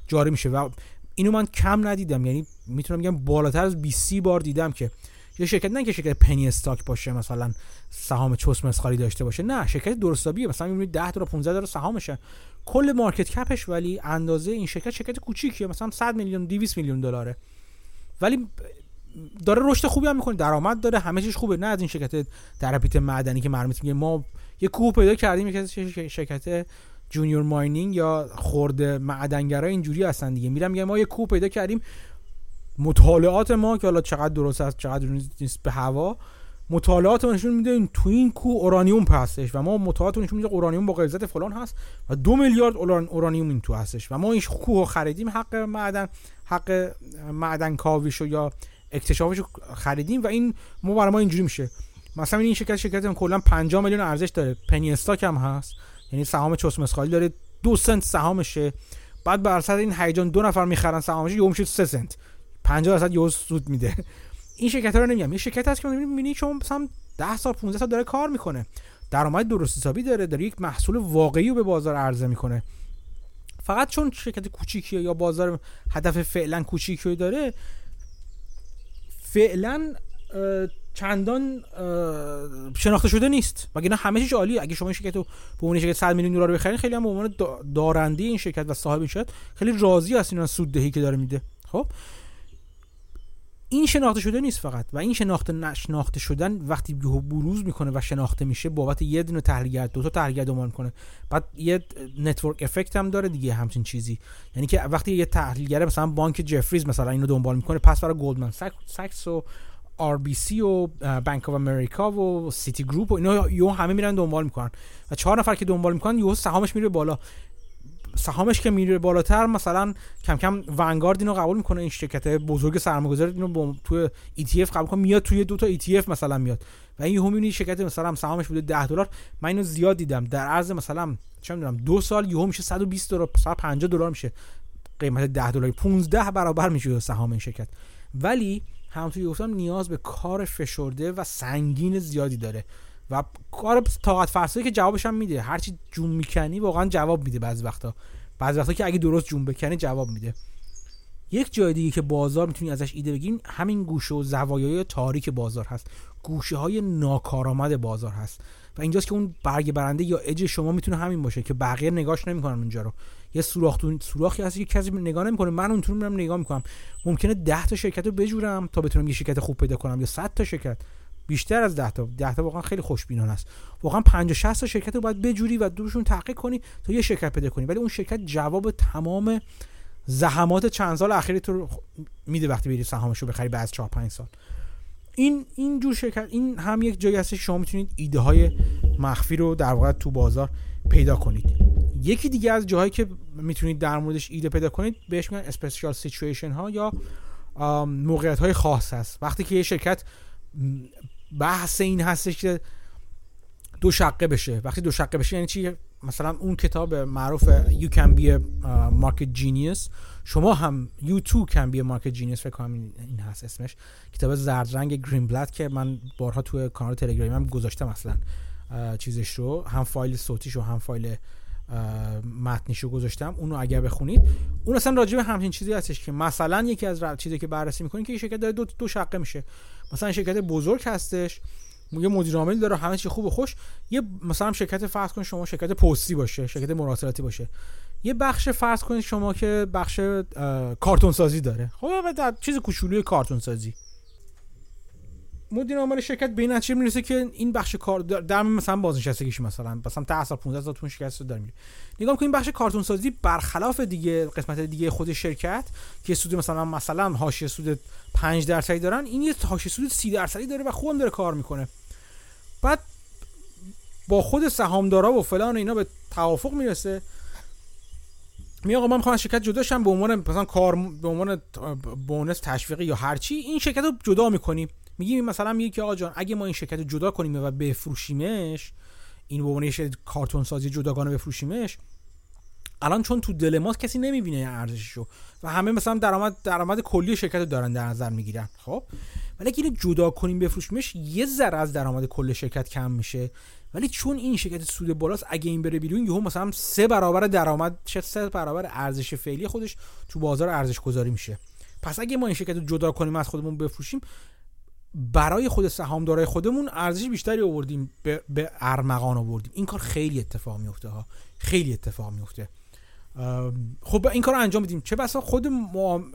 A: جاری میشه. و اینو من کم ندیدم یعنی می‌تونم بگم بالاتر از 20 بار دیدم که یه شرکت نه که شرکت پنی استاک باشه مثلا سهام چوس مسخالی داشته باشه. نه شرکت درستابیه مثلا می‌بینید 10 تا 15 تا سهامشه. کل مارکت کپش ولی اندازه این شرکت شرکت کوچیکیه. مثلا 100 میلیون 200 میلیون دلاره. ولی داره رشد خوبی هم می‌کنه. درآمد داره همه چیز خوبه. نه از این شرکت تراپیت معدنی که مرمیت میگه. ما یه کوه پیدا کردیم که شرکت جونیور ماینینگ یا خورده معدنگرا اینجوری هستن دیگه. میرم میگم ما یه کوه پیدا کردیم. مطالعات ما که حالا چقدر درست است چقدر نیست به هوا. مطالعات نشون میده تو این کوه اورانیوم هستش و ما مطالعات نشون میده اورانیوم با غلظت فلان هست و دو میلیارد اورانیوم این تو هستش و ما این کوه خریدیم حق معدن حق معدن کاویشو یا اکتشافش خریدیم و این ما برای ما اینجوری میشه. مثلا این شرکت شرکت کلا 5 میلیون ارزش داره. پنی استاک هم هست. یعنی سهام چوس مسخالی داره. دو سنت سهامشه. بعد بر این هیجان دو نفر می‌خرن سهامش یهو میشه 3 سنت. 50 درصد یهو سود میده. این شرکت ها رو نمیگم. این شرکت هست که می‌بینی چون مثلا 10 سال 15 سال داره کار می‌کنه. درآمد درست حسابی داره داره یک محصول واقعی رو به بازار عرضه می‌کنه. فقط چون شرکت کوچیکیه یا بازار هدف فعلا کوچیکی داره فعلا چندان شناخته شده نیست. وگرنه همه چیز عالیه. اگه شما این شرکت رو به عنوان شرکت 100 میلیون دلار بخرید خیلی هم به عنوان دارنده این شرکت و صاحب این خیلی راضی هستین از سود دهی که داره میده. خب؟ این شناخته شده نیست فقط. و این شناخته نشناخته شدن وقتی بروز می‌کنه و شناخته میشه بابت یه دونه تحلیلگر دو تا تحلیلگر دنبال کنه بعد یه network effect هم داره دیگه همچین چیزی. یعنی که وقتی یه تحلیلگر مثلا بانک جفریز مثلا اینو دنبال می‌کنه پس برای گلدمن ساکس و RBC و بانک آف امریکا و سیتی گروپ و اینا یهو همه میرن دنبال می‌کنن. و چهار نفر که دنبال می‌کنن یهو سهامش میره بالا. سهامش که میره بالاتر مثلا کم کم ونگارد اینو قبول می‌کنه این شرکت بزرگ سرمایه‌گذار اینو تو ETF قبول کنه میاد توی دو تا ETF مثلا میاد. و این یهو شرکت مثلا سهامش بوده 10 دلار. من اینو زیاد دیدم. در عرض مثلا چه می‌دونم دو سال یهو میشه 120 دلار 150 دلار میشه. قیمت 10 دلاری 15 برابر میشه سهام این شرکت. ولی همونطوری گفتم نیاز به کار فشرده و سنگین زیادی داره. و کار طاقت فرسایی که جوابش هم میده. هرچی جون می‌کنی واقعا جواب میده بعضی وقتا. بعضی وقتا که اگه درست جون بکنی جواب میده. یک جای دیگه که بازار می‌تونی ازش ایده بگیرین همین گوشه و زوایای تاریک بازار هست. گوشه های ناکارآمد بازار هست. و اینجاست که اون برگ برنده یا اج شما می‌تونه همین باشه که بقیه نگاش نمی‌کنن اونجا رو. یه سوراخ سوراخی هست که کسی نگاه نمی‌کنه. من اونطور میرم نگاه می‌کنم. ممکنه 10 تا شرکت رو بجورم تا بتونم یه شرکت خوب پیدا کنم یا 100 تا شرکت. بیشتر از 10 تا 10 تا واقعا خیلی خوشبینانه است. واقعا 50 60 تا شرکت رو باید بجوری و دورشون تحقیق کنی تا یه شرکت پیدا کنی. ولی اون شرکت جواب تمام زحمات چند سال اخیری تو میده وقتی بری سهامش رو بخری بعد 4 5 سال. این این جور شرکت این هم یک جایی هست شما می‌تونید ایده های مخفی رو در واقع تو بازار پیدا کنید. یکی دیگه از جاهایی که می‌تونید در موردش ایده پیدا کنید بهش میگن اسپیشال سیچویشن ها یا موقعیت های خاص هست. وقتی که یه شرکت بحث این هستش که دو شقه بشه. وقتی دو شقه بشه یعنی چی؟ مثلا اون کتاب معروف You can be a market شما هم You too can be a market فکر کنم این هست اسمش. کتاب زرد رنگ گرین بلد که من بارها توی کانال تلگرامم گذاشتم اصلا چیزش رو. هم فایل صوتیش و هم فایل متنیش رو گذاشتم. اونو اگر بخونید اون اصلا راجع به همچین چیزی هستش که مثلا یکی از چیزی که بررسی می‌کنین که این شرکت داره دو, دو شقه میشه. مثلا شرکت بزرگ هستش یه مدیر عامل داره همه چی خوب و خوش یه مثلا شرکت فرض کن شما شرکت پستی باشه شرکت مراسلاتی باشه. یه بخش فرض کنید شما که بخش کارتون سازی داره. خب چیز کوچولوی کارتون سازی مدیر عامل شرکت به این نتیجه می‌رسه که این بخش کار در مثلا بازنشستگیش مثلا مثلا 10 سال 15 سال تون شرکت داره میره نگاه کن این بخش کارتون سازی برخلاف دیگه قسمت دیگه خود شرکت که سود مثلا مثلا حاشیه سود 5 درصدی دارن این یه حاشیه سود 30 درصدی داره و خوبم داره کار می‌کنه. بعد با خود سهامدارا و فلان و اینا به توافق می‌رسه. می آقا من می‌خوام شرکت جدا شم به عنوان مثلا کار به عنوان بونس تشویقی یا هرچی این شرکت رو جدا می‌کنیم. میگیم مثلا میگه که آقا جان اگه ما این شرکت رو جدا کنیم و بفروشیمش این به عنوان کارتون سازی جداگانه بفروشیمش الان چون تو دل ما کسی نمی‌بینه ارزششو و همه مثلا درآمد درآمد کلی شرکت رو دارن در نظر می‌گیرن خب؟ ولی اگه جدا کنیم بفروشیمش یه ذره از درآمد کل شرکت کم میشه. ولی چون این شرکت سود بالاست اگه این بره بیرون یهو مثلا سه برابر درآمد چه سه برابر ارزش فعلی خودش تو بازار ارزش گذاری میشه. پس اگه ما این شرکت رو جدا کنیم از خودمون بفروشیم برای خود سهامدارای خودمون ارزش بیشتری آوردیم به, ارمغان آوردیم. این کار خیلی اتفاق میفته ها. خیلی اتفاق میفته خب این کار رو انجام بدیم چه بسا خود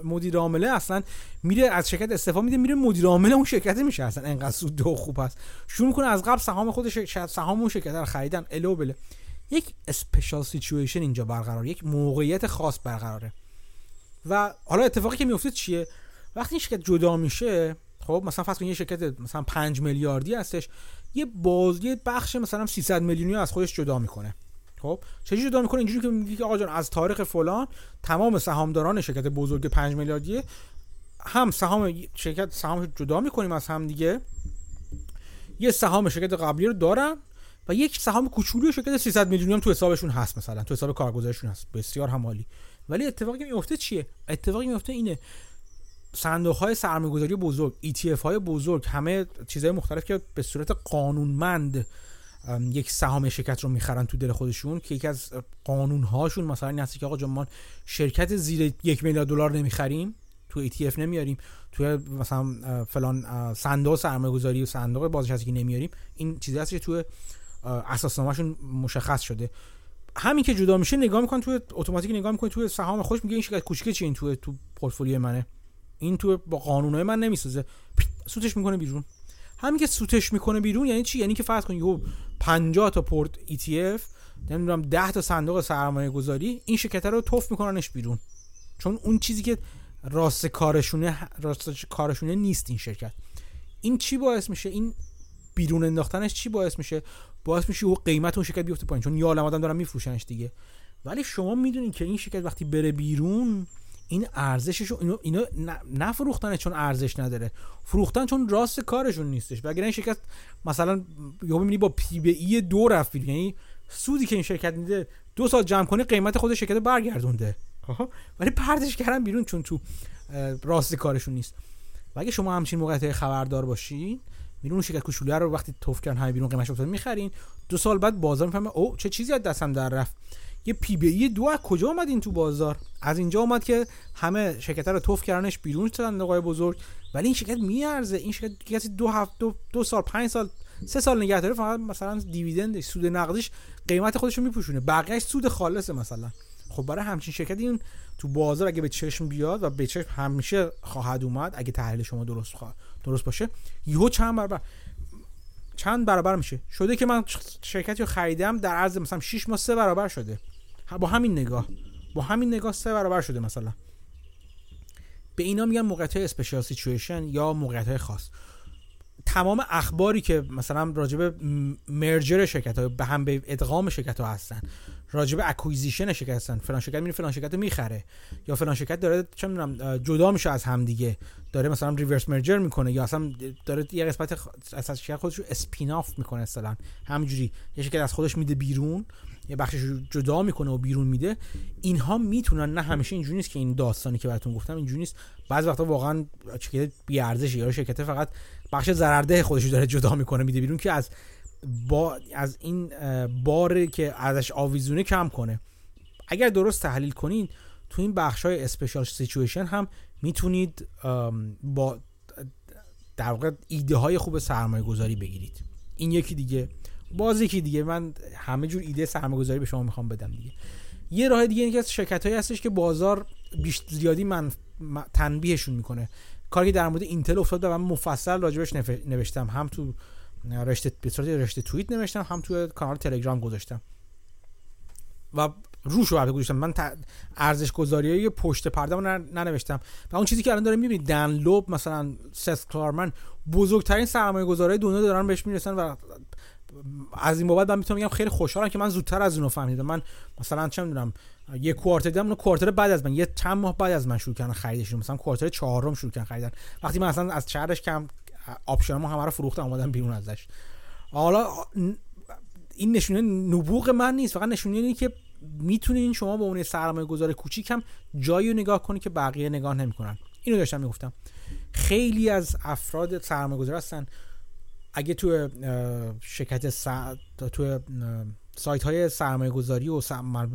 A: مدیر عامله اصلا میره از شرکت استفاده میده میره مدیر عامل اون شرکت میشه. اصلا انقدر سود دو خوب هست شروع می‌کنه از قبل سهام خودش سهام اون شرکت رو خریدن. الو بله. یک اسپیشال سیچویشن اینجا برقرار یک موقعیت خاص برقراره. و حالا اتفاقی که میفته چیه؟ وقتی این شرکت جدا میشه خب مثلا فرض کن یه شرکت مثلا 5 میلیاردی هستش یه باز یه بخش مثلا 300 میلیونی از خودش جدا می‌کنه. خب چجوری جدا می‌کنه؟ اینجوری که میگه که آقا جان از تاریخ فلان تمام سهامداران شرکت بزرگ 5 میلیاردی هم سهام شرکت سهامش جدا می‌کنیم از هم دیگه. یه سهام شرکت قبلی رو دارن و یک سهام کوچولوی شرکت 300 میلیونی هم تو حسابشون هست مثلا تو حساب کارگزارشون هست. بسیار همالی. ولی اتفاقی میفته چیه؟ اتفاقی میفته اینه صندوق های سرمایه‌گذاری بزرگ ETF های بزرگ همه چیزهای مختلف که به صورت قانونمند یک سهام شرکت رو می‌خرن تو دل خودشون که یکی از قانون هاشون مثلا این هست که آقا ما شرکت زیر یک میلیارد دلار نمی‌خریم تو ETF نمیاریم تو مثلا فلان صندوق سرمایه گذاری و صندوق بازنشستگی نمیاریم این چیزی هست که تو اساسنامهشون مشخص شده. همین که جدا میشه نگاه میکن تو اتوماتیک نگاه می‌کنی تو سهام خوش میگه این شرکت کوچیکه چی این تو تو پورتفولیو منه؟ این تو با قانونهای من نمی‌سازه. سوتش می‌کنه بیرون. همین که سوتش می‌کنه بیرون یعنی چی؟ یعنی که فرض کن یهو 50 تا پورت ETF نمی‌دونم 10 تا صندوق سرمایه گذاری این شرکت رو توف میکننش بیرون. چون اون چیزی که راست کارشونه راست کارشونه نیست این شرکت. این چی باعث میشه؟ این بیرون انداختنش چی باعث میشه؟ باعث میشه او قیمت اون شرکت بیفته پایین. چون عالم آدم دارن میفروشنش دیگه. ولی شما می‌دونید که این شرکت وقتی بره بیرون این ارزشش اینو اینا نفروختن چون ارزش نداره. فروختن چون راست کارشون نیستش. وگرنه این شرکت مثلا یا می‌بینی با P/E دو رفت یعنی سودی که این شرکت میده دو سال جمع کنه قیمت خود شرکت برگردونده. ولی پرتش کردن بیرون چون تو راست کارشون نیست. و اگه شما همچین موقعیت خبردار باشین میرون شرکت کوچولو رو وقتی توف کردن های بیرون قیمتش افتاد می‌خرین دو سال بعد بازار می‌فهمه او چه چیزی از دستم در رفت. یه P/E دو از کجا اومد این تو بازار؟ از اینجا اومد که همه شرکت رو توف کردنش بیرون صندوق بزرگ. ولی این شرکت میارزه. این شرکت کسی دو هفت دو, دو سال پنج سال سه سال نگه داره فقط مثلا دیویدندش سود نقدیش قیمت خودش رو میپوشونه. بقیهش سود خالصه مثلا. خب برای همچین شرکتی این تو بازار اگه به چشم بیاد و به چشم همیشه خواهد اومد اگه تحلیل شما درست خواهد درست باشه یهو چند برابر چند برابر میشه. شده که من شرکتی رو خریدم در عرض مثلا 6 ماه سه برابر شده. با همین نگاه. با همین نگاه سه برابر شده مثلا. به اینا میگن موقعیت های اسپیشال سیچویشن یا موقعیت خاص. تمام اخباری که مثلا راجب merger شرکت ها به هم به ادغام شرکت ها هستن راجب acquisition شرکت هستن فلان شرکت میره فلان شرکت رو می‌خره. یا فلان شرکت داره چه می‌دونم جدا میشه از هم دیگه. داره مثلا reverse merger می‌کنه یا اصلا داره یه قسمت از خودش رو spin off می‌کنه اصلا همینجوری. یه شرکت از خودش میده بیرون. یه بخشش جدا می‌کنه و بیرون میده اینها می‌تونن نه همیشه اینجوری نیست که این داستانی که براتون گفتم اینجوری نیست. بعضی وقتا واقعا شرکت بی ارزشه یا شرکت فقط بخش ضررده خودش رو داره جدا می‌کنه میده بیرون که از با از این بار که ازش آویزونه کم کنه. اگر درست تحلیل کنین تو این بخش های اسپیشال سیچویشن هم می‌تونید با در واقع ایده های خوب سرمایه گذاری بگیرید. این یکی دیگه. باز یکی دیگه. من همه جور ایده سرمایه گذاری به شما می‌خوام بدم دیگه. یه راه دیگه اینه که شرکت هایی هستش که بازار بیشتر زیادی من تنبیهشون می‌کنه. کاری که در مورد اینتل افتاد و من مفصل راجبش نوشتم. هم تو رشته به رشته توییت نوشتم هم تو کانال تلگرام گذاشتم. و روش رو گذاشتم من ارزش گذاری پشت پرده ننوشتم. و اون چیزی که الان داره می‌بینید دن لوب مثلا ست کلارمن بزرگترین سرمایه گذاری دنیا دارن بهش می‌رسن و از این بابت من می‌تونم بگم خیلی خوشحالم که من زودتر از اونو فهمیدم. من مثلا چه می‌دونم یه quarter دیدم اونو quarter بعد از من یه چند ماه بعد از من شروع کردن خریدش مثلا quarter چهارم شروع کردن خریدن. وقتی من اصلا از چهرش کم option ما همه رو فروختم اومدم بیرون ازش. حالا این نشونه نبوغ من نیست. فقط نشونه اینه که می‌تونین شما به اون سرمایه گذار کوچیک هم جایی رو نگاه کنی که بقیه نگاه نمی‌کنن. اینو داشتم می‌گفتم. خیلی از افراد سرمایه گذار هستن. اگه تو شرکت تو سایت های سرمایه گذاری و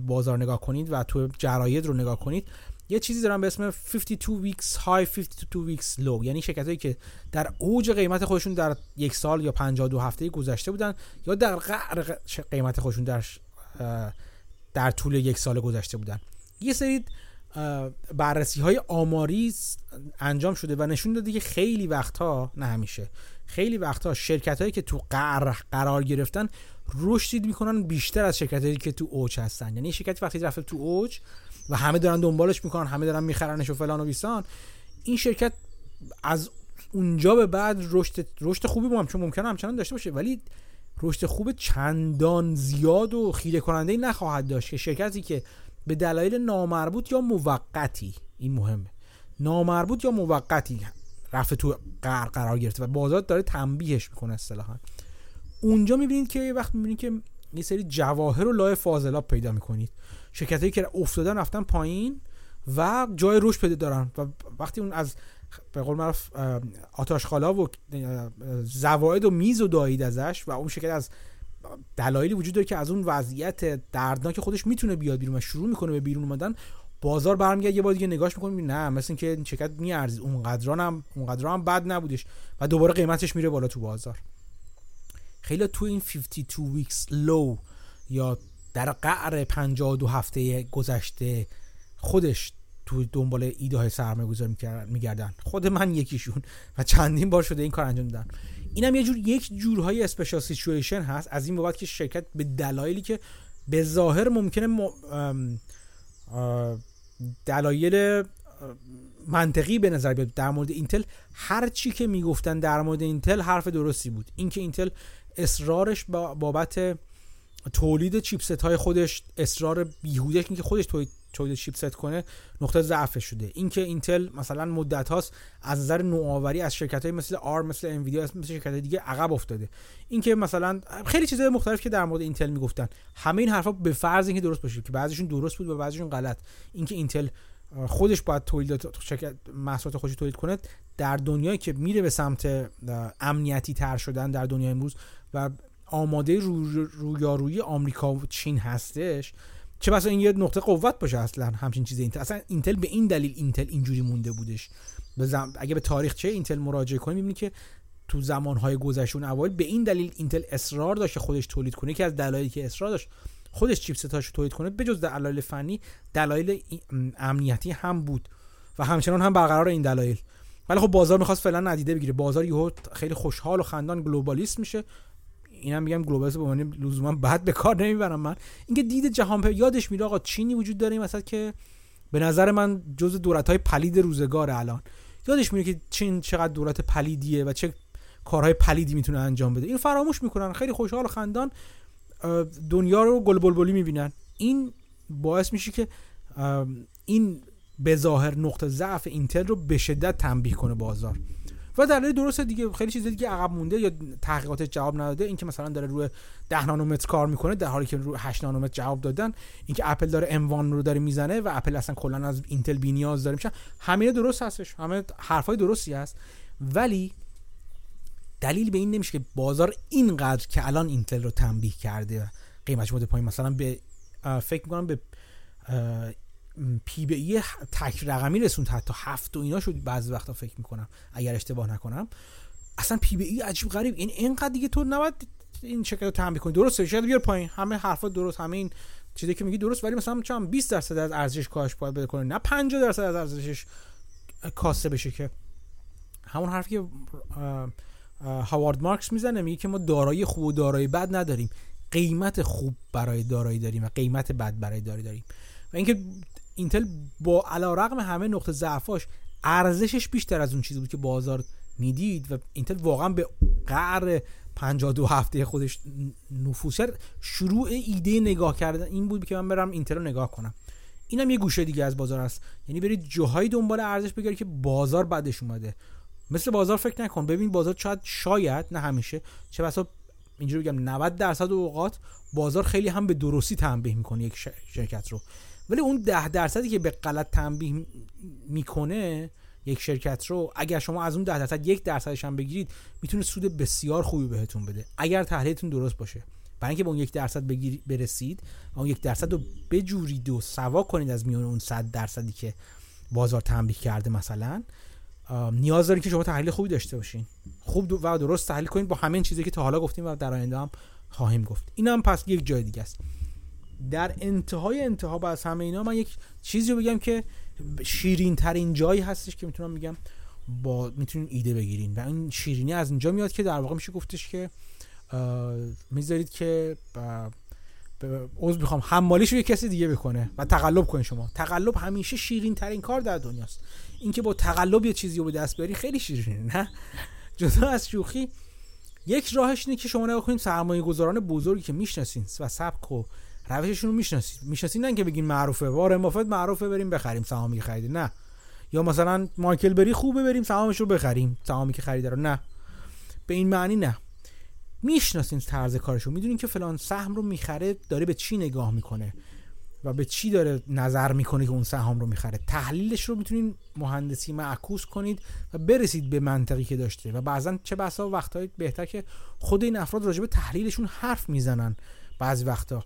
A: بازار نگاه کنید و تو جراید رو نگاه کنید یه چیزی دارن به اسم 52 weeks high 52 weeks low یعنی شرکت هایی که در اوج قیمت خودشون در یک سال یا 52 هفته گذشته بودن یا در قعر قیمت خودشون در در طول یک سال گذشته بودن. یه سری بررسی های آماری انجام شده و نشون داده که خیلی وقتها نه همیشه خیلی وقتها شرکت هایی که تو قر قرار گرفتن رشد می‌کنن بیشتر از شرکت هایی که تو اوج هستن. یعنی شرکت وقتی رفته تو اوج و همه دارن دنبالش می‌کنن همه دارن میخرنش و فلان و بیسان این شرکت از اونجا به بعد رشد رشد خوبی با هم چون ممکنه همچنان داشته باشه. ولی رشد خوب چندان زیاد و خیره کننده نخواهد داشت که شرکتی که به دلایل نامربوط یا موقتی این مهمه نامربوط یا موقتی رفته تو قرار قرار گرفته و بازار داره تنبیهش می‌کنه اصطلاحا. اونجا می‌بینید که یه وقت می‌بینید که یه سری جواهر و لای فاضلاب پیدا می‌کنید. شرکت هایی که افتادن رفتن پایین و جای رشد پیدا دارن و وقتی اون از به قول معروف آتاش خالا و زواید و میز و دایید ازش و اون شرکت از دلایلی وجود داره که از اون وضعیت دردناک خودش می‌تونه بیاد بیرون و شروع می‌کنه به بیرون اومدن بازار برمیگرده یه بار دیگه نگاش می‌کنه نه مثل اینکه این شرکت میارزید اونقدران هم اونقدر هم بد نبودش و دوباره قیمتش میره بالا تو بازار. خیلی تو این 52 weeks low یا در قعر 52 هفته گذشته خودش تو دنبال ایده های سرمایه گذاری میگردن. خود من یکیشون و چندین بار شده این کار انجام دادن. اینم یه جور یک جورهای اسپیشال سیچویشن هست. از این بابت که شرکت به دلایلی که به ظاهر ممکنه م... دلایل منطقی به نظر بیاد در مورد اینتل هر چی که می‌گفتن در مورد اینتل حرف درستی بود. اینکه اینتل اصرارش بابت تولید chipset های خودش اصرار بیهودش اینکه خودش تولید chipset کنه نقطه ضعف شده. اینکه اینتل مثلا مدت هاست از نظر نوآوری از شرکت های مثل آرم مثل انویدیا مثل شرکت های دیگه عقب افتاده. اینکه مثلا خیلی چیزهای مختلف که در مورد اینتل می‌گفتن. همه این حرفا به فرض اینکه درست باشه که بعضیشون درست بود و بعضیشون غلط. اینکه اینتل خودش باید تولید شرکت محصولات خودش تولید کنه در دنیایی که میره به سمت امنیتی تر شدن در دنیای امروز و آماده رویارویی آمریکا و چین هستش چه بسا این یه نقطه قوت باشه اصلا همچین چیزی. اینتل اصلا اینتل به این دلیل اینتل اینجوری مونده بودش. زم... اگه به تاریخچه اینتل مراجعه کنیم می‌بینی که تو زمانهای گذشته اون به این دلیل اینتل اصرار داشت خودش تولید کنه. که از دلایلی که اصرار داشت خودش chipset اشو تولید کنه به جز دلایل فنی دلایل امنیتی هم بود و همچنان هم برقرار این دلایل. ولی خب بازار می‌خواست فعلا ندیده بگیره. بازار یهو خیلی خوشحال و خندان گلوبالیست میشه. اینم میگم گلوبالیسم به معنی لزوما بعد به کار نمی‌برم من. اینکه دید جهان پر یادش میره آقا چینی وجود داره مثلا که به نظر من جز دولت های پلید روزگار الان. یادش میره که چین چقدر دولت پلیدیه و چه کارهای پلیدی می‌تونه انجام بده. این فراموش می‌کنن. خیلی خوشحال و خندان دنیا رو گل بلبلی می‌بینن. این باعث میشه که این به ظاهر نقطه ضعف اینتل رو به شدت تنبیه کنه بازار. و دلیل درست دیگه خیلی چیز دیگه عقب مونده یا تحقیقات جواب نداده. اینکه مثلا داره روی 10 نانومتر کار می‌کنه در حالی که روی 8 نانومتر جواب دادن اینکه اپل داره M1 رو داره می‌زنه و اپل اصلا کلا از اینتل بی نیاز داره میشه همه درست هستش. همه حرفای درستی هست. ولی دلیل به این نمیشه که بازار اینقدر که الان اینتل رو تنبیه کرده قیمتش بوده پایین. مثلا به فکر می‌کنم به P به E تک رقمی رسوند حتی هفت و اینا شد بعضی وقتا فکر می‌کنم اگر اشتباه نکنم. اصلا P به E عجیب غریب. این اینقدر دیگه تو نباید این شرکت رو تنبیه کنی. درسته شاید بیار پایین. همه حرفا درست همه این چیزی که میگی درست ولی مثلا چند 20 درصد از ارزشش کاهش باید بده کنه نه 50 درصد از ارزشش کاسته بشه که. همون حرفی که هاوارد مارکس می‌زنه میگه که ما دارایی خوب و دارایی بد نداریم. قیمت خوب برای دارایی داریم و قیمت بد برای دارایی داریم. و اینکه اینتل با علا رقم همه نقطه ضعفاش ارزشش بیشتر از اون چیزی بود که بازار می‌دید و اینتل واقعا به قعر 52 هفته خودش نفوذ کرد. شروع ایده نگاه کردن این بود که من برم اینتل رو نگاه کنم. اینم یه گوشه دیگه از بازار است. یعنی برید جاهای دنبال ارزش بگیرید که بازار بعدش اومده. مثل بازار فکر نکن. ببین بازار شاید شاید نه همیشه چه بسا اینجوری بگم 90 درصد اوقات بازار خیلی هم به درستی تنبیه می‌کنه یک شرکت رو. ولی اون ده درصدی که به غلط تنبیه می‌کنه یک شرکت رو اگر شما از اون ده درصد یک درصدش هم بگیرید می‌تونه سود بسیار خوبی بهتون بده. اگر تحلیلتون درست باشه. برای اینکه به اون یک درصد برسید و اون یک درصد رو بجورید و سوا کنید از میون اون صد درصدی که بازار تنبیه کرده مثلا نیاز دارید که شما تحلیل خوبی داشته باشین. خوب و درست تحلیل کنید با همین چیزی که تا حالا گفتیم و در آینده هم خواهیم گفت. این هم پس یک جای دیگه است. در انتهای انتها از همه اینا من یک چیزی رو بگم که شیرین ترین جایی هستش که می‌تونم بگم با می‌تونین ایده بگیرین. و این شیرینی از اینجا میاد که در واقع میشه گفتش که می‌ذارید که عوض می‌خوام حمالیش رو کسی دیگه بکنه و تقلب کنه شما. تقلب همیشه شیرین ترین کار در دنیاست. اینکه با تقلب یه چیزی رو به دست بیاری خیلی شیرینه نه؟ جدا از شوخی یک راهش اینه که شما نگاه کنید سرمایه گذاران بزرگی که می‌شناسین و سبک و روششون رو می‌شناسید می‌شناسید نه که بگین معروفه. وارن بافت معروفه بریم بخریم سهامی خریده نه. یا مثلا مایکل بری خوبه بریم سهامش رو بخریم. سهامی که خریده رو. نه. به این معنی نه. می‌شناسین طرز کارشو می‌دونین که فلان سهم رو می‌خره داره به چی نگاه می‌کنه؟ و به چی داره نظر می‌کنه که اون سهام رو می‌خره؟ تحلیلش رو می‌تونین مهندسی معکوس کنید و برسید به منطقی که داشته. و بعضا چه بسا وقتهای بهتر که خود این افراد راجع تحلیلشون حرف می‌زنن بعضی وقتا.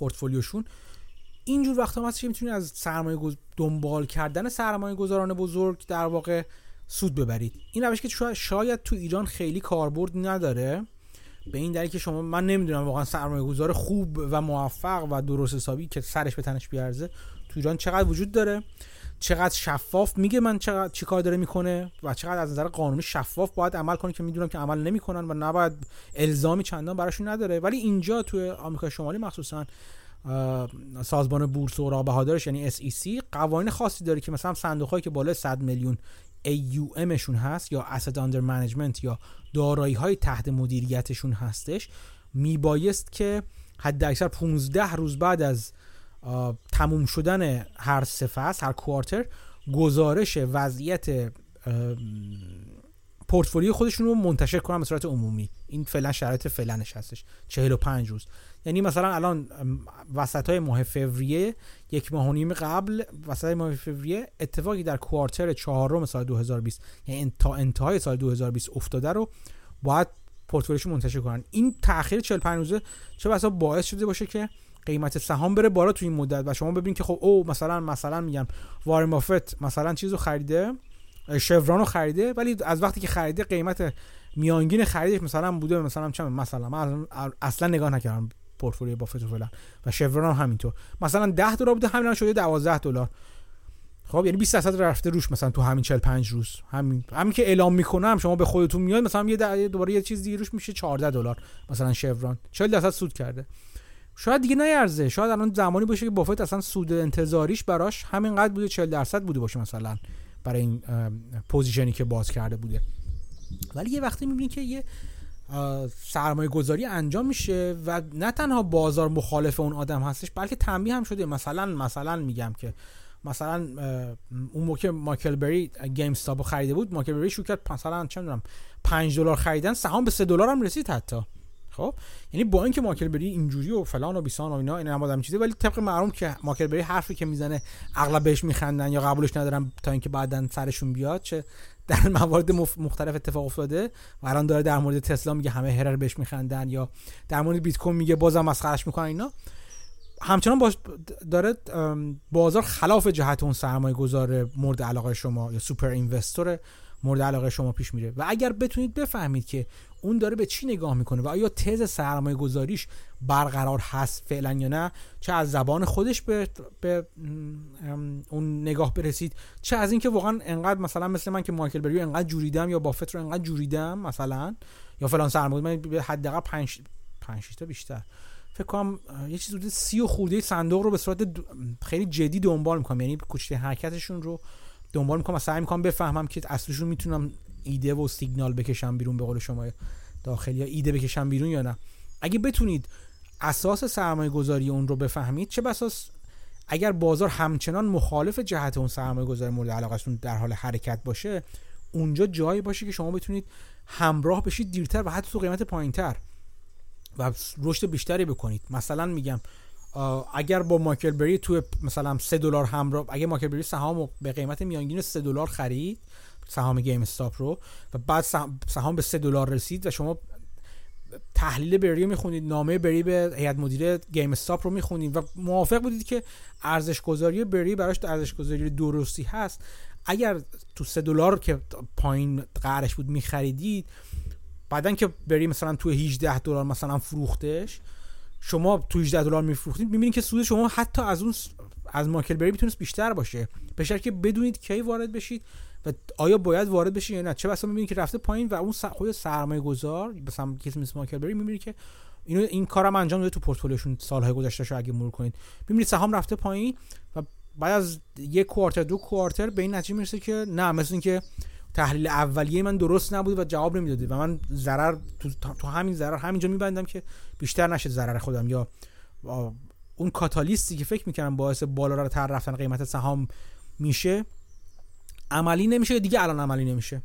A: پورتفولیوشون اینجور وقتا هست که می‌تونید از سرمایه دنبال کردن سرمایه گذاران بزرگ در واقع سود ببرید. این روش که شاید تو ایران خیلی کاربرد نداره. به این دلیل که شما من نمی‌دونم واقعا سرمایه گذار خوب و موفق و درست حسابی که سرش به تنش بیارزه تو ایران چقدر وجود داره. چقدر شفاف میگه من چقدر چی کار داره می‌کنه و چقدر از نظر قانونی شفاف باید عمل کنه که می‌دونم که عمل نمی‌کنن و نباید الزامی چندان براشون نداره. ولی اینجا تو آمریکا شمالی مخصوصا سازمان بورس و بهادرش یعنی SEC قوانین خاصی داره که مثلا صندوق که بالای 100 میلیون AUM شون هست یا Asset Under Management یا دارایی های تحت مدیریتشون هستش میبایست که حد اکثر 15 روز بعد از تموم شدن هر فصل هر کوارتر گزارش وضعیت پورتفولیو خودشون رو منتشر کنن به صورت عمومی. این فعلا شرایط فعلنش هستش. 45 روز. یعنی مثلا الان وسط های ماه فوریه یک ماه و نیم قبل وسط ماه فوریه اتفاقی در کوارتر چهارم سال 2020 یعنی تا انتهای سال 2020 افتاده رو باید پورتفولیوش منتشر کنن. این تاخیر 45 روزه چه بسا باعث شده باشه که قیمت سهام بره بالا تو این مدت و شما ببینید که خب او مثلا مثلا میگم وارن بافت مثلا چیزو خریده شوران رو خریده ولی از وقتی که خریده قیمت میانگین خریدش مثلا بوده مثلا چند؟ مثلا من اصلا نگاه نکردم پورتفولیو بافت فعلا و شورون هم همینطور. مثلا 10 دلار بوده همین شده 12 دلار. خب یعنی 20 درصد رفته روش مثلا تو همین 45 روز. همین همین که اعلام می‌کنم شما به خودتون میاد مثلا یه دوباره یه چیز دیگه روش میشه 14 دلار مثلا شورون. 40 درصد سود کرده. شاید دیگه نیارزه شاید الان زمانی باشه که بافت اصلا سود انتظاریش براش همینقدر بوده 40 درصد بوده باشه مثلا برای این position ی که باز کرده بوده. ولی یه وقتی می‌بینید که یه سرمایه گذاری انجام میشه و نه تنها بازار مخالف اون آدم هستش بلکه تنبیه هم شده. مثلا مثلا میگم که مثلا اون موقع مایکل بری گیم خریده بود. مایکل بری شو کرد مثلا چه می‌دونم 5 دلار خریدن سهام به 3 دلار هم رسید حتی. خب؟ یعنی با اینکه ماکل بری اینجوری و فلان و بیسان و اینا این هم چیزه ولی طبق معلوم که ماکل بری حرفی که می‌زنه اغلب بهش میخندن یا قبولش ندارن تا اینکه بعدا سرشون بیاد چه در موارد مختلف اتفاق افتاده و الان داره در مورد تسلا میگه همه هرر بهش میخندن یا در مورد بیت کوین میگه بازم مسخرش می‌کنن اینا. همچنان باش داره بازار خلاف جهت اون سرمایه گذار مورد علاقه شما یا سوپر اینوستور مورد علاقه شما پیش میره. و اگر بتونید بفهمید که اون داره به چی نگاه می‌کنه و آیا تز سرمایه گذاریش برقرار هست فعلا یا نه چه از زبان خودش به, به اون نگاه برسید چه از اینکه واقعا انقدر مثلا مثل من که مایکل بریو انقدر جوریدم یا بافت رو انقدر جوریدم مثلا یا فلان سرمایه من به حداقل 5 5 تا بیشتر. فکر کنم یه چیز حدود سی و خورده صندوق رو به صورت خیلی جدی دنبال می‌کنم یعنی کوچه حرکتشون رو دنبال می‌کنم و سعی می‌کنم بفهمم که اصلشون می‌تونم ایده و سیگنال بکشم بیرون به قول شما داخلی یا ایده بکشم بیرون یا نه. اگه بتونید اساس سرمایه گذاری اون رو بفهمید چه بساس اگر بازار همچنان مخالف جهت اون سرمایه گذاری مورد علاقهتون در حال حرکت باشه اونجا جایی باشه که شما بتونید همراه بشید دیرتر و حتی تو قیمت پایینتر و رشد بیشتری بکنید. مثلا میگم اگر با مایکل بری تو مثلا 3 دلار همراه اگر مایکل بری سهام به قیمت میانگین 3 دلار خرید سهام گیم استاپ رو و بعد سهام به 3 دلار رسید و شما تحلیل بری می‌خونید نامه بری به هیئت مدیره گیم استاپ رو می‌خونید و موافق بودید که ارزش گذاری بری براش ارزش گذاری درستی هست. اگر تو 3 دلار که پایین قرارش بود میخریدید بعدا که بری مثلا تو 18 دلار مثلا فروختش شما تو 18 دلار میفروختید می‌بینید که سود شما حتی از اون از ماکل بری می‌تونست بیشتر باشه. به شرطی که بدونید کی وارد بشید و آیا باید وارد بشید یا نه. چه بسا می‌بینید که رفته پایین و اون خود سرمایه گذار مثلا کسی مثل ماکل بری می‌بینید که اینو این کارم انجام داده تو پورتفولیوشون سالهای گذشته شو اگه مرور کنید. می‌بینید سهام رفته پایین و بعد از یک کوارتر دو کوارتر به این نتیجه می‌رسه که نه مثل اینکه تحلیل اولیه من درست نبود و جواب نمی‌داده و من ضرر تو, تو همین ضرر همینجا میبندم که بیشتر نشه ضرر خودم یا اون کاتالیستی که فکر می‌کنم باعث بالا تر رفتن قیمت سهام میشه عملی نمیشه دیگه الان عملی نمیشه.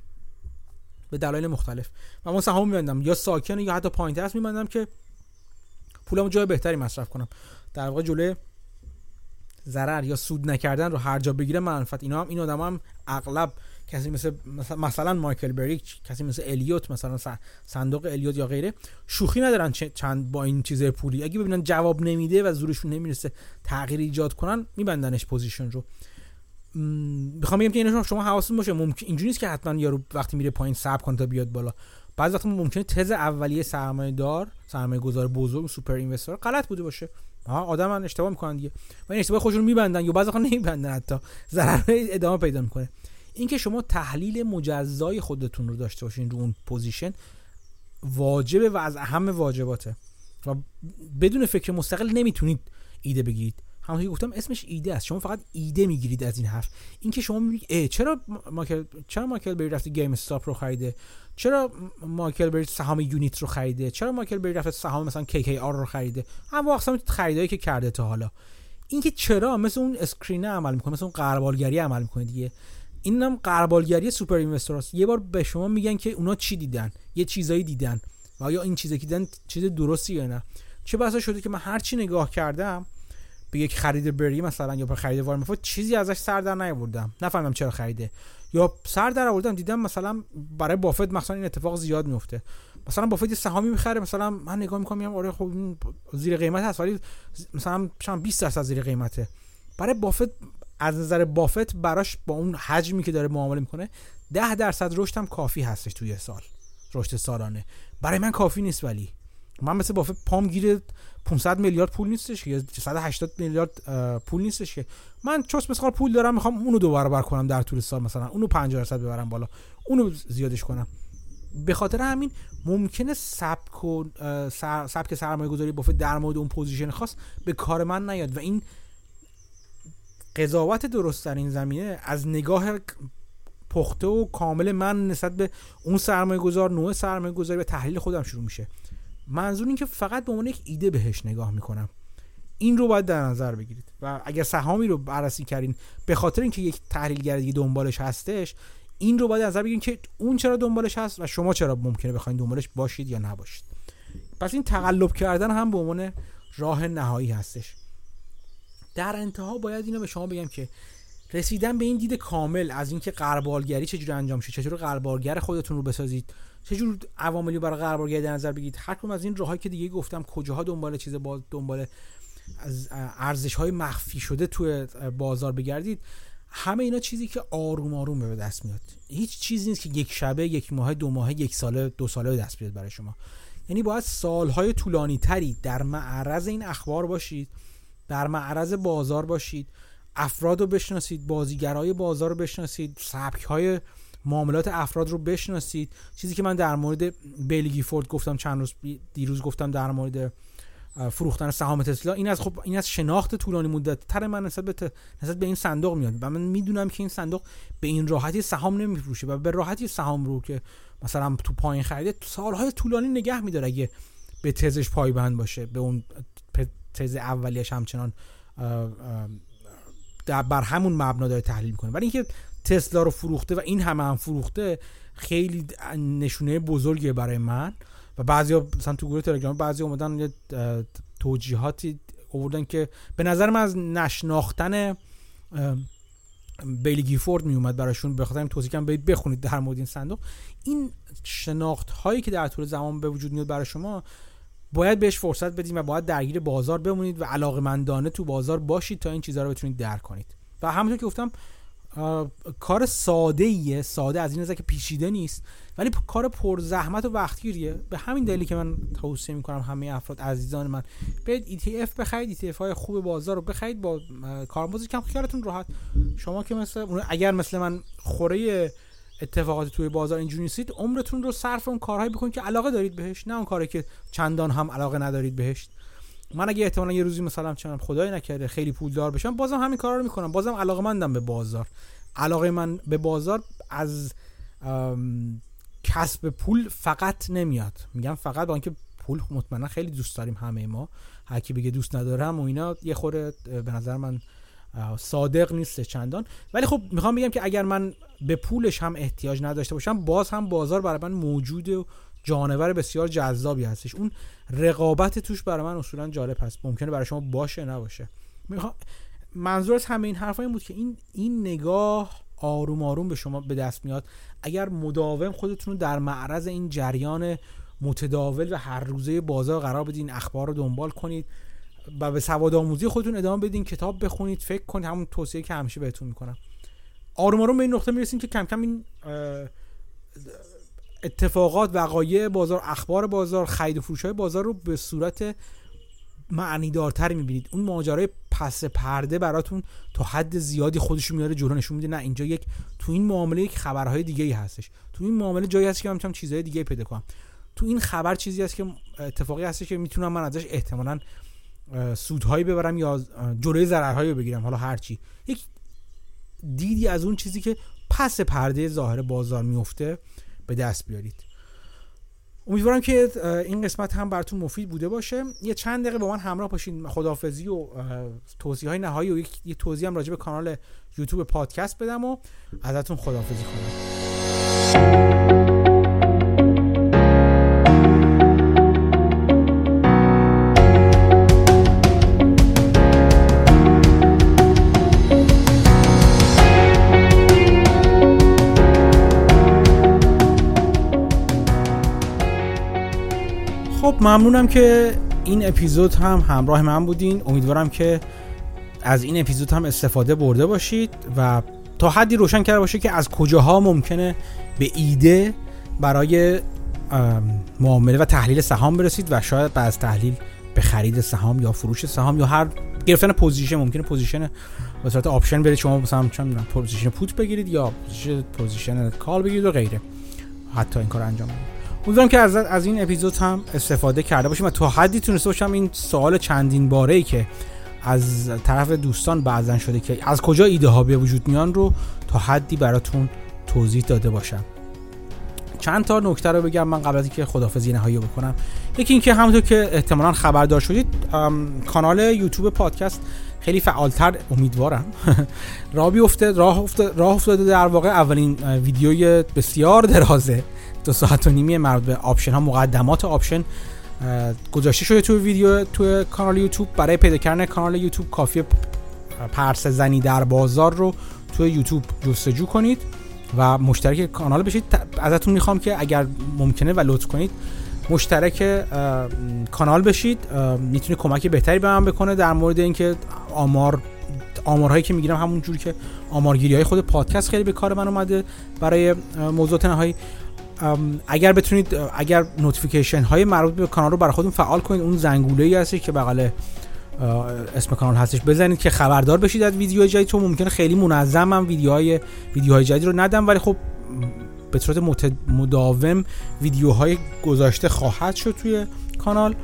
A: به دلایل مختلف. و من سهام میبندم. یا ساکن یا حتی پایین است میبندم که پولمو جای بهتری مصرف کنم. در واقع جلوی ضرر یا سود نکردن رو هر جا بگیره منفعت. اینا هم این آدم هم اغلب کسی مثل مثلا مایکل بریک کسی مثل الیوت مثلا صندوق الیوت یا غیره شوخی ندارن چند با این چیز پولی. اگه ببینن جواب نمیده و زورشون نمی‌رسه تغییر ایجاد کنن میبندنش position رو. می‌خوام بگم که اینو شما حواستون باشه ممکن اینجوری نیست که حتما یارو وقتی میره پایین صبر کنه تا بیاد بالا. بعضی وقتا ممکنه تز اولیه سرمایه دار سرمایه گذار بزرگ super investor غلط بوده باشه. ها آدم اشتباه می‌کنن دیگه. و این اشتباه خودشون میبندن یا بعضی وقتا نمیبندن حتی. ضرر ادامه پیدا می‌کنه. اینکه شما تحلیل مجزای خودتون رو داشته باشین رو اون position واجبه و از اهم واجباته. و بدون فکر مستقل نمی‌تونید ایده بگیرید. همونطور که گفتم اسمش ایده است. شما فقط ایده می‌گیرید از این حرف. اینکه شما میگید چرا ماکل چرا ماکل بری رفته گیم استاپ رو خریده؟ چرا ماکل بری سهام یونیت رو خریده؟ چرا ماکل بری رفته سهام مثلا آر رو خریده؟ هم اقسام خریدایی که کرده تا حالا. اینکه چرا؟ مثل اون اسکرینه عمل می‌کنه مثل اون قربالگری عمل می‌کنه دیگه. این هم قربالگری سوپر اینوستراست. یه بار به شما میگن که اونا چی دیدن؟ یه چیزایی دیدن. و آیا این چیزی که دیدن چیز درستی یا نه؟ چه بسا شده که من هر چی نگاه کردم به یک خرید بری مثلا یا به خرید بافت چیزی ازش سر در نیاوردم. نفهمم چرا خریده. یا سر در آوردم دیدم مثلا برای بافت مثلا این اتفاق زیاد میفته. مثلا بافت یه سهامی می‌خره مثلا من نگاه می‌کنم میگم آره خب زیر قیمت هست ولی مثلا مثلا 20 درصد زیر قیمته. برای بافت از نظر بافت براش با اون حجمی که داره معامله می‌کنه 10 درصد رشد هم کافی هستش توی سال. رشد سالانه. برای من کافی نیست ولی. من مثل بافت پام گیره 500 میلیارد پول نیستش که 180 میلیارد پول نیستش که. من چوس مثلا پول دارم می‌خوام اونو دو برابر کنم در طول سال مثلا. اونو 50 درصد ببرم بالا. اونو زیادش کنم. به خاطر همین ممکنه سبک و سبک سرمایه گذاری بافت در مورد اون position خاص به کار من نیاد. و این قضاوت درست در این زمینه از نگاه پخته و کامل من نسبت به اون سرمایه گذار نوع سرمایه گذاری و تحلیل خودم شروع میشه. منظور این که فقط به عنوان یک ایده بهش نگاه می‌کنم. این رو باید در نظر بگیرید. و اگر سهامی رو بررسی کردین به خاطر اینکه یک تحلیلگر دیگه دنبالش هستش این رو باید نظر بگیرید که اون چرا دنبالش هست و شما چرا ممکنه بخواید دنبالش باشید یا نباشید. پس این تقلب کردن هم به عنوان راه نهایی هستش. در انتها باید اینو به شما بگم که رسیدن به این دید کامل از اینکه قربالگری چجوری انجام میشه چجوری قربالگر خودتون رو بسازید چجور عواملی برای قربالگری در نظر بگیرید هر کدوم از این راهایی که دیگه گفتم کجاها دنبال چیز با دنبال از ارزش های مخفی شده توی بازار بگردید همه اینا چیزی که آروم آروم به دست میاد. هیچ چیزی نیست که یک شبه یک ماه دو ماه یک ساله دو ساله به دست بیاد برای شما. یعنی باید سالهای طولانی تری در معرض این اخبار باشید. در معرض بازار باشید افراد رو بشناسید بازیگرای بازار رو بشناسید سبک های معاملات افراد رو بشناسید. چیزی که من در مورد بیلگی فورد گفتم چند روز دیروز گفتم در مورد فروختن سهام تسلا این از خب این از شناخت طولانی مدت تر من نسبت به نسبت به این صندوق میاد. و من می‌دونم که این صندوق به این راحتی سهام نمیفروشه و به راحتی سهام رو که مثلا تو پایین خریده سالهای طولانی نگه میداره اگه به تزش پایبند باشه به اون تز اولیش همچنان بر همون مبنا داره تحلیل می‌کنه. ولی اینکه تسلا رو فروخته و این همه هم فروخته خیلی نشونه بزرگیه برای من. و بعضی مثلا تو گروه تلگرام بعضی اومدن یه توجیهاتی آوردن که به نظر من از نشناختن بیلی گیفورد می اومد براشون. به خاطر این توضیح کنم بخونید در مورد این صندوق. این شناخت هایی که در طول زمان به وجود میاد برای شما باید بهش فرصت بدید و باید درگیر بازار بمونید و علاقمندانه تو بازار باشید تا این چیزها رو بتونید درک کنید. و همونطور که گفتم کار ساده ایه ساده از این نظر که پیچیده نیست. ولی کار پر زحمت و وقتگیریه. به همین دلیلی که من توصیه می‌کنم همه افراد عزیزان من برید ETF بخرید. ETF های خوب بازار رو بخرید. با کارمزد کم خیالتون راحت. شما که مثل اگر مثل من خوره اتفاقات توی بازار اینجوری نیستید عمرتون رو صرف اون کارهایی بکنید که علاقه دارید بهش نه اون کاری که چندان هم علاقه ندارید بهش. من اگه احتمالا یه روزی مثلا چنم خدای نکرده خیلی پولدار بشم بازم همین کارا رو می‌کنم. بازم علاقه مندم به بازار. علاقه من به بازار از کسب پول فقط نمیاد. میگم فقط با اینکه پول مطمئنا خیلی دوست داریم همه ما. هر کی بگه دوست ندارم و اینا یه خوره به نظر من صادق نیست چندان. ولی خب می‌خوام بگم که اگر من به پولش هم احتیاج نداشته باشم باز هم بازار برای من موجود و جانور بسیار جذابی هستش. اون رقابت توش برای من اصولا جالب هست. ممکنه برای شما باشه نباشه. منظور از همه این حرفا این بود که این این نگاه آروم آروم به شما به دست میاد. اگر مداوم خودتون رو در معرض این جریان متداول و هر روزه بازار قرار بدین اخبار رو دنبال کنید. و به سواد آموزی خودتون ادامه بدین کتاب بخونید فکر کنید همون توصیه که همیشه بهتون می‌کنم. آروم آروم به این نقطه می‌رسیم که کم کم این اتفاقات وقایع بازار اخبار بازار خرید و فروش های بازار رو به صورت معنیدارتر می‌بینید. اون ماجرای پس پرده براتون تا حد زیادی خودشون میاره جلو نشون میده نه اینجا یک تو این معامله یک خبرهای دیگه ای هستش. تو این معامله جایی هست که من چیزهای دیگه پیدا کنم. تو این خبر چیزی هست که اتفاقی هستش که می‌تونم من ازش احتمالا سودهایی ببرم یا جلوی ضررهایی بگیرم حالا هرچی یک دیدی از اون چیزی که پس پرده ظاهر بازار میفته به دست بیارید. امیدوارم که این قسمت هم براتون مفید بوده باشه. یه چند دقیقه با من همراه باشین. خدافزی و توضیح های نهایی و یه توضیح هم راجع به کانال یوتیوب پادکست بدم و ازتون خدافزی کنم. خب ممنونم که این اپیزود هم همراه من بودین. امیدوارم که از این اپیزود هم استفاده برده باشید و تا حدی روشن کرده باشه که از کجاها ممکنه به ایده برای معامله و تحلیل سهام برسید و شاید بعد از تحلیل به خرید سهام یا فروش سهام یا هر گرفتن position ممکنه position به صورت option برید. شما مثلا چه position put بگیرید یا position call بگیرید و غیره. حتی این کار انجام بدید. امیدوارم که از از این اپیزود هم استفاده کرده باشیم و تا حدی تونسته باشم این سوال چندین باره ای که از طرف دوستان بعضن شده که از کجا ایده ها به وجود میان رو تا حدی براتون توضیح داده باشم. چند تا نکته رو بگم من قبل از اینکه خدافظی نهایی بکنم. یکی اینکه همونطور که احتمالا خبردار شدید کانال یوتیوب پادکست خیلی فعالتر امیدوارم. راه بیفته راه افتاده راه افتاده در واقع اولین ویدیوی بسیار درازه. دو ساعت و نیمی مربوط به option ها مقدمات option گذاشته شده تو ویدیو تو کانال یوتیوب. برای پیدا کردن کانال یوتیوب کافی پرس زنی در بازار رو تو یوتیوب جستجو کنید و مشترک کانال بشید. ازتون می‌خوام که اگر ممکنه و لطف کنید مشترک کانال بشید می‌تونه کمک بهتری به من بکنه در مورد اینکه آمار آمارهایی که می‌گیرم همون جوری که آمارگیری های خود پادکست خیلی به کار من اومده برای موضوع نهایی. اگر بتونید اگر notification های مربوط به کانال رو برای خودتون فعال کنید اون زنگوله ای هستی که بغل اسم کانال هستش بزنید که خبردار بشید از ویدیو جدید چون ممکنه خیلی منظمم ویدیوهای ویدیوهای جدید رو ندم ولی خب به صورت مداوم ویدیوهای گذاشته خواهد شد توی کانال.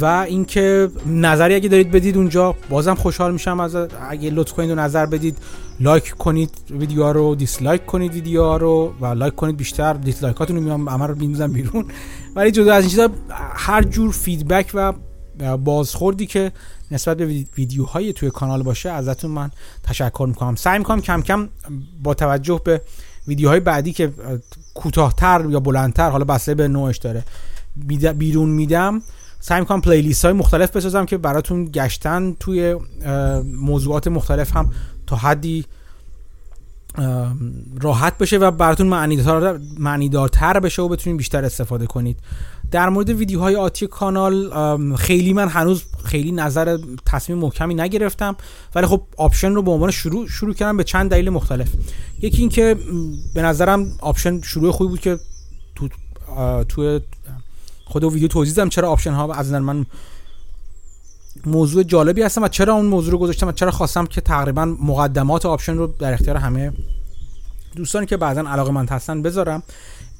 A: و اینکه نظری اگه دارید بدید اونجا بازم خوشحال میشم از اگه لطف کنید و نظر بدید like کنید ویدیو رو dislike کنید ویدیو رو و like کنید بیشتر. dislike اتون رو میام همه رو میندازم بیرون. ولی جدا از این چیزا هر جور feedback و بازخوردی که نسبت به ویدیوهای توی کانال باشه ازتون من تشکر می‌کنم. سعی می‌کنم کم کم با توجه به ویدیوهای بعدی که کوتاهتر یا بلندتر حالا بسته به نوعش داره. بیرون میدم سعی می‌کنم playlist های مختلف بسازم که براتون گشتن توی موضوعات مختلف هم تا حدی راحت بشه و براتون معنیدار معنیدارتر بشه و بتونید بیشتر استفاده کنید. در مورد ویدیوهای آتی کانال خیلی من هنوز خیلی نظر تصمیم محکمی نگرفتم ولی خب option رو به عنوان شروع شروع کردم به چند دلیل مختلف. یکی اینکه به نظرم option شروع خوبی بود که تو تو خود ویدیو توضیح دادم چرا option ها از نظر من موضوع جالبی هستن و چرا اون موضوع رو گذاشتم و چرا خواستم که تقریبا مقدمات option رو در اختیار همه دوستانی که بعضا علاقه‌مند هستن بذارم.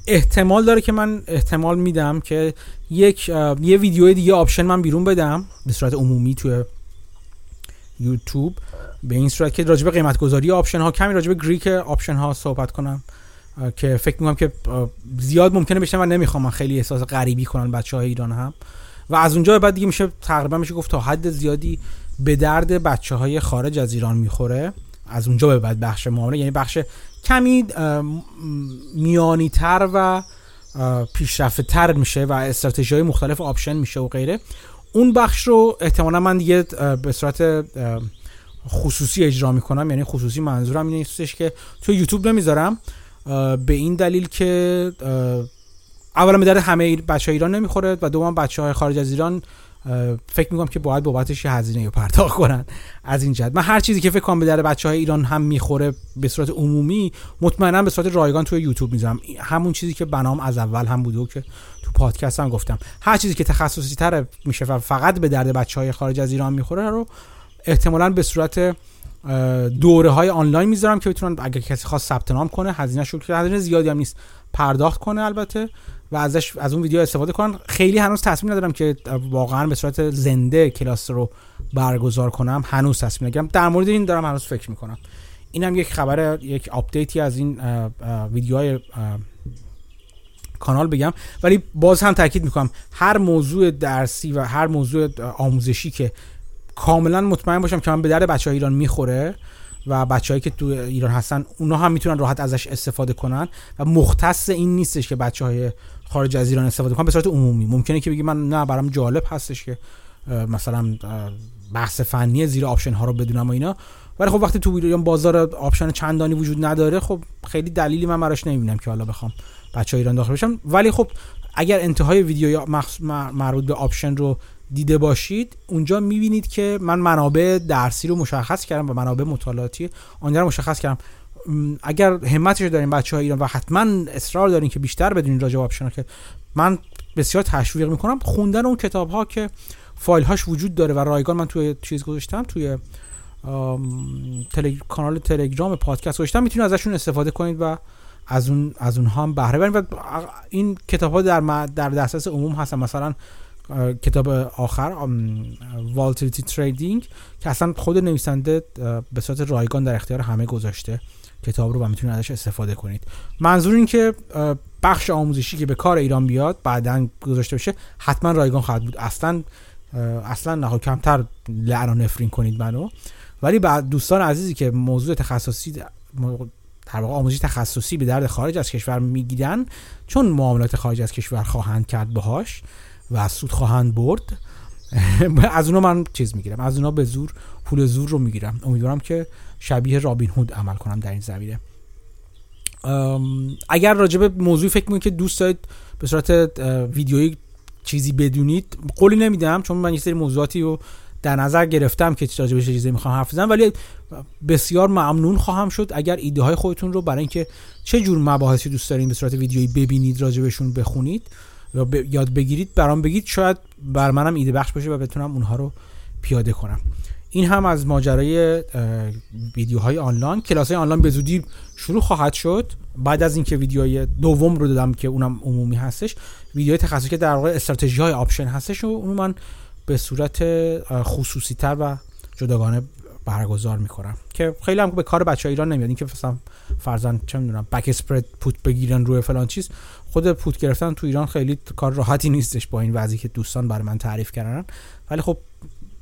A: احتمال داره که من احتمال میدم که یک یه ویدیو دیگه option من بیرون بدم به صورت عمومی توی یوتیوب. به این صورت که راجبه قیمت گذاری option ها کمی راجبه Greek option ها صحبت کنم که فکر می‌کنم که زیاد ممکنه بشه و نمی‌خوام من خیلی احساس غریبی کنن بچه های ایران هم. و از اونجا بعد دیگه میشه تقریبا میشه گفت تا حد زیادی به درد بچه های خارج از ایران می‌خوره. از اونجا به بعد بخش معامله یعنی بخش کمی میانی تر و پیشرفته تر میشه و استراتژی های مختلف آپشن میشه و غیره. اون بخش رو احتمالا من دیگه به صورت خصوصی اجرا می‌کنم. یعنی خصوصی منظورم اینه که تو یوتیوب نمی‌ذارم به این دلیل که اولا به درد همه بچه ایران نمی‌خوره و دوم بچه های خارج از ایران فکر می‌کنم که باید بابتش یه هزینه پرداخت کنن از این جهت. من هر چیزی که فکر کنم به در بچه های ایران هم می‌خوره به صورت عمومی مطمئنا به صورت رایگان توی یوتیوب می‌ذارم. همون چیزی که بنام از اول هم بوده و که تو پادکست هم گفتم. هر چیزی که تخصصی تر میشه و فقط به درد بچه های خارج از ایران می‌خوره رو احتمالا به صورت دوره های آنلاین می‌ذارم که بتونن اگر کسی خواست ثبت نام کنه هزینه شو که هزینه زیادی هم نیست. پرداخت کنه البته و ازش از اون ویدیو استفاده کنن. خیلی هنوز تصمیم ندارم که واقعا به صورت زنده کلاس رو برگزار کنم. هنوز تصمیم نگیرم. در مورد این دارم هنوز فکر می‌کنم. اینم یک خبر یک update ی از این ویدیوهای کانال بگم. ولی باز هم تاکید می‌کنم هر موضوع درسی و هر موضوع آموزشی که کاملا مطمئن باشم که من به درد بچه های ایران می‌خوره و بچههایی که تو ایران هستن اونا هم می‌تونن راحت ازش استفاده کنن و مختص این نیستش که بچه های خارج از ایران استفاده کنن به صورت عمومی. ممکنه که بگی من نه برام جالب هستش که مثلا بحث فنی زیر option ها رو بدونم و اینا. ولی خب وقتی تو ایران بازار option چندانی وجود نداره خب خیلی دلیلی من براش نمی‌بینم که حالا بخوام بچه ایران داخل بشم. ولی خب اگر انتهای ویدیو یا مربوط به option رو دیده باشید اونجا می‌بینید که من منابع درسی رو مشخص کردم و منابع مطالعاتی آنجا رو مشخص کردم. اگر همتش دارین بچه های ایران و حتما اصرار دارین که بیشتر بدونین راجع به که من بسیار تشویق می‌کنم خوندن اون کتاب ها که فایل هاش وجود داره و رایگان من توی چیز گذاشتم توی کانال تلگرام پادکست گذاشتم می‌تونید ازشون استفاده کنید و از اون از اونها هم بهره برید و این کتاب ها در در دسترس عموم هستن. مثلا کتاب آخر والتیلیتی تریدینگ که اصلا خود نویسنده به صورت رایگان در اختیار همه گذاشته کتاب رو و می‌تونید ازش استفاده کنید. منظور این که بخش آموزشی که به کار ایران بیاد بعدا گذاشته بشه حتما رایگان خواهد بود. اصلا اصلا نه کمتر لعن و نفرین کنید منو. ولی بعد دوستان عزیزی که موضوع تخصصی در واقع آموزش تخصصی به درد خارج از کشور می‌گیرن چون معاملات خارج از کشور خواهند کرد باهاش و سود خواهند برد. از اونا من چیز می‌گیرم. از اونا به زور پول زور رو می‌گیرم. امیدوارم که شبیه رابین هود عمل کنم در این زمینه. اگر راجع به موضوع فکر می‌کنید که دوست دارید به صورت ویدیویی چیزی بدونید قولی نمیدم چون من یه سری موضوعاتی رو در نظر گرفتم که راجع به چیزی می‌خوام حرف بزنم ولی بسیار ممنون خواهم شد. اگر ایده های خودتون رو برای اینکه چه جور مباحثی دوست دارین به صورت ویدیویی ببینید راجع بهشون بخونید یا یاد بگیرید برام بگید. شاید بر منم ایده بخش باشه و بتونم اونها رو پیاده کنم. این هم از ماجرای ویدیوهای آنلاین. کلاس های آنلاین به زودی شروع خواهد شد. بعد از اینکه ویدیوهای دوم رو دادم که اونم عمومی هستش ویدیوهای تخصصی که در واقع استراتژی های option هستش و اونو من به صورت خصوصی تر و جداگانه برگزار می‌کنم. که خیلی هم به کار بچه ایران نمیاد. اینکه مثلا فرزن چه می‌دونم بک اسپرد پوت بگیرن روی فلان چیز. خود پوت گرفتن تو ایران خیلی کار راحتی نیستش با این وضعی که دوستان برای من تعریف کردن. ولی خب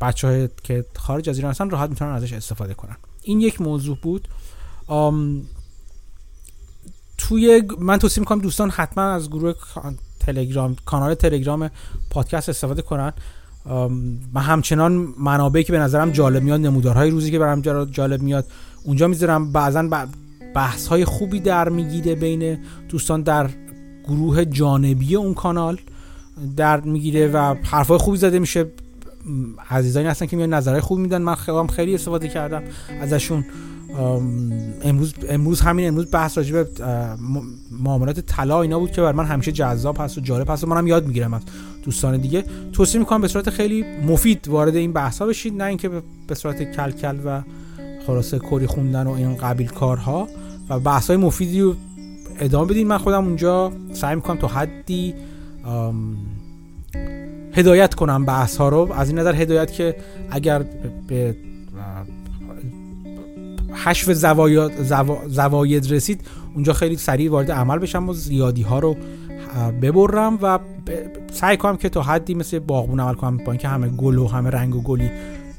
A: بچه که خارج از ایران هستن راحت می‌تونن ازش استفاده کنن. این یک موضوع بود. توی من توصیه می‌کنم دوستان حتما از گروه تلگرام کانال تلگرام پادکست استفاده کنن. من همچنان منابعی که به نظرم جالب میاد نمودارهای روزی که برام جالب میاد اونجا می‌ذارم. بعضا بحث های خوبی در می‌گیره بین دوستان در گروه جانبی اون کانال در می‌گیره و حرفای خوبی زده میشه. عزیزانی هستن که میان نظرهای خوبی میدن. من خیلی استفاده کردم. ازشون امروز امروز همین امروز بحث راجع به معاملات طلا اینا بود که بر من همیشه جذاب هست و جالب هست و منم یاد می‌گیرم از دوستان دیگه. توصیه می‌کنم به صورت خیلی مفید وارد این بحث ها بشید نه اینکه به صورت کلکل و خلاصه کری خوندن و این قبیل کارها. و بحث های مفیدی رو ادامه بدین. من خودم اونجا سعی می‌کنم تا حدی هدایت کنم بحث ها رو. از این نظر هدایت که اگر به حشف زواید رسید اونجا خیلی سریع وارد عمل بشم و زیادی ها رو ببرم و سعی کنم که تا حدی مثل باغبون عمل کنم با اینکه همه گل و همه رنگ و گلی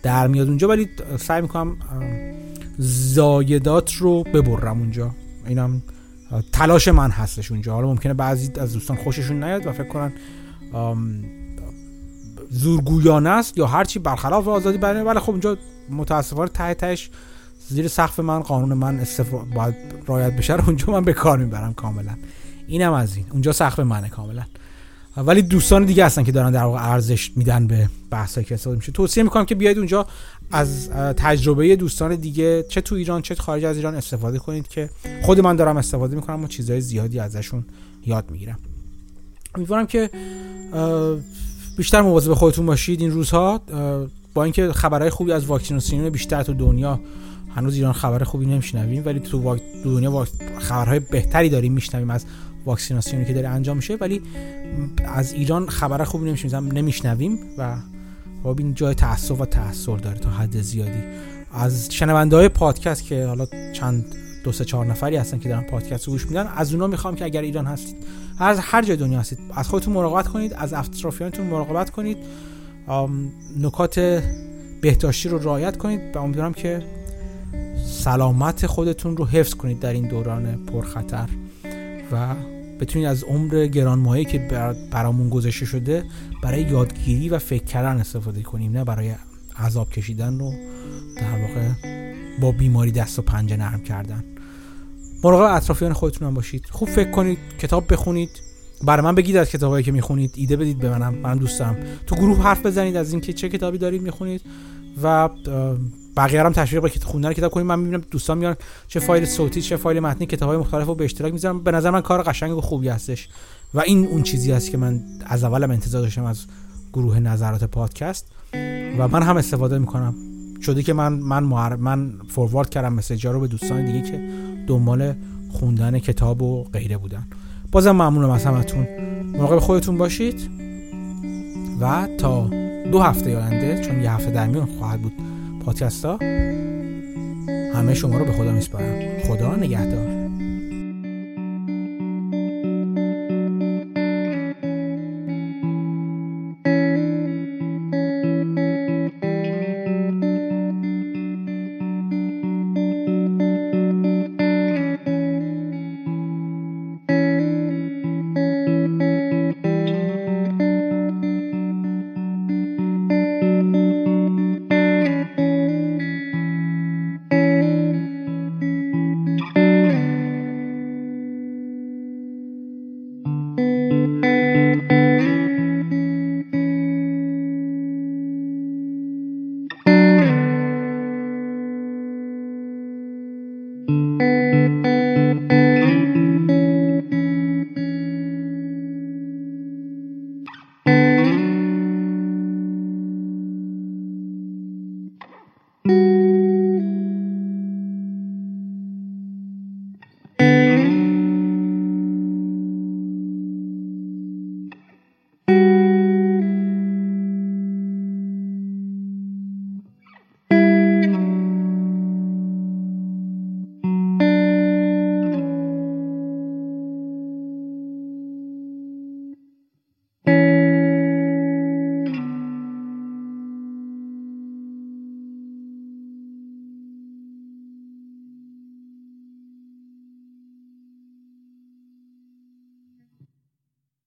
A: در میاد اونجا ولی سعی می‌کنم زایدات رو ببرم اونجا. اینم تلاش من هستش اونجا. حالا ممکنه بعضی از دوستان خوششون نیاد و فکر کنن زورگویانه است یا هرچی برخلاف آزادی بیان ولی خب اونجا متاسفانه ته تهش زیر سقف من قانون من استفا... باید رایت بشه اونجا من به کار می‌برم کاملا. اینم از این. اونجا سقف منه کاملا. ولی دوستان دیگه هستن که دارن در واقع ارزش میدن به بحثایی که استفاده میشه توصیه می‌کنم که بیاید اونجا از تجربه دوستان دیگه چه تو ایران چه خارج از ایران استفاده کنید که خود من دارم استفاده می‌کنم و چیزهای زیادی ازشون یاد می‌گیرم امیدوارم که بیشتر مواظب خودتون باشید این روزها با اینکه خبرهای خوبی از واکسیناسیون بیشتر تو دنیا هنوز ایران خبر خوبی نمیشنویم ولی تو. دنیا خبرهای بهتری داریم میشنویم از واکسیناسیونی که داره انجام میشه ولی از ایران خبر خوبی نمیشنویم نمیشنویم و خب این جای تاسف و تاثر داره تا حد زیادی. از شنونده های پادکست که حالا چند دو سه چهار نفری هستن که دارن پادکست رو گوش میدن از اونا می‌خوام که اگر ایران هستید از هر جای دنیا هستید از خودتون مراقبت کنید از اطرافیانتون مراقبت کنید. نکات بهداشتی رو رعایت کنید و امیدوارم که سلامت خودتون رو حفظ کنید در این دوران پرخطر و بتونید از عمر گرانمایه که برامون گذاشته شده برای یادگیری و فکر کردن استفاده کنیم نه برای عذاب کشیدن رو در واقع با بیماری دست و پنجه نرم کردن. مراقب اطرافیان خودتون هم باشید. خوب فکر کنید کتاب بخونید. برای من بگید از کتابایی که می‌خونید. ایده بدید به منم. من دوست دارم تو گروه حرف بزنید از اینکه چه کتابی دارید می‌خونید و بقیه هم تشویق به خوندن. کتاب کنید من می‌بینم دوستان میان چه فایل صوتی چه فایل متنی کتابای مختلف رو به اشتراک می‌ذارم به نظر من کار قشنگ و خوبی هستش. و این اون چیزی است که من از اولم انتظار داشتم از گروه نظرات پادکست. و من هم استفاده می‌کنم. شده که من من من فوروارد کردم مسیج رو به دوستان دیگه که دنبال خوندن کتاب و غیره بودن. بازم ممنونم از همتون. مراقب خودتون باشید. و تا دو هفته آینده چون یه هفته در میون خواهد بود. پادکست ها همه شما رو به خدا میسپارم. خدا نگهدار.